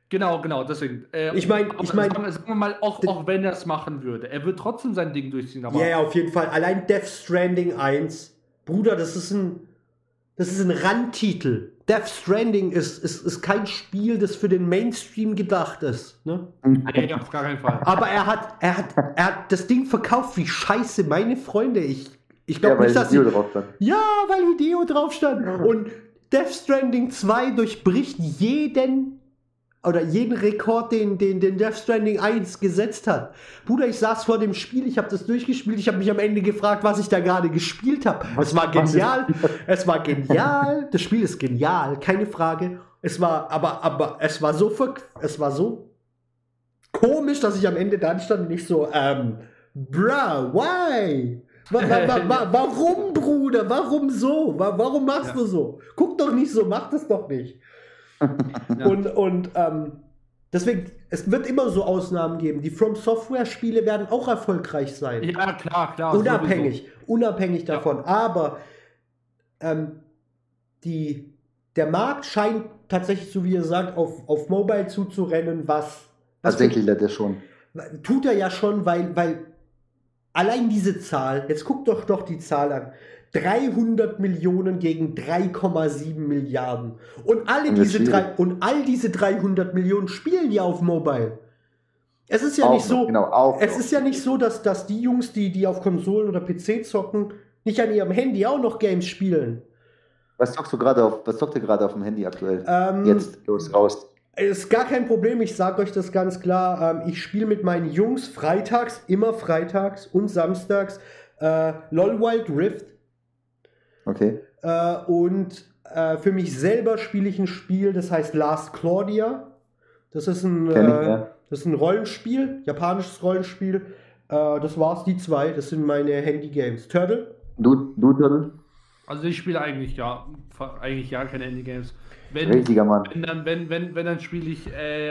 Genau, genau, deswegen. Äh, ich meine, ich meine, sagen, sagen, wir mal, auch, auch wenn er es machen würde, er wird trotzdem sein Ding durchziehen. Ja, yeah, auf jeden Fall. Allein Death Stranding 1, Bruder, das ist ein, das ist ein Randtitel. Death Stranding ist, ist, ist kein Spiel, das für den Mainstream gedacht ist. Ne? Nee, auf gar keinen Fall. Aber er hat, er, hat, er hat das Ding verkauft wie scheiße. Meine Freunde, ich, ich glaube ja, nicht, dass Hideo drauf stand. Ja, weil Hideo drauf stand. Und Death Stranding 2 durchbricht jeden oder jeden Rekord, den, den, den Death Stranding 1 gesetzt hat. Bruder, ich saß vor dem Spiel, ich habe das durchgespielt, ich habe mich am Ende gefragt, was ich da gerade gespielt habe. Es war genial, es war genial, das Spiel ist genial, keine Frage. Es war, aber, aber es war so, es war so komisch, dass ich am Ende dann stand und nicht so, ähm, bruh, why? Wa wa wa warum, Bruder? Warum so? warum machst ja. du so? Guck doch nicht so, mach das doch nicht. Und, und ähm, deswegen, es wird immer so Ausnahmen geben. Die From Software-Spiele werden auch erfolgreich sein. Ja, klar, klar. Unabhängig, sowieso. unabhängig davon. Ja. Aber ähm, die, der Markt scheint tatsächlich, so wie ihr sagt, auf, auf Mobile zuzurennen, was. was Tatsächlich lädt er schon. Tut er ja schon, weil, weil allein diese Zahl, jetzt guckt doch doch die Zahl an. 300 Millionen gegen 3,7 Milliarden. Und alle diese drei, und all diese 300 Millionen spielen ja auf Mobile. Es ist ja auch nicht so, genau, es ist ja nicht so, dass, dass die Jungs, die, die auf Konsolen oder PC zocken, nicht an ihrem Handy auch noch Games spielen. Was zockst du gerade auf, was zockt ihr gerade auf dem Handy aktuell? Ähm, Jetzt, los, raus. Ist gar kein Problem, ich sage euch das ganz klar. Ähm, ich spiele mit meinen Jungs freitags, immer freitags und samstags äh, LOL Wild Rift Okay. Äh, und äh, für mich selber spiele ich ein Spiel, das heißt Last Claudia. Das ist ein, ich, äh, ja. das ist ein Rollenspiel, japanisches Rollenspiel. Äh, das war's, die zwei. Das sind meine Handy-Games. Turtle? Du, du Turtle? Also ich spiele eigentlich ja, eigentlich ja keine Handy-Games. Wenn, Richtiger Mann. Wenn dann, wenn, wenn, wenn, dann spiele ich äh,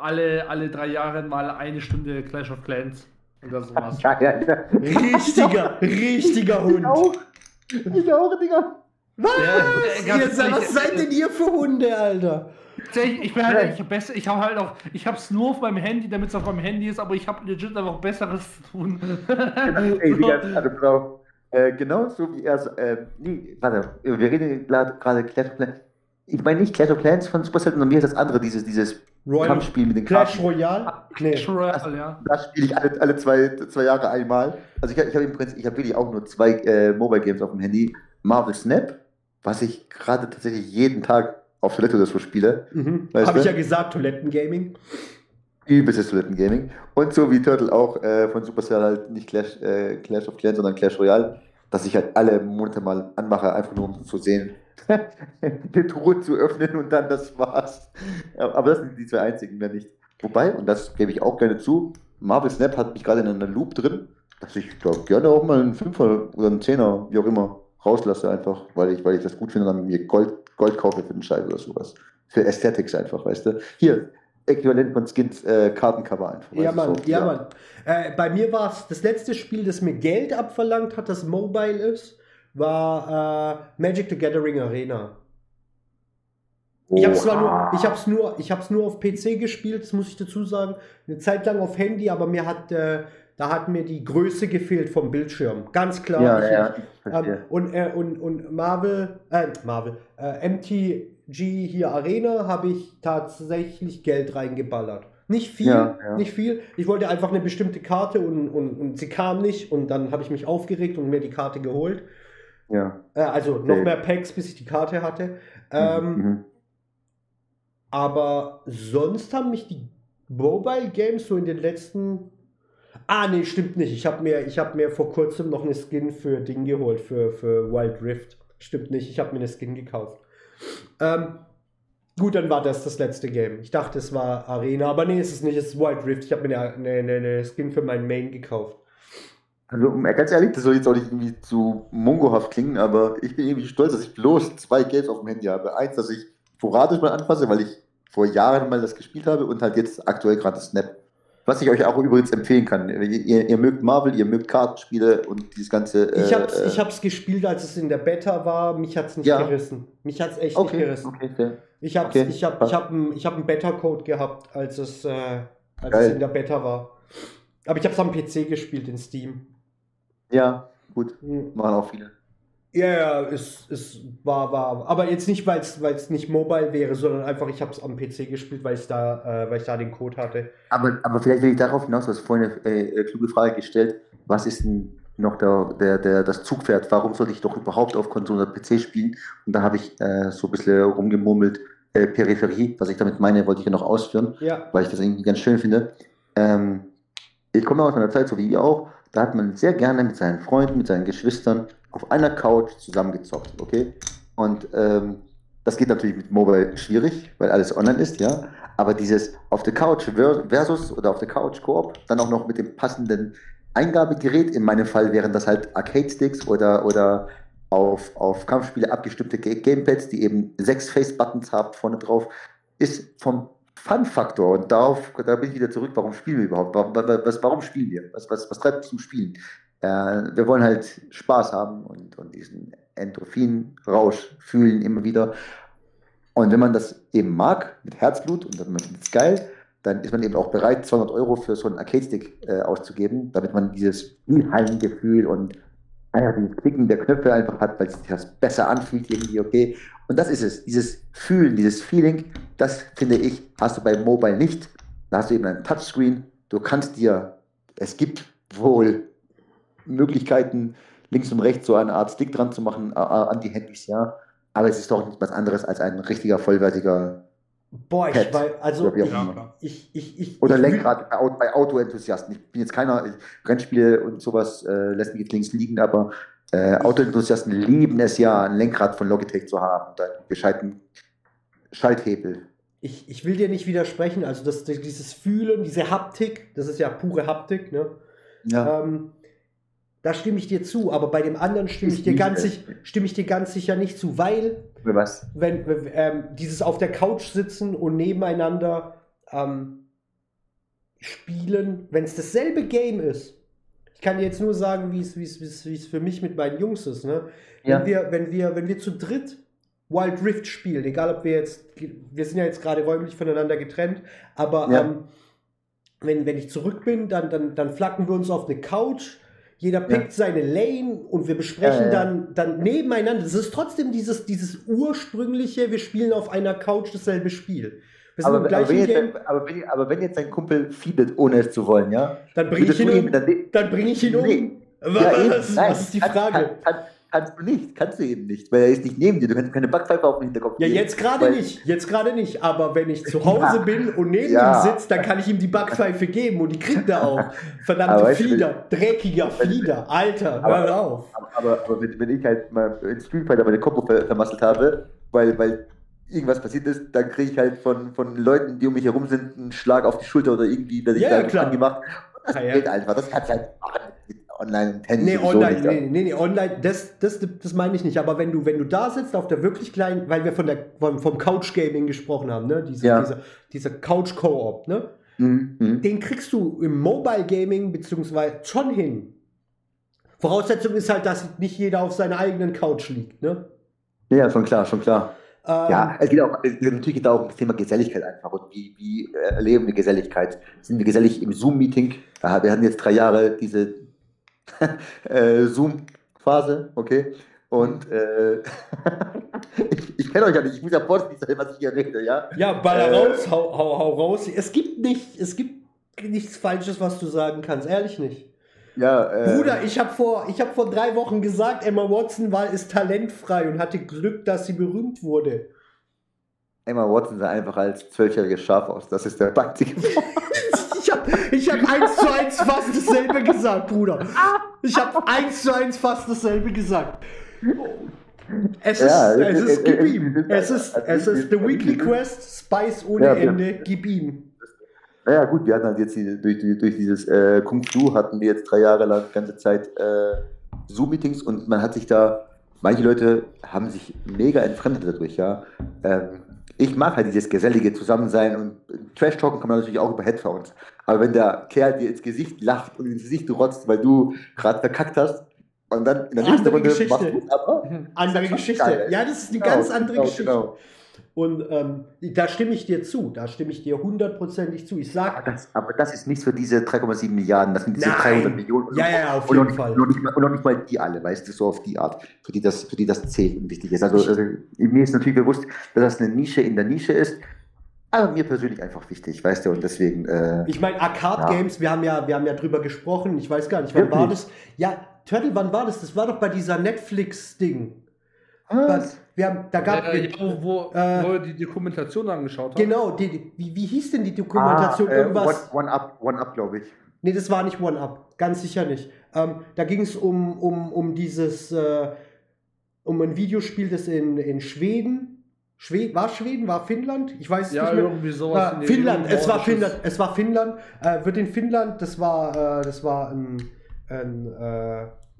alle, alle drei Jahre mal eine Stunde Clash of Clans oder sowas. Ja, ja, ja. Richtiger, richtiger Hund. Ich auch. Ich auch, Digga. Was? Ja, Jetzt, was seid denn ihr für Hunde, Alter? Ich bin halt ich besser, ich habe halt auch, ich hab's nur auf meinem Handy, damit es auf meinem Handy ist, aber ich habe legit einfach Besseres zu tun. Ey, die ganze Frau. Äh, genau so wie er es, äh, nee, warte, wir reden gerade Clash of Clans. Ich meine nicht Clash of Clans von Supercell, sondern mir das andere, dieses, dieses Royal, Kampfspiel mit den Clash Karten. Royale? Ah, Clash Royale, das, ja. Das spiele ich alle, alle zwei, zwei Jahre einmal. Also ich, ich habe im Prinzip, ich habe wirklich auch nur zwei äh, Mobile Games auf dem Handy. Marvel Snap, was ich gerade tatsächlich jeden Tag auf Toilette oder so spiele. Mhm. Habe ich ja gesagt, Toilettengaming. Übelstes Toilettengaming. Und so wie Turtle auch äh, von Supercell halt nicht Clash, äh, Clash of Clans, sondern Clash Royale, dass ich halt alle Monate mal anmache, einfach nur um zu sehen, eine Truhe zu öffnen und dann das war's. Aber das sind die zwei einzigen, mehr nicht. Wobei, und das gebe ich auch gerne zu, Marvel Snap hat mich gerade in einer Loop drin, dass ich glaub, gerne auch mal einen Fünfer oder einen Zehner, wie auch immer, rauslasse einfach, weil ich, weil ich das gut finde und dann mir Gold, Gold kaufe für den Scheiß oder sowas. Für Aesthetics einfach, weißt du. Hier, Äquivalent von Skins äh, Kartencover einfach. Ja, Mann, so, ja, ja, Mann. Äh, bei mir war es das letzte Spiel, das mir Geld abverlangt hat, das Mobile ist war äh, Magic the Gathering Arena. Ich habe zwar nur, ich hab's nur, ich hab's nur auf PC gespielt, das muss ich dazu sagen. Eine Zeit lang auf Handy, aber mir hat, äh, da hat mir die Größe gefehlt vom Bildschirm. Ganz klar. Ja, ja, ähm, und, äh, und, und Marvel, äh, Marvel, äh, MTG hier Arena habe ich tatsächlich Geld reingeballert. Nicht viel, ja, ja. nicht viel. Ich wollte einfach eine bestimmte Karte und, und, und sie kam nicht und dann habe ich mich aufgeregt und mir die Karte geholt. Ja. Äh, also noch mehr Packs, bis ich die Karte hatte. Ähm, mhm. Aber sonst haben mich die Mobile Games so in den letzten. Ah, nee, stimmt nicht. Ich habe mir, hab mir vor kurzem noch eine Skin für Ding geholt, für, für Wild Rift. Stimmt nicht, ich habe mir eine Skin gekauft. Ähm, gut, dann war das das letzte Game. Ich dachte, es war Arena, aber nee, es ist nicht, es ist Wild Rift. Ich habe mir eine, eine, eine Skin für meinen Main gekauft. Also ganz ehrlich, das soll jetzt auch nicht irgendwie zu mongohaft klingen, aber ich bin irgendwie stolz, dass ich bloß zwei Games auf dem Handy habe. Eins, dass ich sporadisch mal anfasse, weil ich vor Jahren mal das gespielt habe und halt jetzt aktuell gerade Snap. Was ich euch auch übrigens empfehlen kann. Ihr, ihr, mögt Marvel, ihr mögt Kartenspiele und dieses ganze. Äh, ich hab's, äh, ich hab's gespielt, als es in der Beta war. Mich hat's nicht ja. gerissen. Mich hat's echt okay, nicht gerissen. Okay, okay. Ich habe okay. ich hab, ich hab, ich hab einen Beta-Code gehabt, als es, äh, als es in der Beta war. Aber ich habe es am PC gespielt in Steam. Ja, gut. Mhm. Machen auch viele. Ja, ja, es, es war, war. Aber jetzt nicht, weil es nicht mobile wäre, sondern einfach, ich habe es am PC gespielt, weil, da, äh, weil ich da den Code hatte. Aber, aber vielleicht will ich darauf hinaus, du hast vorhin eine äh, kluge Frage gestellt. Was ist denn noch der, der, der, das Zugpferd? Warum sollte ich doch überhaupt auf Konsole oder PC spielen? Und da habe ich äh, so ein bisschen rumgemurmelt, äh, Peripherie, was ich damit meine, wollte ich ja noch ausführen, ja. weil ich das irgendwie ganz schön finde. Ähm, ich komme aus einer Zeit, so wie ihr auch, da hat man sehr gerne mit seinen Freunden, mit seinen Geschwistern auf einer Couch zusammengezockt, okay? Und ähm, das geht natürlich mit Mobile schwierig, weil alles online ist, ja. Aber dieses auf der Couch versus oder auf der Couch Koop, dann auch noch mit dem passenden Eingabegerät, in meinem Fall wären das halt Arcade-Sticks oder, oder auf, auf Kampfspiele abgestimmte Gamepads, die eben sechs Face-Buttons haben vorne drauf, ist vom Fun-Faktor und darauf, da bin ich wieder zurück, warum spielen wir überhaupt? Warum, was, warum spielen wir? Was, was, was treibt uns zum Spielen? Äh, wir wollen halt Spaß haben und, und diesen Endorphin-Rausch fühlen immer wieder. Und wenn man das eben mag, mit Herzblut und dann findet es geil, dann ist man eben auch bereit, 200 Euro für so einen Arcade-Stick äh, auszugeben, damit man dieses Spielhallengefühl und einfach dieses Klicken der Knöpfe einfach hat, weil sich das besser anfühlt irgendwie, okay. Und das ist es, dieses Fühlen, dieses Feeling, das finde ich, hast du bei Mobile nicht. Da hast du eben ein Touchscreen, du kannst dir, es gibt wohl Möglichkeiten, links und rechts so eine Art Stick dran zu machen äh, an die Handys, ja. Aber es ist doch nicht was anderes als ein richtiger, vollwertiger Boah, ich Pad, weiß, also ja, ich, ich, ich, Oder Lenkrad bei, bei Autoenthusiasten. Ich bin jetzt keiner, Rennspiele und sowas äh, lässt mich jetzt links liegen, aber äh, Autoenthusiasten lieben es ja, ein Lenkrad von Logitech zu haben und einen gescheiten Schalthebel. Ich, ich will dir nicht widersprechen, also das, dieses Fühlen, diese Haptik, das ist ja pure Haptik, ne? Ja. Ähm, da stimme ich dir zu, aber bei dem anderen stimme ich dir ganz, stimme ich dir ganz sicher nicht zu, weil was? wenn ähm, dieses auf der Couch sitzen und nebeneinander ähm, spielen, wenn es dasselbe Game ist. Ich kann dir jetzt nur sagen, wie es für mich mit meinen Jungs ist. Ne? Ja. Wenn, wir, wenn, wir, wenn wir zu dritt Wild Rift spielen, egal ob wir jetzt, wir sind ja jetzt gerade räumlich voneinander getrennt, aber ja. ähm, wenn, wenn ich zurück bin, dann, dann, dann flacken wir uns auf eine Couch jeder pickt ja. seine Lane und wir besprechen ja, ja. Dann, dann nebeneinander. Das ist trotzdem dieses, dieses ursprüngliche, wir spielen auf einer Couch dasselbe Spiel. Aber, aber, wenn. Jetzt, aber, wenn, aber wenn jetzt dein Kumpel feedet, ohne es zu wollen, ja? Dann bringe ich ihn um. Dann, dann bringe ich ihn um. Nee. Was, was, ist die Frage? Kann, kann, Kannst du nicht, kannst du eben nicht, weil er ist nicht neben dir. Du kannst keine Backpfeife auf den Hinterkopf Ja, jetzt gerade nicht, jetzt gerade nicht. Aber wenn ich zu Hause ja. bin und neben ja. ihm sitzt, dann kann ich ihm die Backpfeife geben und die kriegt er auch. Verdammte Flieder, dreckiger Flieder, Alter, aber, hör auf. Aber, aber, aber wenn, wenn, ich halt mal in Street Fighter meine Kombo ver vermasselt habe, weil, weil irgendwas passiert ist, dann kriege ich halt von, von Leuten, die um mich herum sind, einen Schlag auf die Schulter oder irgendwie werde ich ja, da angemacht. Und das ja, geht einfach, das kannst du halt machen online und Tennis. Nee, online, nicht, nee, nee, nee, online, das, das, das meine ich nicht. Aber wenn du, wenn du da sitzt auf der wirklich kleinen, weil wir von der, vom, vom Couch Gaming gesprochen haben, ne? Diese, ja. Dieser, dieser Couch Co-op, ne? Mhm, mhm. Den kriegst du im Mobile Gaming beziehungsweise schon hin. Voraussetzung ist halt, dass nicht jeder auf seiner eigenen Couch liegt, ne? Ja, schon klar, schon klar. Ähm, ja, es geht auch, natürlich geht auch um das Thema Geselligkeit einfach. Und wie, wie erleben wir Geselligkeit? Sind wir gesellig im Zoom-Meeting? Wir hatten jetzt drei Jahre diese äh, Zoom-Phase, okay? Und äh, ich, ich kenne euch ja nicht, ich muss ja vorsichtig sein, was ich hier rede, ja? Ja, baller äh, raus, hau, hau, hau raus. Es gibt nicht, es gibt nichts Falsches, was du sagen kannst, ehrlich nicht. Ja, äh, Bruder, ich habe vor, hab vor drei Wochen gesagt, Emma Watson war, ist talentfrei und hatte Glück, dass sie berühmt wurde. Emma Watson sah einfach als zwölfjähriges Schaf aus. Das ist der einzige Ich habe ich hab eins zu eins fast dasselbe gesagt, Bruder. Ich habe eins zu eins fast dasselbe gesagt. Es ist, Ja, es ist, gib ihm. es- ist, es- ist The Weekly Quest, Spice ohne ja. Ende, gib ihm. Naja, gut, wir hatten halt jetzt die, durch, die, durch dieses äh, Kung Fu hatten wir jetzt drei Jahre lang die ganze Zeit äh, Zoom-Meetings und man hat sich da, manche Leute haben sich mega entfremdet dadurch, ja. Ähm, ich mag halt dieses gesellige Zusammensein und Trash-Talken kann man natürlich auch über Headphones. Aber wenn der Kerl dir ins Gesicht lacht und ins Gesicht rotzt, weil du gerade verkackt hast und dann in der nächsten Runde Geschichte. machst du aber. Andere Geschichte. geil. Ja, das ist eine Genau, ganz andere genau, Geschichte. genau. Und ähm, da stimme ich dir zu. Da stimme ich dir hundertprozentig zu. Ich Aber sag, das, aber das ist nichts für diese 3,7 Milliarden, das sind diese Nein. 300 Millionen. Ja, ja, auf und jeden nicht, Fall. Und noch, nicht mal, und noch nicht mal die alle, weißt du, so auf die Art, für die das, für die das zählt und wichtig ist. Also, also mir ist natürlich bewusst, dass das eine Nische in der Nische ist, aber mir persönlich einfach wichtig, weißt du, und deswegen. Äh, ich meine, Arcade Ja. Games, wir haben ja, wir haben ja drüber gesprochen. Ich weiß gar nicht, wann Wirklich? war das? Ja, Turtle, wann war das? Das war doch bei dieser Netflix-Ding. was? Wir haben, da gab Äh, ja, wo, wo, Äh, wo die Dokumentation angeschaut habt. Genau, die, die, wie, wie hieß denn die Dokumentation? Ah, äh, Irgendwas. One, one Up, One Up, glaube ich. Nee, das war nicht One Up, ganz sicher nicht. Ähm, da ging es um, um, um dieses, äh, um ein Videospiel, das in, in Schweden, Schweden, war Schweden, war Finnland? Ich weiß es Ja, nicht mehr. irgendwie sowas. In die Finnland, es war. Finnland, es war Finnland, äh, wird in Finnland, das war, äh, das war ein, ein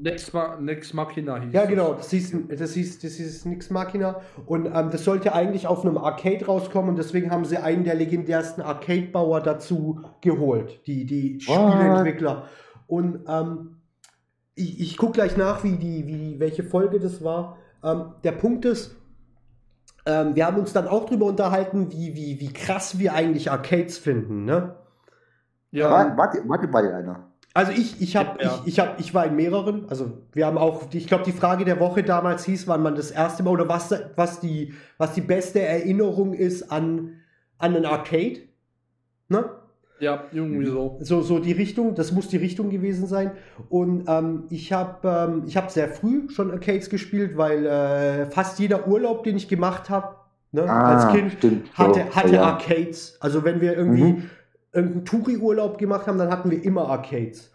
Nex, Ma Nex Machina hieß ja, genau, das hieß, das hieß, das hieß Nix Machina. Und ähm, das sollte eigentlich auf einem Arcade rauskommen und deswegen haben sie einen der legendärsten Arcade-Bauer dazu geholt, die, die? Spieleentwickler. Und ähm, ich, ich gucke gleich nach, wie die, wie, welche Folge das war. Ähm, der Punkt ist, ähm, wir haben uns dann auch drüber unterhalten, wie, wie, wie krass wir eigentlich Arcades finden, ne? Ja, War, warte, warte mal einer. Also ich, ich habe, Ja. ich, ich habe, ich war in mehreren. Also wir haben auch, ich glaube, die Frage der Woche damals hieß, wann man das erste Mal oder was, was die, was die beste Erinnerung ist an, an ein Arcade. Ne? ja, irgendwie so. So, so die Richtung, das muss die Richtung gewesen sein. Und ähm, ich habe ähm, ich hab sehr früh schon Arcades gespielt, weil äh, fast jeder Urlaub, den ich gemacht habe, ne, als Kind, Ah, stimmt. hatte, hatte ja. Arcades. Also wenn wir irgendwie Mhm. Irgendeinen Touri-Urlaub gemacht haben, dann hatten wir immer Arcades.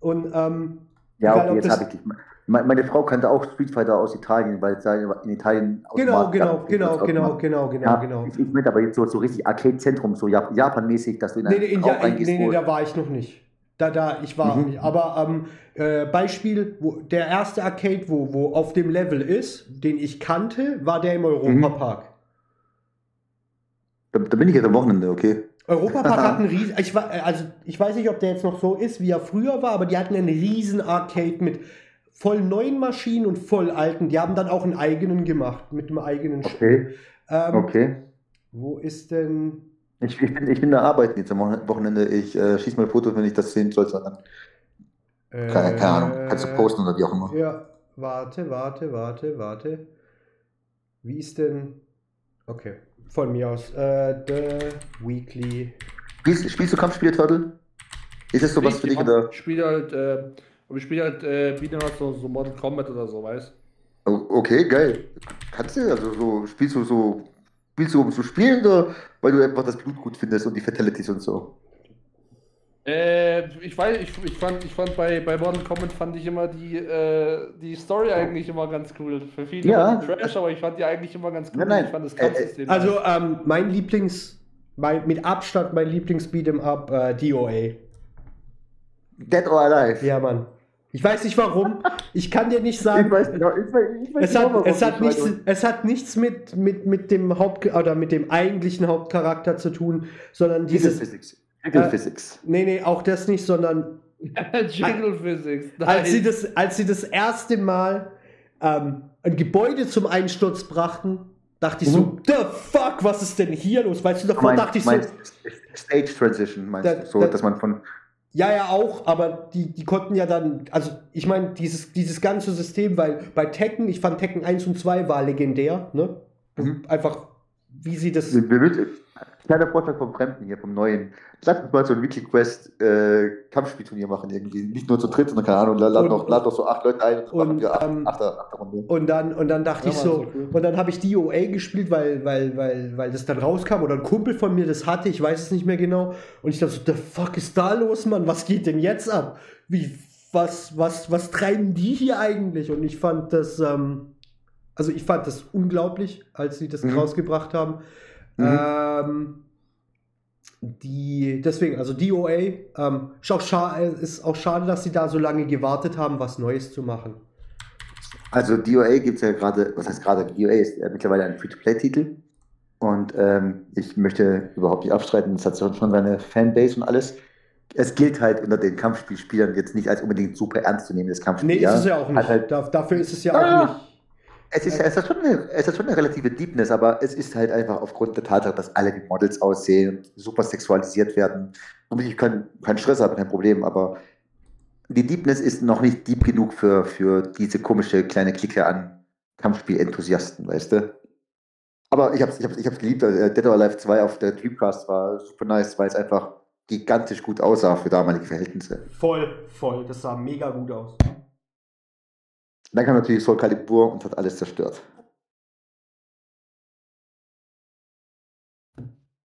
Und ähm, Ja, egal, okay, jetzt habe ich dich. Me- Meine Frau kannte auch Street Fighter aus Italien, weil es in Italien genau, Automaten genau, genau, genau, genau, genau, Ja, genau. Ich, ich aber jetzt so, so richtig Arcade-Zentrum, so Jap Japan-mäßig, dass du in Nee, einen nee, in, Raum ja, nee, reingehst, nee, wo- da war ich noch nicht. Da, da, ich war, Mhm. aber ähm, äh, Beispiel, wo, der erste Arcade, wo, wo auf dem Level ist, den ich kannte, war der im Europapark. da, da bin ich jetzt am Wochenende, okay. Europapark hat einen riesen, ich, also ich weiß nicht, ob der jetzt noch so ist, wie er früher war, aber die hatten einen riesen Arcade mit voll neuen Maschinen und voll alten. Die haben dann auch einen eigenen gemacht, mit einem eigenen Spiel. Okay, Ähm, okay. Wo ist denn. Ich, ich, bin, ich bin da arbeiten jetzt am Wochen- Wochenende. Ich äh, schieße mal ein Foto, wenn ich das sehen soll. Dann. Keine, keine Ahnung. Kannst du Äh, posten oder wie auch immer. Ja, warte, warte, warte, warte. Wie ist denn. Okay, von mir aus. Äh, The Weekly. Spielst, spielst du Kampfspiele, Turtle? Ist das sowas für dich oder? Ich spiele halt, äh, ich spiele halt äh, Beat'em Up, so, so Mortal Kombat oder so, weißt Oh, Okay, geil. Kannst du, also so, spielst du so, spielst du um zu spielen oder weil du einfach das Blut gut findest und die Fatalities und so? Äh, ich weiß, ich, ich fand, ich fand bei, bei Mortal Kombat fand ich immer die, äh, die Story eigentlich immer ganz cool. Für viele Ja. Trash, aber ich fand die eigentlich immer ganz cool. Nein, nein. Ich fand das Äh, äh. Also, ähm, mein Lieblings. Mein, mit Abstand mein Lieblings-Beat'em Up, äh, DOA. Dead or Alive? Ja, Mann. Ich weiß nicht warum. Ich kann dir nicht sagen. Ich weiß genau, ich weiß, Es hat, warum es, hat ich nichts, es hat nichts mit, mit, mit dem Haupt oder mit dem eigentlichen Hauptcharakter zu tun, sondern dieses. Physics. Jiggle Äh, Physics. Nee, nee, auch das nicht, sondern Jiggle Physics. als sie, nice. das, als sie das erste Mal ähm, ein Gebäude zum Einsturz brachten, dachte ich so, Mhm. the fuck, was ist denn hier los? Weißt du, davor Mein, dachte ich so, Stage Transition meinst Da- du? So, da- dass man von. ja, ja, auch, aber die, die konnten ja dann, also ich meine, dieses, dieses ganze System, weil bei Tekken, ich fand Tekken 1 und 2 war legendär, ne? Mhm. Einfach wie sie das. Kleiner Vorschlag vom Fremden hier, vom Neuen. Lass uns mal so ein Weekly Quest äh, Kampfspielturnier machen irgendwie. Nicht nur zu dritt, sondern keine Ahnung, lad, noch, lad noch so acht Leute ein und, und wir acht, ähm, acht, acht, acht Und dann, und dann dachte ja, ich so, cool. und dann habe ich DOA gespielt, weil, weil, weil, weil das dann rauskam oder ein Kumpel von mir das hatte, ich weiß es nicht mehr genau. Und ich dachte so, the fuck ist da los, Mann? Was geht denn jetzt ab? Wie, was, was, was treiben die hier eigentlich? Und ich fand das, ähm, also ich fand das unglaublich, als sie das mhm. rausgebracht haben. Mhm. Ähm, die, deswegen, also DOA, ähm, ist, auch ist auch schade, dass sie da so lange gewartet haben, was Neues zu machen. Also DOA gibt es ja gerade, was heißt gerade, DOA ist ja mittlerweile ein Free-to-Play-Titel und ähm, ich möchte überhaupt nicht abstreiten, es hat schon seine Fanbase und alles. Es gilt halt unter den Kampfspielspielern jetzt nicht als unbedingt super ernst zu nehmendes Kampfspiel. Nee, ist es ja auch nicht. Halt, dafür ist es ja ah, auch nicht es ist, es, hat schon eine, es hat schon eine relative Deepness, aber es ist halt einfach aufgrund der Tatsache, dass alle wie Models aussehen und super sexualisiert werden. Und ich kann keinen Stress haben, kein Problem, aber die Deepness ist noch nicht deep genug für, für diese komische kleine Clique an Kampfspiel-Enthusiasten, weißt du? Aber ich hab's, ich hab's, ich hab's geliebt. Äh, Dead or Alive 2 auf der Dreamcast war super nice, weil es einfach gigantisch gut aussah für damalige Verhältnisse. Voll, voll. Das sah mega gut aus. Dann kam natürlich Soul Calibur und hat alles zerstört.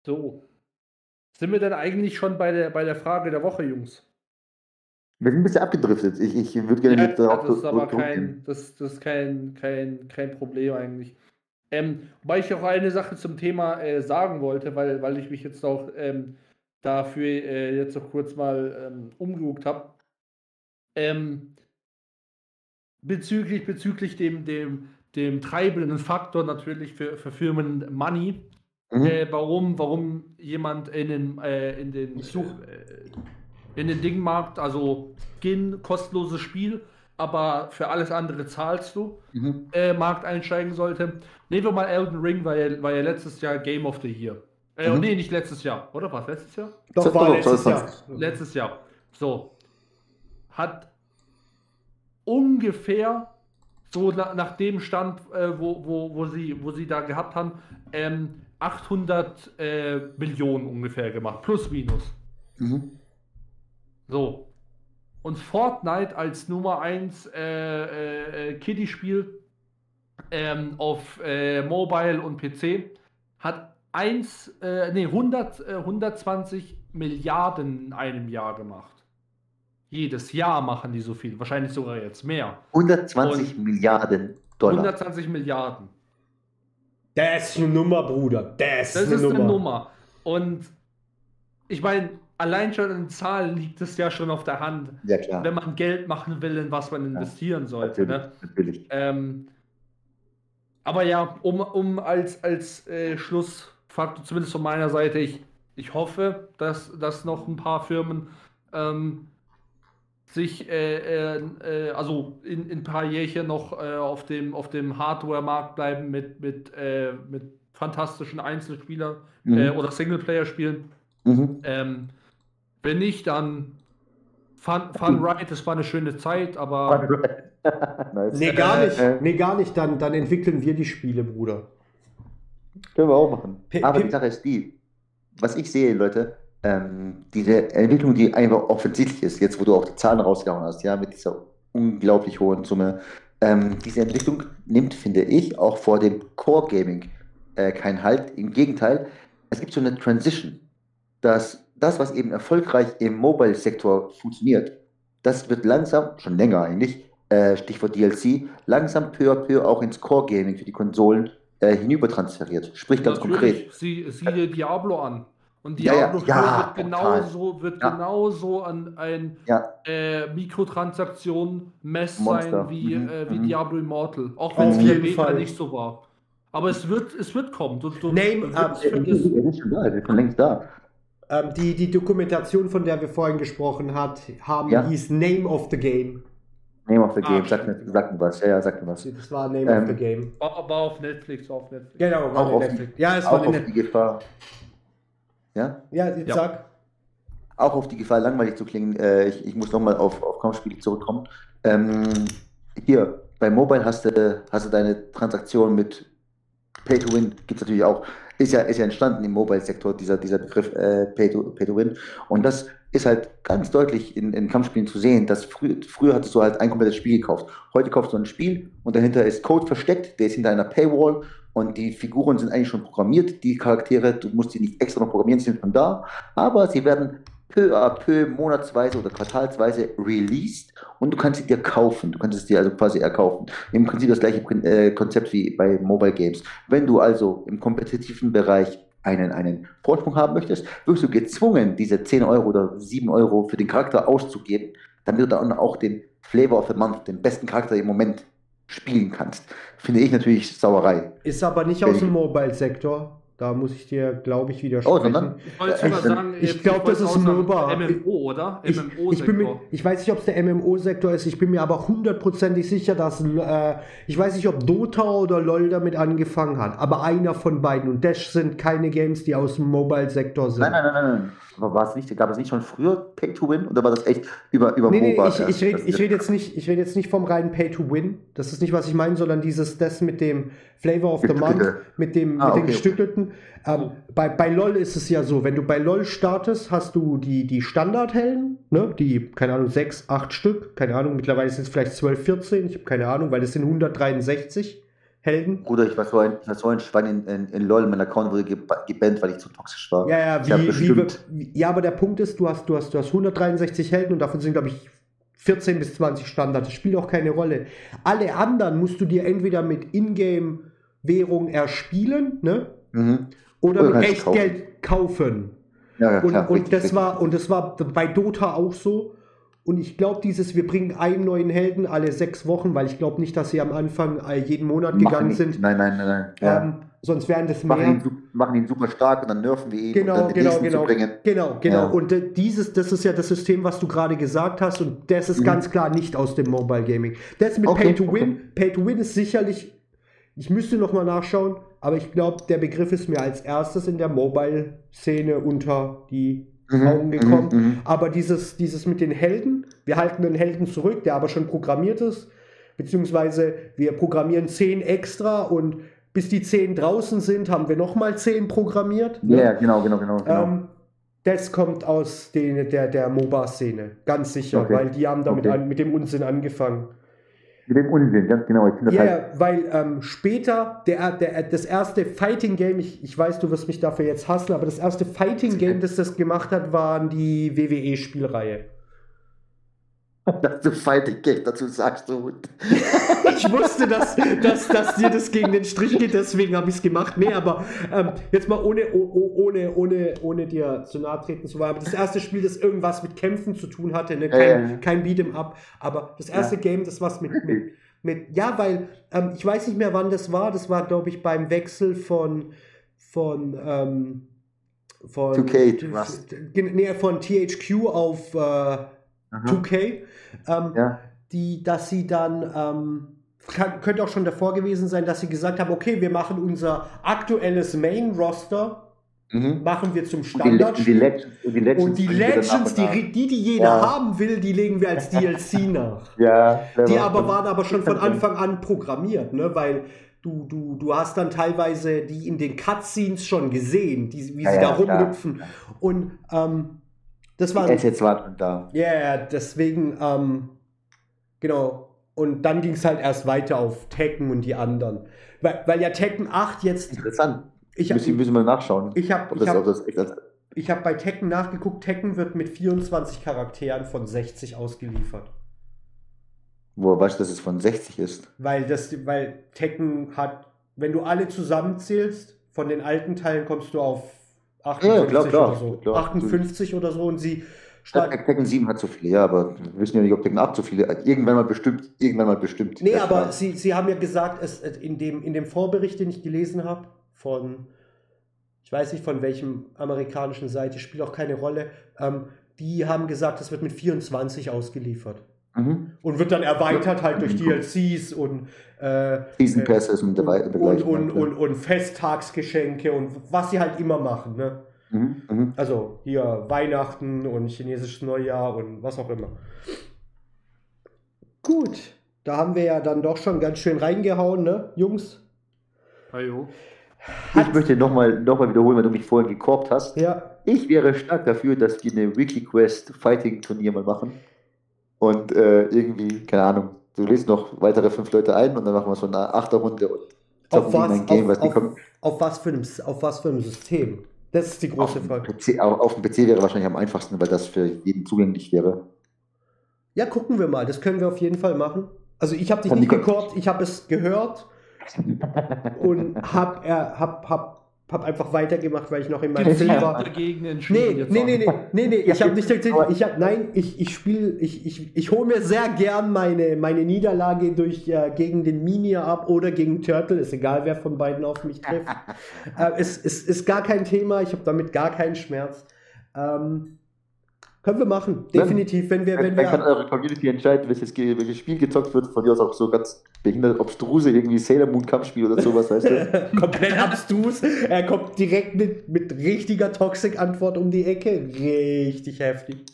So. Sind wir denn eigentlich schon bei der, bei der Frage der Woche, Jungs? Wir sind ein bisschen abgedriftet. Ich, ich würde gerne ja, mit darauf Das ist aber kein, das, das ist kein, kein, kein Problem eigentlich. Ähm, wobei ich auch eine Sache zum Thema äh, sagen wollte, weil, weil ich mich jetzt auch ähm, dafür äh, jetzt noch kurz mal ähm, umgeguckt habe. Ähm, bezüglich, bezüglich dem, dem, dem treibenden Faktor natürlich für, für Firmen Money. Mhm. Äh, warum, warum jemand in den, äh, in den Such, äh, in den Dingmarkt, also Skin, kostenloses Spiel, aber für alles andere zahlst du, mhm. Äh, Markt einsteigen sollte. Nehmen wir mal Elden Ring, war ja, war ja letztes Jahr Game of the Year. Äh, mhm. Nee, nicht letztes Jahr, oder? War es letztes Jahr? Doch, war letztes Jahr. Letztes Jahr. So. Hat ungefähr so na, nach dem Stand, äh, wo, wo, wo, sie, wo sie da gehabt haben, ähm, 800 äh, Millionen ungefähr gemacht, plus minus. Mhm. So. Und Fortnite als Nummer 1 äh, äh, äh, Kiddie-Spiel ähm, auf äh, Mobile und PC hat 1, nee, 100, 120 Milliarden in einem Jahr gemacht. Jedes Jahr machen die so viel, wahrscheinlich sogar jetzt mehr. 120 Und Milliarden Dollar. 120 Milliarden. Das ist eine Nummer, Bruder. Das, das eine ist Nummer. eine Nummer. Und ich meine, allein schon in Zahlen liegt es ja schon auf der Hand. Ja, klar. Wenn man Geld machen will, in was man investieren ja, sollte. Natürlich. Ne? natürlich. Ähm, aber ja, um, um als, als äh, Schlussfaktor, zumindest von meiner Seite, ich, ich hoffe, dass, dass noch ein paar Firmen ähm, sich äh, äh, äh, also in, in ein paar Jährchen noch äh, auf dem, auf dem Hardware-Markt bleiben mit, mit, äh, mit fantastischen Einzelspielern mhm. Äh, oder Singleplayer-Spielen. Mhm. Ähm, wenn nicht, dann Fun, Fun Ride, das war eine schöne Zeit, aber. nice. Nee, gar nicht. Nee, gar nicht. Dann, dann entwickeln wir die Spiele, Bruder. Können wir auch machen. P aber die Sache ist die, was ich sehe, Leute, ähm, diese Entwicklung, die einfach offensichtlich ist, jetzt wo du auch die Zahlen rausgehauen hast, ja, mit dieser unglaublich hohen Summe, ähm, diese Entwicklung nimmt, finde ich, auch vor dem Core Gaming äh, keinen Halt. Im Gegenteil, es gibt so eine Transition, dass das, was eben erfolgreich im Mobile-Sektor funktioniert, das wird langsam, schon länger eigentlich, äh, Stichwort DLC, langsam peu à peu auch ins Core Gaming für die Konsolen äh, hinübertransferiert. Sprich ganz Natürlich, konkret. Sie, siehe Diablo an. Und Diablo ja, ja, wird genauso, wird ja. genauso an ein äh, Mikrotransaktion Mess sein wie, mhm. äh, wie mhm. Diablo Immortal. Auch wenn es hier Beta nicht so war. Aber es wird, es wird kommen. Du, du, Name, du uh, ist schon da, wir sind längst da. Ähm, die, die Dokumentation, von der wir vorhin gesprochen hat, haben, ja. hieß Name of the Game. Name of the Game, ah, sag, mir, sag mir was. Ja, ja, sag mir was. Das war Name ähm, of the Game. War, war, auf Netflix, auf Netflix. Genau, war auf Netflix. Ja, es war auf die Gefahr. Ja? Ja, jetzt ja. sag. Auch auf die Gefahr, langweilig zu klingen, äh, ich, ich muss nochmal auf, auf Kampfspiele zurückkommen. Ähm, hier, bei Mobile hast du, hast du deine Transaktion mit Pay to Win, gibt es natürlich auch. ist ja, ist ja entstanden im Mobile-Sektor, dieser, dieser Begriff äh, Pay, to, Pay to Win. Und das ist halt ganz deutlich in, in Kampfspielen zu sehen, dass frü früher hattest du halt ein komplettes Spiel gekauft. Heute kaufst du ein Spiel und dahinter ist Code versteckt, der ist hinter einer Paywall und die Figuren sind eigentlich schon programmiert, die Charaktere, du musst die nicht extra noch programmieren, sie sind schon da, aber sie werden peu à peu, monatsweise oder quartalsweise released und du kannst sie dir kaufen. Du kannst es dir also quasi erkaufen. Im Prinzip das gleiche äh, Konzept wie bei Mobile Games. Wenn du also im kompetitiven Bereich einen, einen Vorsprung haben möchtest, wirst du gezwungen, diese 10 Euro oder 7 Euro für den Charakter auszugeben, damit du dann auch den Flavor of the Month, den besten Charakter im Moment spielen kannst. Finde ich natürlich Sauerei. Ist aber nicht aus dem Mobile-Sektor. Da muss ich dir, glaube ich, widersprechen. Oh, ich wollte sogar sagen, ich glaube, das ist ein MOBA. MMO, oder? Ich, MMO ich, mir, ich, weiß nicht, ob es der MMO-Sektor ist. Ich bin mir aber hundertprozentig sicher, dass äh, ich weiß nicht, ob Dota oder LoL damit angefangen hat. Aber einer von beiden. Und Dash sind keine Games, die aus dem Mobile-Sektor sind. Nein, nein, nein, nein. War es nicht, gab es nicht schon früher Pay to Win oder war das echt über, über nee, MOBA? Nee, ich, ich rede red jetzt, nicht, red jetzt nicht vom reinen Pay to Win. Das ist nicht, was ich meine, sondern dieses, das mit dem Flavor of the Month, mit dem, ah, mit okay, den gestückelten. Ähm, bei, bei LOL ist es ja so, wenn du bei LOL startest, hast du die, die Standardhelden, ne? die, keine Ahnung, 6, 8 Stück, keine Ahnung, mittlerweile sind es vielleicht 12, 14, ich habe keine Ahnung, weil es sind 163. Helden. Bruder, ich war so ein, ich war so ein Schwein in, in, in LOL, mein Account wurde gebannt, weil ich zu toxisch war. Ja, ja, wie, wie, ja, aber der Punkt ist, du hast, du hast, du hast 163 Helden und davon sind, glaube ich, 14 bis 20 Standard. Das spielt auch keine Rolle. Alle anderen musst du dir entweder mit Ingame-Währung erspielen, ne? Mhm. Oder, oder mit Echtgeld kaufen. Ja, ja, klar, und, und das richtig. war und das war bei Dota auch so. Und ich glaube, dieses, wir bringen einen neuen Helden alle sechs Wochen, weil ich glaube nicht, dass sie am Anfang jeden Monat machen gegangen sind. Nein, nein, nein, nein. Ja. Ähm, sonst wären das machen mehr. Ihn, machen ihn super stark und dann nerven wir ihn, genau, um dann genau, genau, zu bringen. Genau, genau. Ja. Und äh, dieses, das ist ja das System, was du gerade gesagt hast, und das ist mhm. ganz klar nicht aus dem Mobile Gaming. Das mit okay, Pay to Win. Okay. Pay to Win ist sicherlich, ich müsste nochmal nachschauen, aber ich glaube, der Begriff ist mir als erstes in der Mobile-Szene unter die Augen gekommen. Mhm, mhm, aber dieses, dieses mit den Helden, wir halten den Helden zurück, der aber schon programmiert ist, beziehungsweise wir programmieren 10 extra und bis die 10 draußen sind, haben wir nochmal 10 programmiert. Ja, yeah, genau, genau, genau. genau. Ähm, das kommt aus den, der, der MOBA-Szene, ganz sicher, okay. weil die haben damit okay. an, mit dem Unsinn angefangen. Mit dem Unsinn, ganz genau. Ja, yeah, halt weil ähm, später der, der, das erste Fighting Game, ich, ich weiß, du wirst mich dafür jetzt hassen, aber das erste Fighting Game, das das gemacht hat, waren die WWE-Spielreihe. Dass du Fighting Game dazu sagst, du Ich wusste, dass, dass, dass dir das gegen den Strich geht, deswegen habe ich es gemacht. Nee, aber ähm, jetzt mal ohne, ohne, ohne, ohne dir zu nahe treten zu wollen. Aber das erste Spiel, das irgendwas mit Kämpfen zu tun hatte, ne? kein, äh. kein Beat'em Up, aber das erste ja. Game, das was mit, mit, mit ja, weil ähm, ich weiß nicht mehr, wann das war. Das war, glaube ich, beim Wechsel von, von, ähm, von 2K, nee, von THQ auf äh, 2K, ähm, ja. die, dass sie dann, ähm, kann, könnte auch schon davor gewesen sein, dass sie gesagt haben, okay, wir machen unser aktuelles Main-Roster, mhm. machen wir zum Standard. Und die, Legends, und die Legends, und die, Legends die, die, die, jeder ja. haben will, die legen wir als DLC nach. Ja, die aber waren aber schon von Anfang an programmiert, ne? weil du, du, du hast dann teilweise die in den Cutscenes schon gesehen, die, wie ja, sie da rumhüpfen. Und ähm, das war. Assets waren da. Ja, yeah, deswegen, ähm, genau. Und dann ging es halt erst weiter auf Tekken und die anderen. Weil, weil ja Tekken 8 jetzt. Interessant. Ich müssen, müssen wir nachschauen. Ich habe ich hab, ich hab bei Tekken nachgeguckt. Tekken wird mit 24 Charakteren von 60 ausgeliefert. Woher weißt du, dass es von 60 ist? Weil, das, weil Tekken hat, wenn du alle zusammenzählst, von den alten Teilen kommst du auf 58 ja, klar, klar, oder so. Klar. 58 oder so und sie Tekken 7 hat zu viele, ja, aber wir wissen ja nicht, ob Tekken 8 zu viele hat. Irgendwann mal bestimmt, irgendwann mal bestimmt. Nee, aber sie, sie haben ja gesagt, es, in, dem, in dem Vorbericht, den ich gelesen habe, von, ich weiß nicht von welchem amerikanischen Seite, spielt auch keine Rolle, ähm, die haben gesagt, es wird mit 24 ausgeliefert. Mhm. Und wird dann erweitert halt durch DLCs und äh, Season Passes und, und, und, und, und, und Festtagsgeschenke und was sie halt immer machen. Ne? Mhm. Mhm. Also hier Weihnachten und chinesisches Neujahr und was auch immer. Gut, da haben wir ja dann doch schon ganz schön reingehauen, ne, Jungs? Hallo. ich möchte nochmal noch mal wiederholen, weil du mich vorhin gekorbt hast. Ja. Ich wäre stark dafür, dass wir eine Weekly Quest Fighting Turnier mal machen. Und äh, irgendwie, keine Ahnung, du lädst noch weitere fünf Leute ein und dann machen wir so eine Achterrunde und auf was, ein Game, auf, was auf, auf, was für einem, auf was für einem System? Das ist die große auf Frage. PC, auf dem PC wäre wahrscheinlich am einfachsten, weil das für jeden zugänglich wäre. Ja, gucken wir mal. Das können wir auf jeden Fall machen. Also ich habe dich nicht gekorbt, ich habe es gehört und habe hab, hab habe einfach weitergemacht, weil ich noch in meinem Film war. Dagegen nee, nee, nee, nee, nee, nee, ich habe nicht erzählt, ich habe, nein, ich, ich spiele, ich, ich, ich hole mir sehr gern meine, meine Niederlage durch, äh, gegen den Minier ab oder gegen Turtle, ist egal, wer von beiden auf mich trifft. äh, es, es ist gar kein Thema, ich habe damit gar keinen Schmerz. Ähm, können wir machen, definitiv. Wenn wir, wenn wir. kann eure Community entscheiden, welches, welches Spiel gezockt wird. Von dir aus auch so ganz behindert, obstruse, irgendwie Sailor Moon Kampfspiel oder sowas, weißt du? Komplett abstrus. Er kommt direkt mit, mit richtiger Toxic-Antwort um die Ecke. Richtig heftig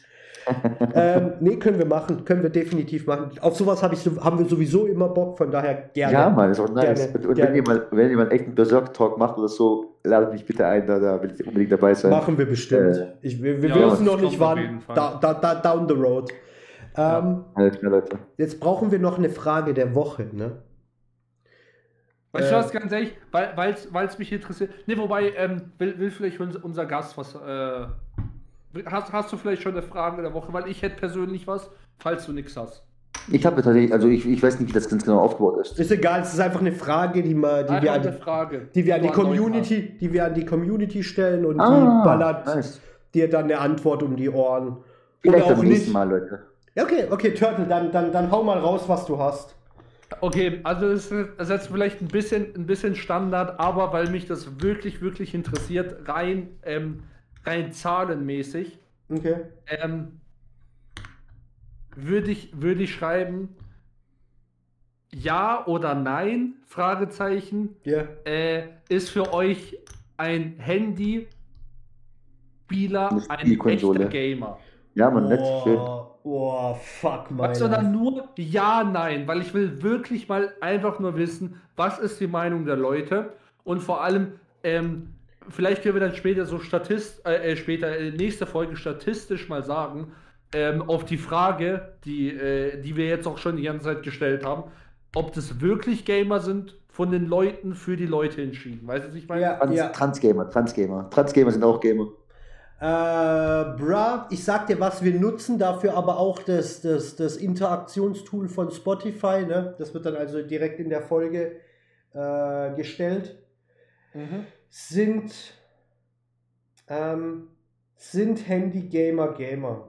ähm, nee, können wir machen, können wir definitiv machen. Auf sowas hab ich, haben wir sowieso immer Bock, von daher gerne. Ja, Mann, ist auch nice. Gerne, und gerne. wenn, jemand, wenn jemand echt einen Berserk-Talk macht oder so, ladet mich bitte ein, da, da will ich unbedingt dabei sein. Machen wir bestimmt. Äh, ich, wir wir ja, wissen noch nicht wann. Da, da, da, down the road. Ähm, ja, Leute. Jetzt brauchen wir noch eine Frage der Woche, ne? Weißt du was, ganz ehrlich, weil es mich interessiert. Ne, wobei, ähm, will, will vielleicht unser Gast was äh, Hast, hast du vielleicht schon eine Frage der Woche? Weil ich hätte persönlich was, falls du nichts hast. Ich habe tatsächlich, also ich, ich weiß nicht, wie das ganz genau aufgebaut ist. Ist egal, es ist einfach eine Frage, die, wir, die, wir, an die, Frage, die wir an die Community, die wir an die Community stellen und ah, die ballert nice. dir dann eine Antwort um die Ohren. Vielleicht Oder auch nicht. Mal, Leute. Okay, okay, Turtle, dann, dann, dann hau mal raus, was du hast. Okay, also es ist jetzt vielleicht ein bisschen, ein bisschen Standard, aber weil mich das wirklich, wirklich interessiert, rein ähm, rein zahlenmäßig, okay. ähm, würde ich, würd ich schreiben, ja oder nein, Fragezeichen, yeah. äh, ist für euch ein Handy Spieler ein echter Gamer. Ja, man, nett, oh, schön. Oh, fuck, man. Sondern nur ja, nein, weil ich will wirklich mal einfach nur wissen, was ist die Meinung der Leute und vor allem, ähm, vielleicht können wir dann später so Statist, äh, äh später äh, nächste Folge statistisch mal sagen, ähm, auf die Frage, die, äh, die wir jetzt auch schon die ganze Zeit gestellt haben, ob das wirklich Gamer sind, von den Leuten für die Leute entschieden. Weißt du, was ich meine? Ja, Trans, ja. Transgamer, Transgamer. Transgamer sind auch Gamer. Äh, bra, ich sag dir was, wir nutzen dafür aber auch das, das, das Interaktionstool von Spotify, ne? Das wird dann also direkt in der Folge äh, gestellt. Mhm sind, ähm, sind Handy-Gamer Gamer?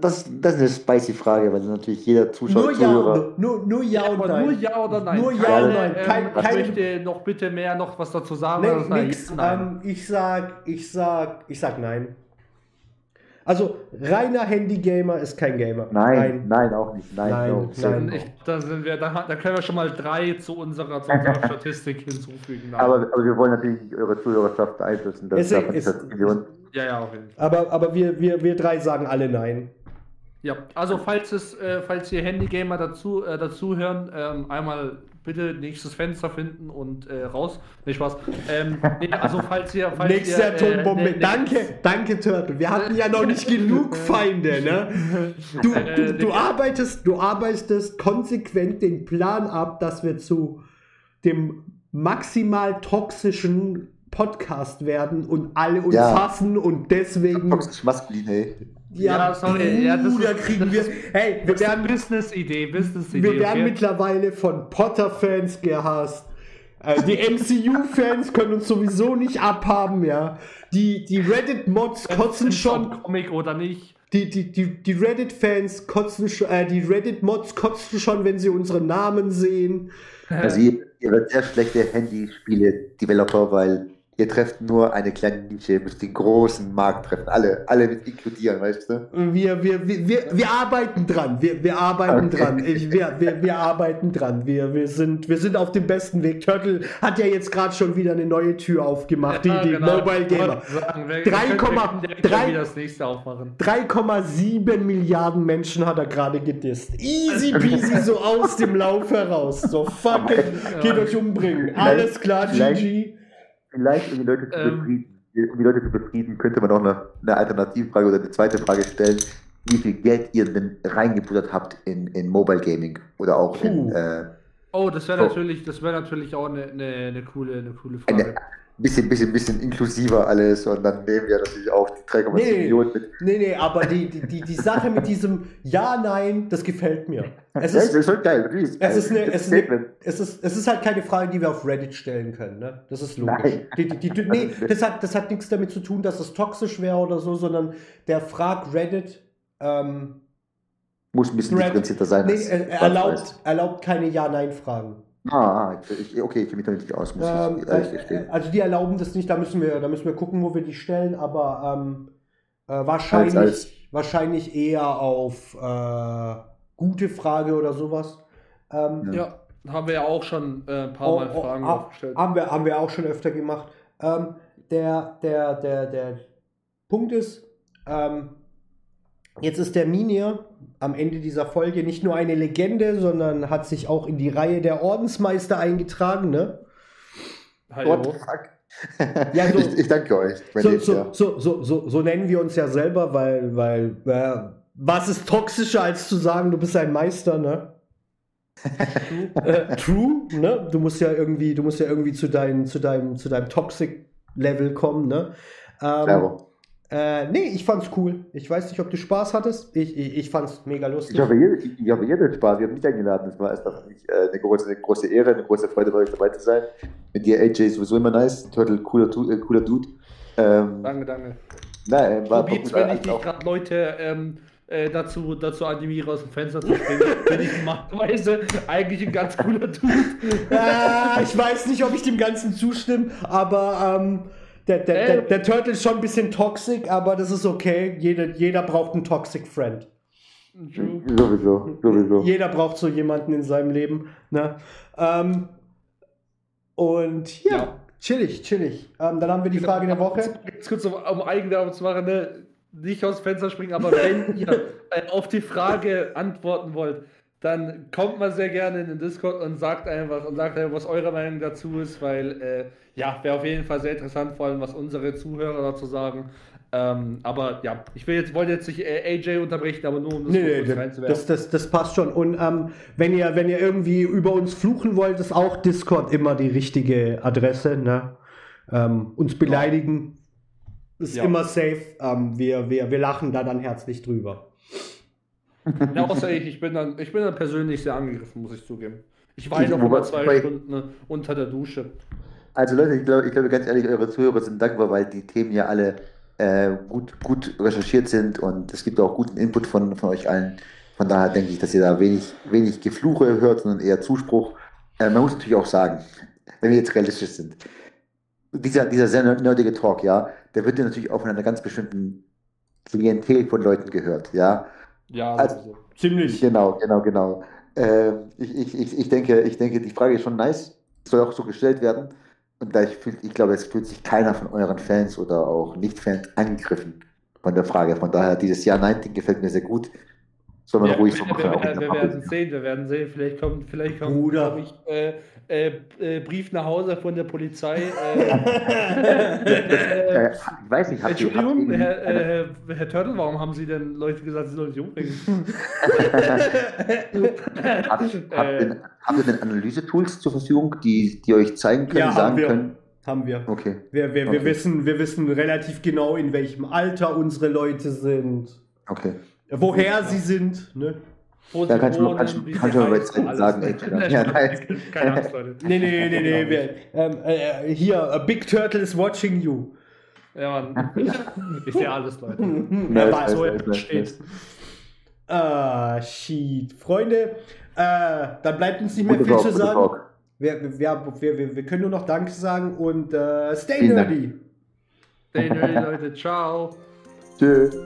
Das, das ist eine spicy Frage, weil natürlich jeder Zuschauer. Nur ja, nur, nur, nur ja, ja und nein. Nur ja oder nein. Nur ja oder nein. Kein, ähm, kein, möchte noch bitte mehr noch was dazu sagen. Nee, nix. Ähm, ich sag, ich sag, ich sag nein. Also reiner Handy-Gamer ist kein Gamer. Nein, nein, nein auch nicht. Nein, nein, no. nein. Ich, da, sind wir, da, da, können wir schon mal drei zu unserer, zu unserer Statistik hinzufügen. Aber, aber, wir wollen natürlich eure Zuhörerschaft beeinflussen. Das ist, ist, ja, ja, auf jeden Fall. Aber, aber wir, wir, wir drei sagen alle nein. Ja, also falls es, äh, falls ihr Handygamer dazu, äh, dazu hören, ähm, einmal bitte nächstes Fenster finden und äh, raus. Nicht Spaß. Ähm, nee, also falls ihr. Falls Nächste Atombombe. Äh, ne, danke, danke, Turtle. Wir hatten ja noch nicht genug Feinde, ne? Du, äh, du, du, arbeitest, du arbeitest konsequent den Plan ab, dass wir zu dem maximal toxischen Podcast werden und alle uns ja. hassen und deswegen. Toxisch maskulin, hey. Ja, ja sorry. Ja, das ist, kriegen wir. Hey, wir werden. Business-Idee, Business-Idee. Wir werden okay. mittlerweile von Potter-Fans gehasst. Äh, die MCU-Fans können uns sowieso nicht abhaben, ja. Die, die Reddit-Mods kotzen schon. Comic oder nicht. Die, die, die, die Reddit-Fans kotzen schon, äh, die Reddit-Mods kotzen schon, wenn sie unsere Namen sehen. Also ihr, ihr werdet sehr schlechte Handyspiele-Developer, weil ihr trefft nur eine kleine Nische, ihr müsst den großen Markt treffen, alle, alle mit inkludieren, weißt du? Wir, wir, wir, wir, wir arbeiten dran, wir, wir arbeiten okay. dran, ich, wir, wir, wir arbeiten dran, wir, wir, sind, wir sind auf dem besten Weg. Turtle hat ja jetzt gerade schon wieder eine neue Tür aufgemacht, ja, die, die genau. Mobile Gamer. 3,7 Milliarden Menschen hat er gerade gedisst. Easy peasy so aus dem Lauf heraus. So fuck it, geht euch umbringen. Alles klar, GG. Vielleicht, um die Leute zu ähm, befrieden, um die Leute zu befrieden, könnte man auch eine, eine Alternativfrage oder eine zweite Frage stellen, wie viel Geld ihr denn reingebuttert habt in, in Mobile Gaming oder auch in. Äh, oh, das wäre natürlich, das natürlich auch eine, eine, eine, coole, eine coole Frage. Eine, bisschen, bisschen, bisschen inklusiver alles und dann nehmen wir natürlich auch die 3,7 nee, Millionen mit. Nee, nee, aber die, die, die, Sache mit diesem Ja, Nein, das gefällt mir. Es ist, das ist schon geil. Es ist, es, ist eine, es, ist, es ist halt keine Frage, die wir auf Reddit stellen können. Ne? Das ist logisch. Nein. Die, die, die, nee, das hat, das hat nichts damit zu tun, dass es toxisch wäre oder so, sondern der fragt Reddit. Ähm, Muss ein bisschen Thread, differenzierter sein. Nee, er, erlaubt, erlaubt keine Ja-Nein-Fragen. Ah, ich, okay, ich kenne mich da nicht aus, muss ähm, ich ehrlich gestehen. Also die erlauben das nicht, da müssen wir, da müssen wir gucken, wo wir die stellen, aber ähm, äh, wahrscheinlich, als, als wahrscheinlich eher auf äh, gute Frage oder sowas. Ähm, ja. ja. haben wir ja auch schon äh, ein paar oh, Mal oh, Fragen oh, aufgestellt. Haben wir, haben wir auch schon öfter gemacht. Ähm, der, der, der, der Punkt ist, ähm, Jetzt ist der Minier am Ende dieser Folge nicht nur eine Legende, sondern hat sich auch in die Reihe der Ordensmeister eingetragen, ne? Fuck? Ja, so, ich, ich, danke euch. So, so, ja. so, so, so, so, nennen wir uns ja selber, weil, weil äh, was ist toxischer als zu sagen, du bist ein Meister, ne? äh, true, ne? Du musst ja irgendwie, du musst ja irgendwie zu, dein, zu deinem, zu deinem Toxic-Level kommen, ne? Ähm, äh, nee, ich fand's cool. Ich weiß nicht, ob du Spaß hattest. Ich, ich, ich fand's mega lustig. Ich hoffe, ihr, ich, ich hoffe, ihr hattet Spaß. Wir haben mich eingeladen. Das war erst mich äh, eine, große, eine große Ehre, eine große Freude, bei euch dabei zu sein. Mit dir, AJ, ist sowieso immer nice. Turtle, cooler, äh, cooler Dude. Ähm, danke, danke. Nein, war Probiert's, wenn ich nicht gerade Leute ähm, äh, dazu, dazu animiere, aus dem Fenster zu springen, bin ich normalerweise eigentlich ein ganz cooler Dude. äh, ich weiß nicht, ob ich dem Ganzen zustimme, aber ähm, der, der, der, der, Turtle ist schon ein bisschen toxic, aber das ist okay. Jeder, jeder braucht einen Toxic Friend. Sowieso, sowieso. Jeder braucht so jemanden in seinem Leben. Ne? Ähm, und ja, ja, chillig, chillig. Ähm, dann haben wir die Frage der Woche. Jetzt kurz, um, um Eigenwerbung zu machen, ne? nicht aus dem Fenster springen, aber wenn ihr äh, auf die Frage antworten wollt, dann kommt mal sehr gerne in den Discord und sagt einfach und sagt einfach, was eure Meinung dazu ist, weil äh, ja, wäre auf jeden Fall sehr interessant, vor allem was unsere Zuhörer dazu sagen. Ähm, aber ja, ich will jetzt, wollte jetzt nicht äh, AJ unterbrechen, aber nur um das nee, nee, reinzuwerfen. Das, das, das passt schon. Und ähm, wenn, ihr, wenn ihr irgendwie über uns fluchen wollt, ist auch Discord immer die richtige Adresse. Ne? Ähm, uns beleidigen ja. ist ja. immer safe. Ähm, wir, wir, wir lachen da dann herzlich drüber. Ja, außer ich, ich bin dann, ich bin dann persönlich sehr angegriffen, muss ich zugeben. Ich weine noch über zwei Stunden ne, unter der Dusche. Also Leute, ich glaube, ich glaube ganz ehrlich, eure Zuhörer sind dankbar, weil die Themen ja alle äh, gut, gut recherchiert sind und es gibt auch guten Input von, von euch allen. Von daher denke ich, dass ihr da wenig, wenig Gefluche hört, sondern eher Zuspruch. Äh, man muss natürlich auch sagen, wenn wir jetzt realistisch sind, dieser, dieser sehr nerdige Talk, ja, der wird ja natürlich auch von einer ganz bestimmten Klientel von Leuten gehört, ja. Ja, also, ziemlich. Genau, genau, genau. Äh, ich, ich, ich, ich, denke, ich denke, die Frage ist schon nice, soll auch so gestellt werden. Und da ich, ich glaube, es fühlt sich keiner von euren Fans oder auch Nicht-Fans angegriffen von der Frage. Von daher, dieses Ja-Nein-Ding gefällt mir sehr gut. Soll man ja, ruhig so machen. Wir, wir, wir werden sehen, wir werden sehen. Vielleicht kommt, vielleicht kommt Bruder. ich, äh, äh, äh, Brief nach Hause von der Polizei. Äh, äh, ich weiß nicht, Entschuldigung, ihr, Herr, äh, Herr Turtle, warum haben Sie denn Leute gesagt, Sie sollen sich umbringen? habt, ihr, ihr denn Analyse-Tools zur Verfügung, die, die euch zeigen können, ja, sagen können? Haben wir. Okay. Wir, wir, okay. wir, wissen, wir wissen relativ genau, in welchem Alter unsere Leute sind. Okay. Woher sie sind, ne? Da kannst du, kannst, kannst du mal bei Zeiten sagen, ey, ja, nein. Keine Angst, Leute. Nee, nee, nee, nee. Wir, ähm, äh, hier, a Big Turtle is watching you. Ja, Mann. Ich sehe alles, Leute. Wer weiß, wo er steht. Ah, shit. Freunde, äh, dann bleibt uns nicht mehr viel zu sagen. wir, wir, wir, wir, können nur noch Danke sagen und äh, stay nerdy. Stay nerdy, Leute. Ciao. Tschüss.